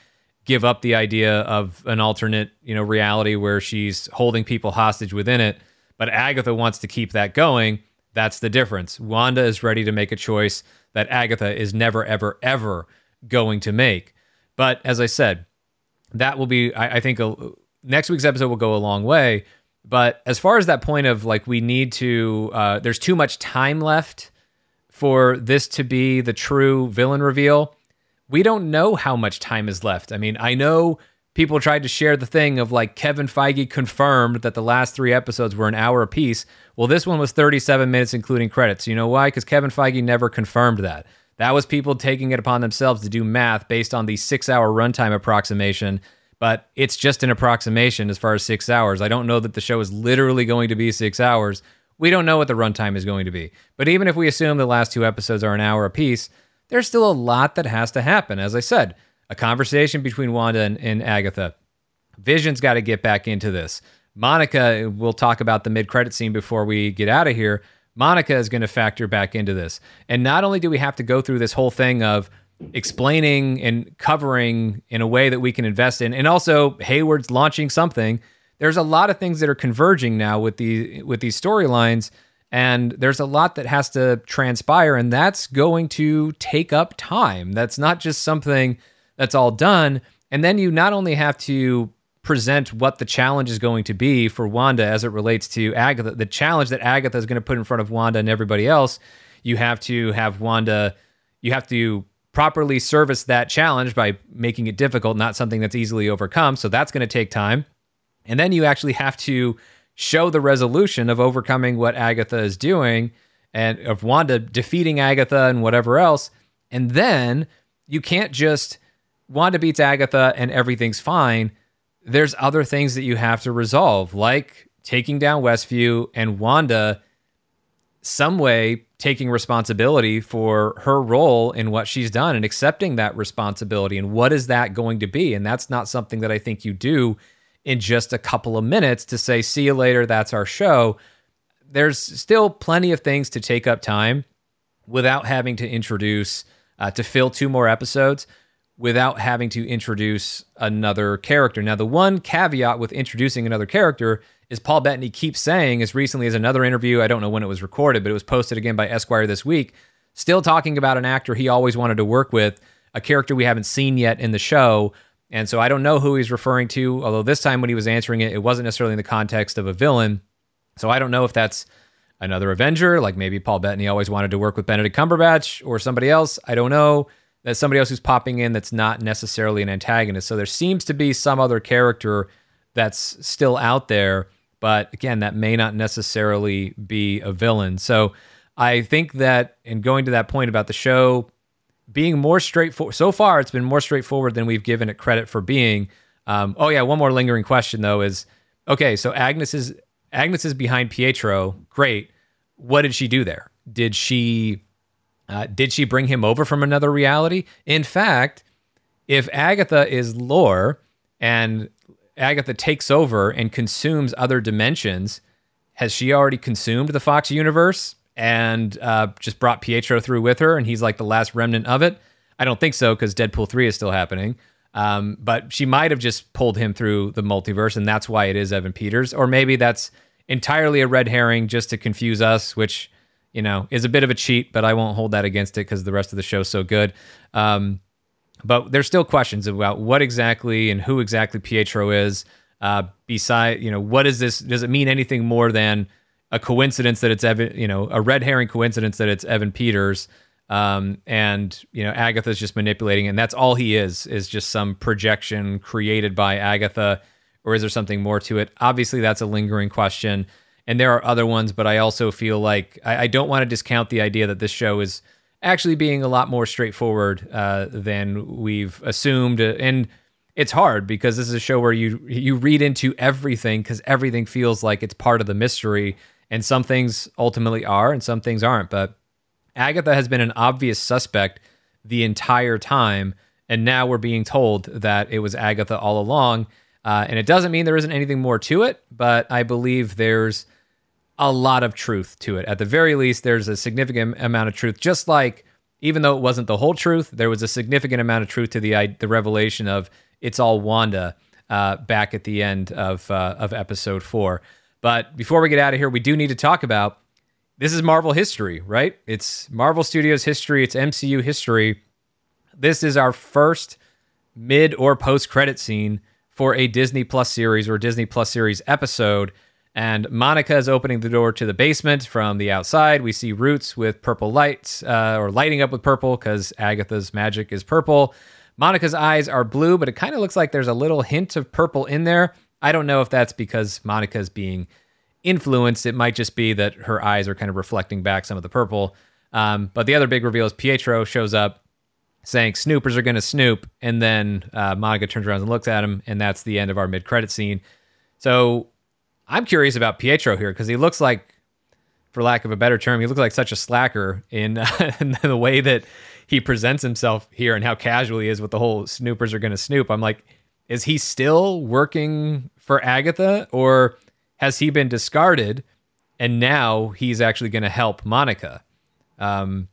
give up the idea of an alternate, you know, reality where she's holding people hostage within it, but Agatha wants to keep that going, that's the difference. Wanda is ready to make a choice that Agatha is never, ever, ever going to make. But as I said, that will be, I, I think, a, next week's episode will go a long way but as far as that point of like, we need to, uh, there's too much time left for this to be the true villain reveal. We don't know how much time is left. I mean, I know people tried to share the thing of like Kevin Feige confirmed that the last three episodes were an hour apiece. Well, this one was 37 minutes, including credits. You know why? Because Kevin Feige never confirmed that. That was people taking it upon themselves to do math based on the six hour runtime approximation but it's just an approximation as far as six hours. I don't know that the show is literally going to be six hours. We don't know what the runtime is going to be. But even if we assume the last two episodes are an hour apiece, there's still a lot that has to happen. As I said, a conversation between Wanda and, and Agatha. Vision's got to get back into this. Monica, we'll talk about the mid credit scene before we get out of here. Monica is going to factor back into this. And not only do we have to go through this whole thing of explaining and covering in a way that we can invest in, and also Hayward's launching something. There's a lot of things that are converging now with the with these storylines, and there's a lot that has to transpire, and that's going to take up time. That's not just something that's all done. And then you not only have to present what the challenge is going to be for Wanda as it relates to Agatha, the challenge that Agatha is going to put in front of Wanda and everybody else, you have to have Wanda, you have to properly service that challenge by making it difficult, not something that's easily overcome. So that's going to take time. And then you actually have to show the resolution of overcoming what Agatha is doing and of Wanda defeating Agatha and whatever else. And then you can't just Wanda beats Agatha and everything's fine there's other things that you have to resolve, like taking down Westview and Wanda some way taking responsibility for her role in what she's done and accepting that responsibility. And what is that going to be? And that's not something that I think you do in just a couple of minutes to say, see you later, that's our show. There's still plenty of things to take up time without having to introduce, uh, to fill two more episodes without having to introduce another character. Now, the one caveat with introducing another character is Paul Bettany keeps saying, as recently as another interview, I don't know when it was recorded, but it was posted again by Esquire this week, still talking about an actor he always wanted to work with, a character we haven't seen yet in the show. And so I don't know who he's referring to, although this time when he was answering it, it wasn't necessarily in the context of a villain. So I don't know if that's another Avenger, like maybe Paul Bettany always wanted to work with Benedict Cumberbatch or somebody else. I don't know that's somebody else who's popping in that's not necessarily an antagonist. So there seems to be some other character that's still out there, but again, that may not necessarily be a villain. So I think that in going to that point about the show being more straightforward, so far it's been more straightforward than we've given it credit for being. Um, oh yeah, one more lingering question though is okay. So Agnes is Agnes is behind Pietro. Great. What did she do there? Did she uh, did she bring him over from another reality? In fact, if Agatha is lore and Agatha takes over and consumes other dimensions, has she already consumed the Fox universe and uh, just brought Pietro through with her and he's like the last remnant of it? I don't think so because Deadpool 3 is still happening. Um, but she might have just pulled him through the multiverse and that's why it is Evan Peters. Or maybe that's entirely a red herring just to confuse us, which you know, is a bit of a cheat, but I won't hold that against it because the rest of the show's so good. Um, but there's still questions about what exactly and who exactly Pietro is. Uh, beside, you know, what is this? Does it mean anything more than a coincidence that it's Evan? You know, a red herring coincidence that it's Evan Peters, um, and you know, Agatha's just manipulating, and that's all he is. Is just some projection created by Agatha, or is there something more to it? Obviously, that's a lingering question and there are other ones, but I also feel like I, I don't want to discount the idea that this show is actually being a lot more straightforward uh, than we've assumed, and it's hard because this is a show where you you read into everything because everything feels like it's part of the mystery, and some things ultimately are, and some things aren't. But Agatha has been an obvious suspect the entire time, and now we're being told that it was Agatha all along. Uh, and it doesn't mean there isn't anything more to it, but I believe there's a lot of truth to it. At the very least, there's a significant amount of truth. Just like, even though it wasn't the whole truth, there was a significant amount of truth to the the revelation of it's all Wanda uh, back at the end of uh, of episode four. But before we get out of here, we do need to talk about this is Marvel history, right? It's Marvel Studios history. It's MCU history. This is our first mid or post credit scene for a Disney Plus series or Disney Plus series episode and Monica is opening the door to the basement from the outside. We see Roots with purple lights, uh, or lighting up with purple because Agatha's magic is purple. Monica's eyes are blue, but it kind of looks like there's a little hint of purple in there. I don't know if that's because Monica's being influenced. It might just be that her eyes are kind of reflecting back some of the purple. Um, but the other big reveal is Pietro shows up saying snoopers are going to snoop. And then uh, Monica turns around and looks at him. And that's the end of our mid credit scene. So I'm curious about Pietro here because he looks like, for lack of a better term, he looks like such a slacker in, uh, in the way that he presents himself here and how casual he is with the whole snoopers are going to snoop. I'm like, is he still working for Agatha or has he been discarded and now he's actually going to help Monica. Um,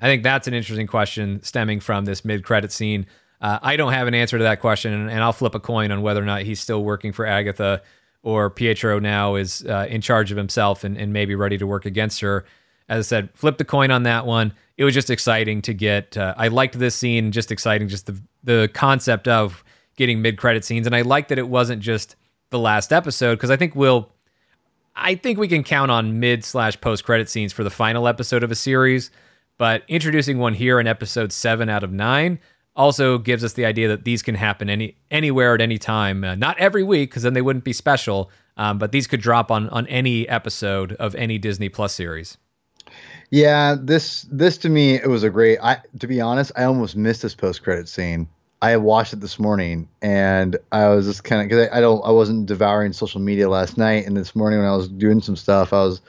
I think that's an interesting question stemming from this mid-credit scene. Uh, I don't have an answer to that question, and, and, I'll flip a coin on whether or not he's still working for Agatha or Pietro now is uh, in charge of himself and, and maybe ready to work against her. As I said, flip the coin on that one. It was just exciting to get. Uh, I liked this scene, just exciting, just the the concept of getting mid credit scenes, and I like that it wasn't just the last episode because I think we'll. I think we can count on mid slash post credit scenes for the final episode of a series, but introducing one here in episode seven out of nine also gives us the idea that these can happen any anywhere at any time. Uh, not every week, because then they wouldn't be special. Um, but these could drop on on any episode of any Disney Plus series. Yeah, this this to me it was a great. I to be honest, I almost missed this post credit scene. I watched it this morning, and I was just kind of because I, I don't I wasn't devouring social media last night, and this morning when I was doing some stuff, I was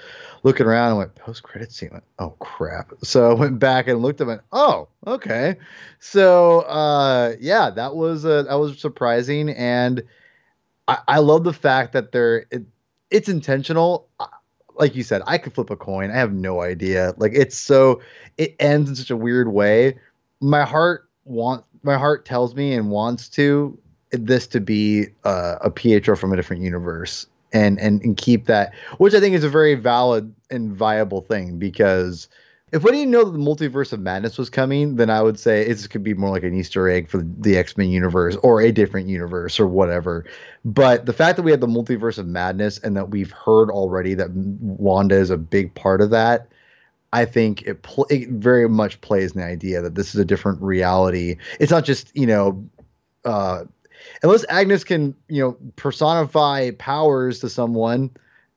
looking around and went post credit scene. Went, oh crap! So I went back and looked at it. Oh, okay. So uh, yeah, that was uh, that was surprising, and I, I love the fact that they're it, it's intentional. Like you said, I could flip a coin. I have no idea. Like it's so it ends in such a weird way. My heart wants my heart tells me and wants to this to be uh, a Pietro from a different universe and and and keep that, which I think is a very valid and viable thing because if we didn't know that the multiverse of madness was coming, then I would say this could be more like an Easter egg for the X Men universe or a different universe or whatever. But the fact that we had the multiverse of madness and that we've heard already that Wanda is a big part of that, I think it, pl- it very much plays in the idea that this is a different reality. It's not just you know uh, unless Agnes can, you know, personify powers to someone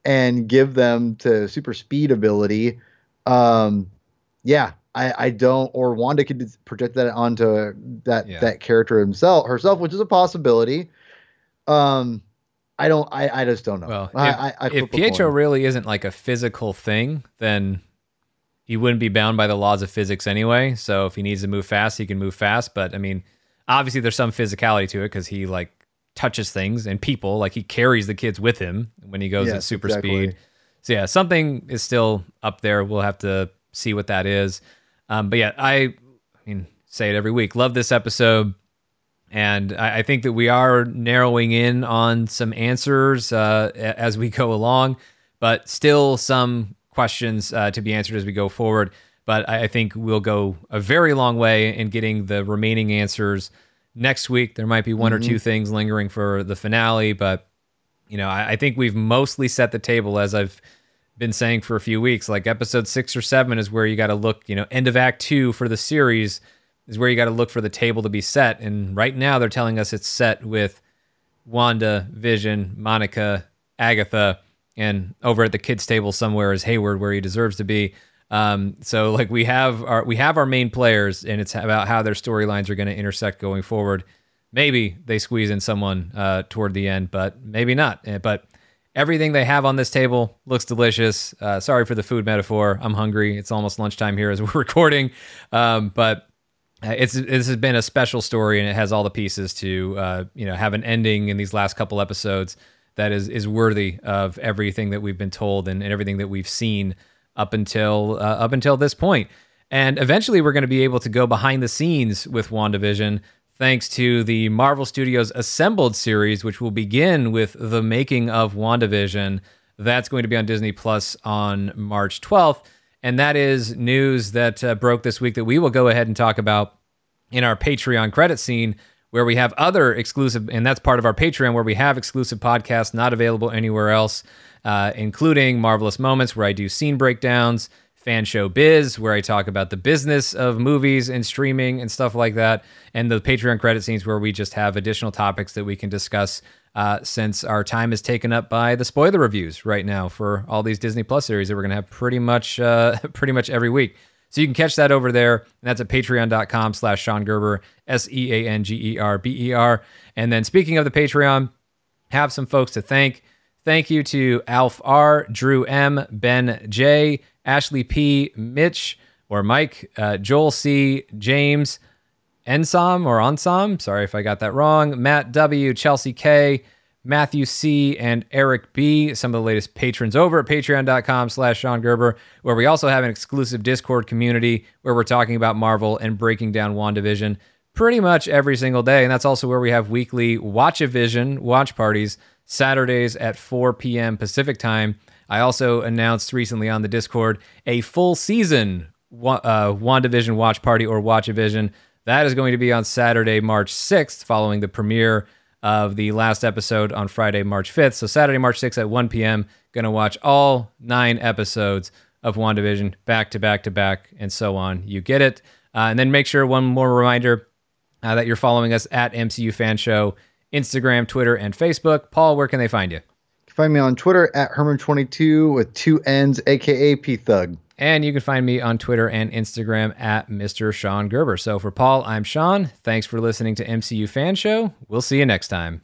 and give them to super speed ability, um, yeah, I, I don't. Or Wanda could project that onto that yeah. that character himself herself, which is a possibility. Um, I don't. I, I just don't know. Well, I, if, I, I if Pietro really isn't like a physical thing, then he wouldn't be bound by the laws of physics anyway. So if he needs to move fast, he can move fast. But I mean, obviously there's some physicality to it because he like touches things and people like he carries the kids with him when he goes yes, at super exactly. speed. So yeah something is still up there. We'll have to see what that is. Um, but yeah I, I mean say it every week. Love this episode. And I, I think that we are narrowing in on some answers uh, as we go along but still some questions uh, to be answered as we go forward but I, I think we'll go a very long way in getting the remaining answers next week. There might be one mm-hmm. or two things lingering for the finale, but you know, I, I, think we've mostly set the table as I've been saying for a few weeks. Like episode six or seven is where you got to look. You know, end of act two for the series is where you got to look for the table to be set. And right now they're telling us it's set with Wanda, Vision, Monica, Agatha, and over at the kids' table somewhere is Hayward, where he deserves to be. Um, so like we have our we have our main players, and it's about how their storylines are going to intersect going forward. Maybe they squeeze in someone uh, toward the end, but maybe not. Eh, but everything they have on this table looks delicious. Uh, sorry for the food metaphor. I'm hungry. It's almost lunchtime here as we're recording, um, but uh, it's this has been a special story, and it has all the pieces to uh, you know have an ending in these last couple episodes that is is worthy of everything that we've been told and, and everything that we've seen up until uh, up until this point. And eventually, we're going to be able to go behind the scenes with WandaVision, thanks to the Marvel Studios Assembled series, which will begin with the making of WandaVision. That's going to be on Disney Plus on March 12th. And that is news that uh, broke this week that we will go ahead and talk about in our Patreon credit scene, where we have other exclusive, and that's part of our Patreon, where we have exclusive podcasts not available anywhere else uh, including Marvelous Moments, where I do scene breakdowns, Fan Show Biz, where I talk about the business of movies and streaming and stuff like that, and the Patreon credit scenes, where we just have additional topics that we can discuss. Uh, since our time is taken up by the spoiler reviews right now for all these Disney Plus series that we're gonna have pretty much uh, pretty much every week. So you can catch that over there. And that's at patreon.com slash Sean Gerber, S E A N G E R B E R. And then speaking of the Patreon, have some folks to thank. Thank you to Alf R, Drew M, Ben J, Ashley P, Mitch or Mike, uh, Joel C, James, Ensom or Ensom. Sorry if I got that wrong. Matt W, Chelsea K, Matthew C. and Eric B., some of the latest patrons over at patreon.com slash Sean Gerber, where we also have an exclusive Discord community where we're talking about Marvel and breaking down WandaVision pretty much every single day. And that's also where we have weekly Watch-A-Vision watch parties, Saturdays at 4 p.m. Pacific time. I also announced recently on the Discord a full season uh, WandaVision watch party or Watch-A-Vision. That is going to be on Saturday, March 6th, following the premiere of the last episode on Friday, March 5th. So Saturday, March 6th at 1 p.m., going to watch all nine episodes of WandaVision back to back to back and so on. You get it. Uh, and then make sure one more reminder uh, that you're following us at MCU Fan Show, Instagram, Twitter, and Facebook. Paul, where can they find you? You can find me on Twitter at Hermann22 with two N's, aka P Thug. And you can find me on Twitter and Instagram at Mr. Sean Gerber. So for Paul, I'm Sean. Thanks for listening to MCU Fan Show. We'll see you next time.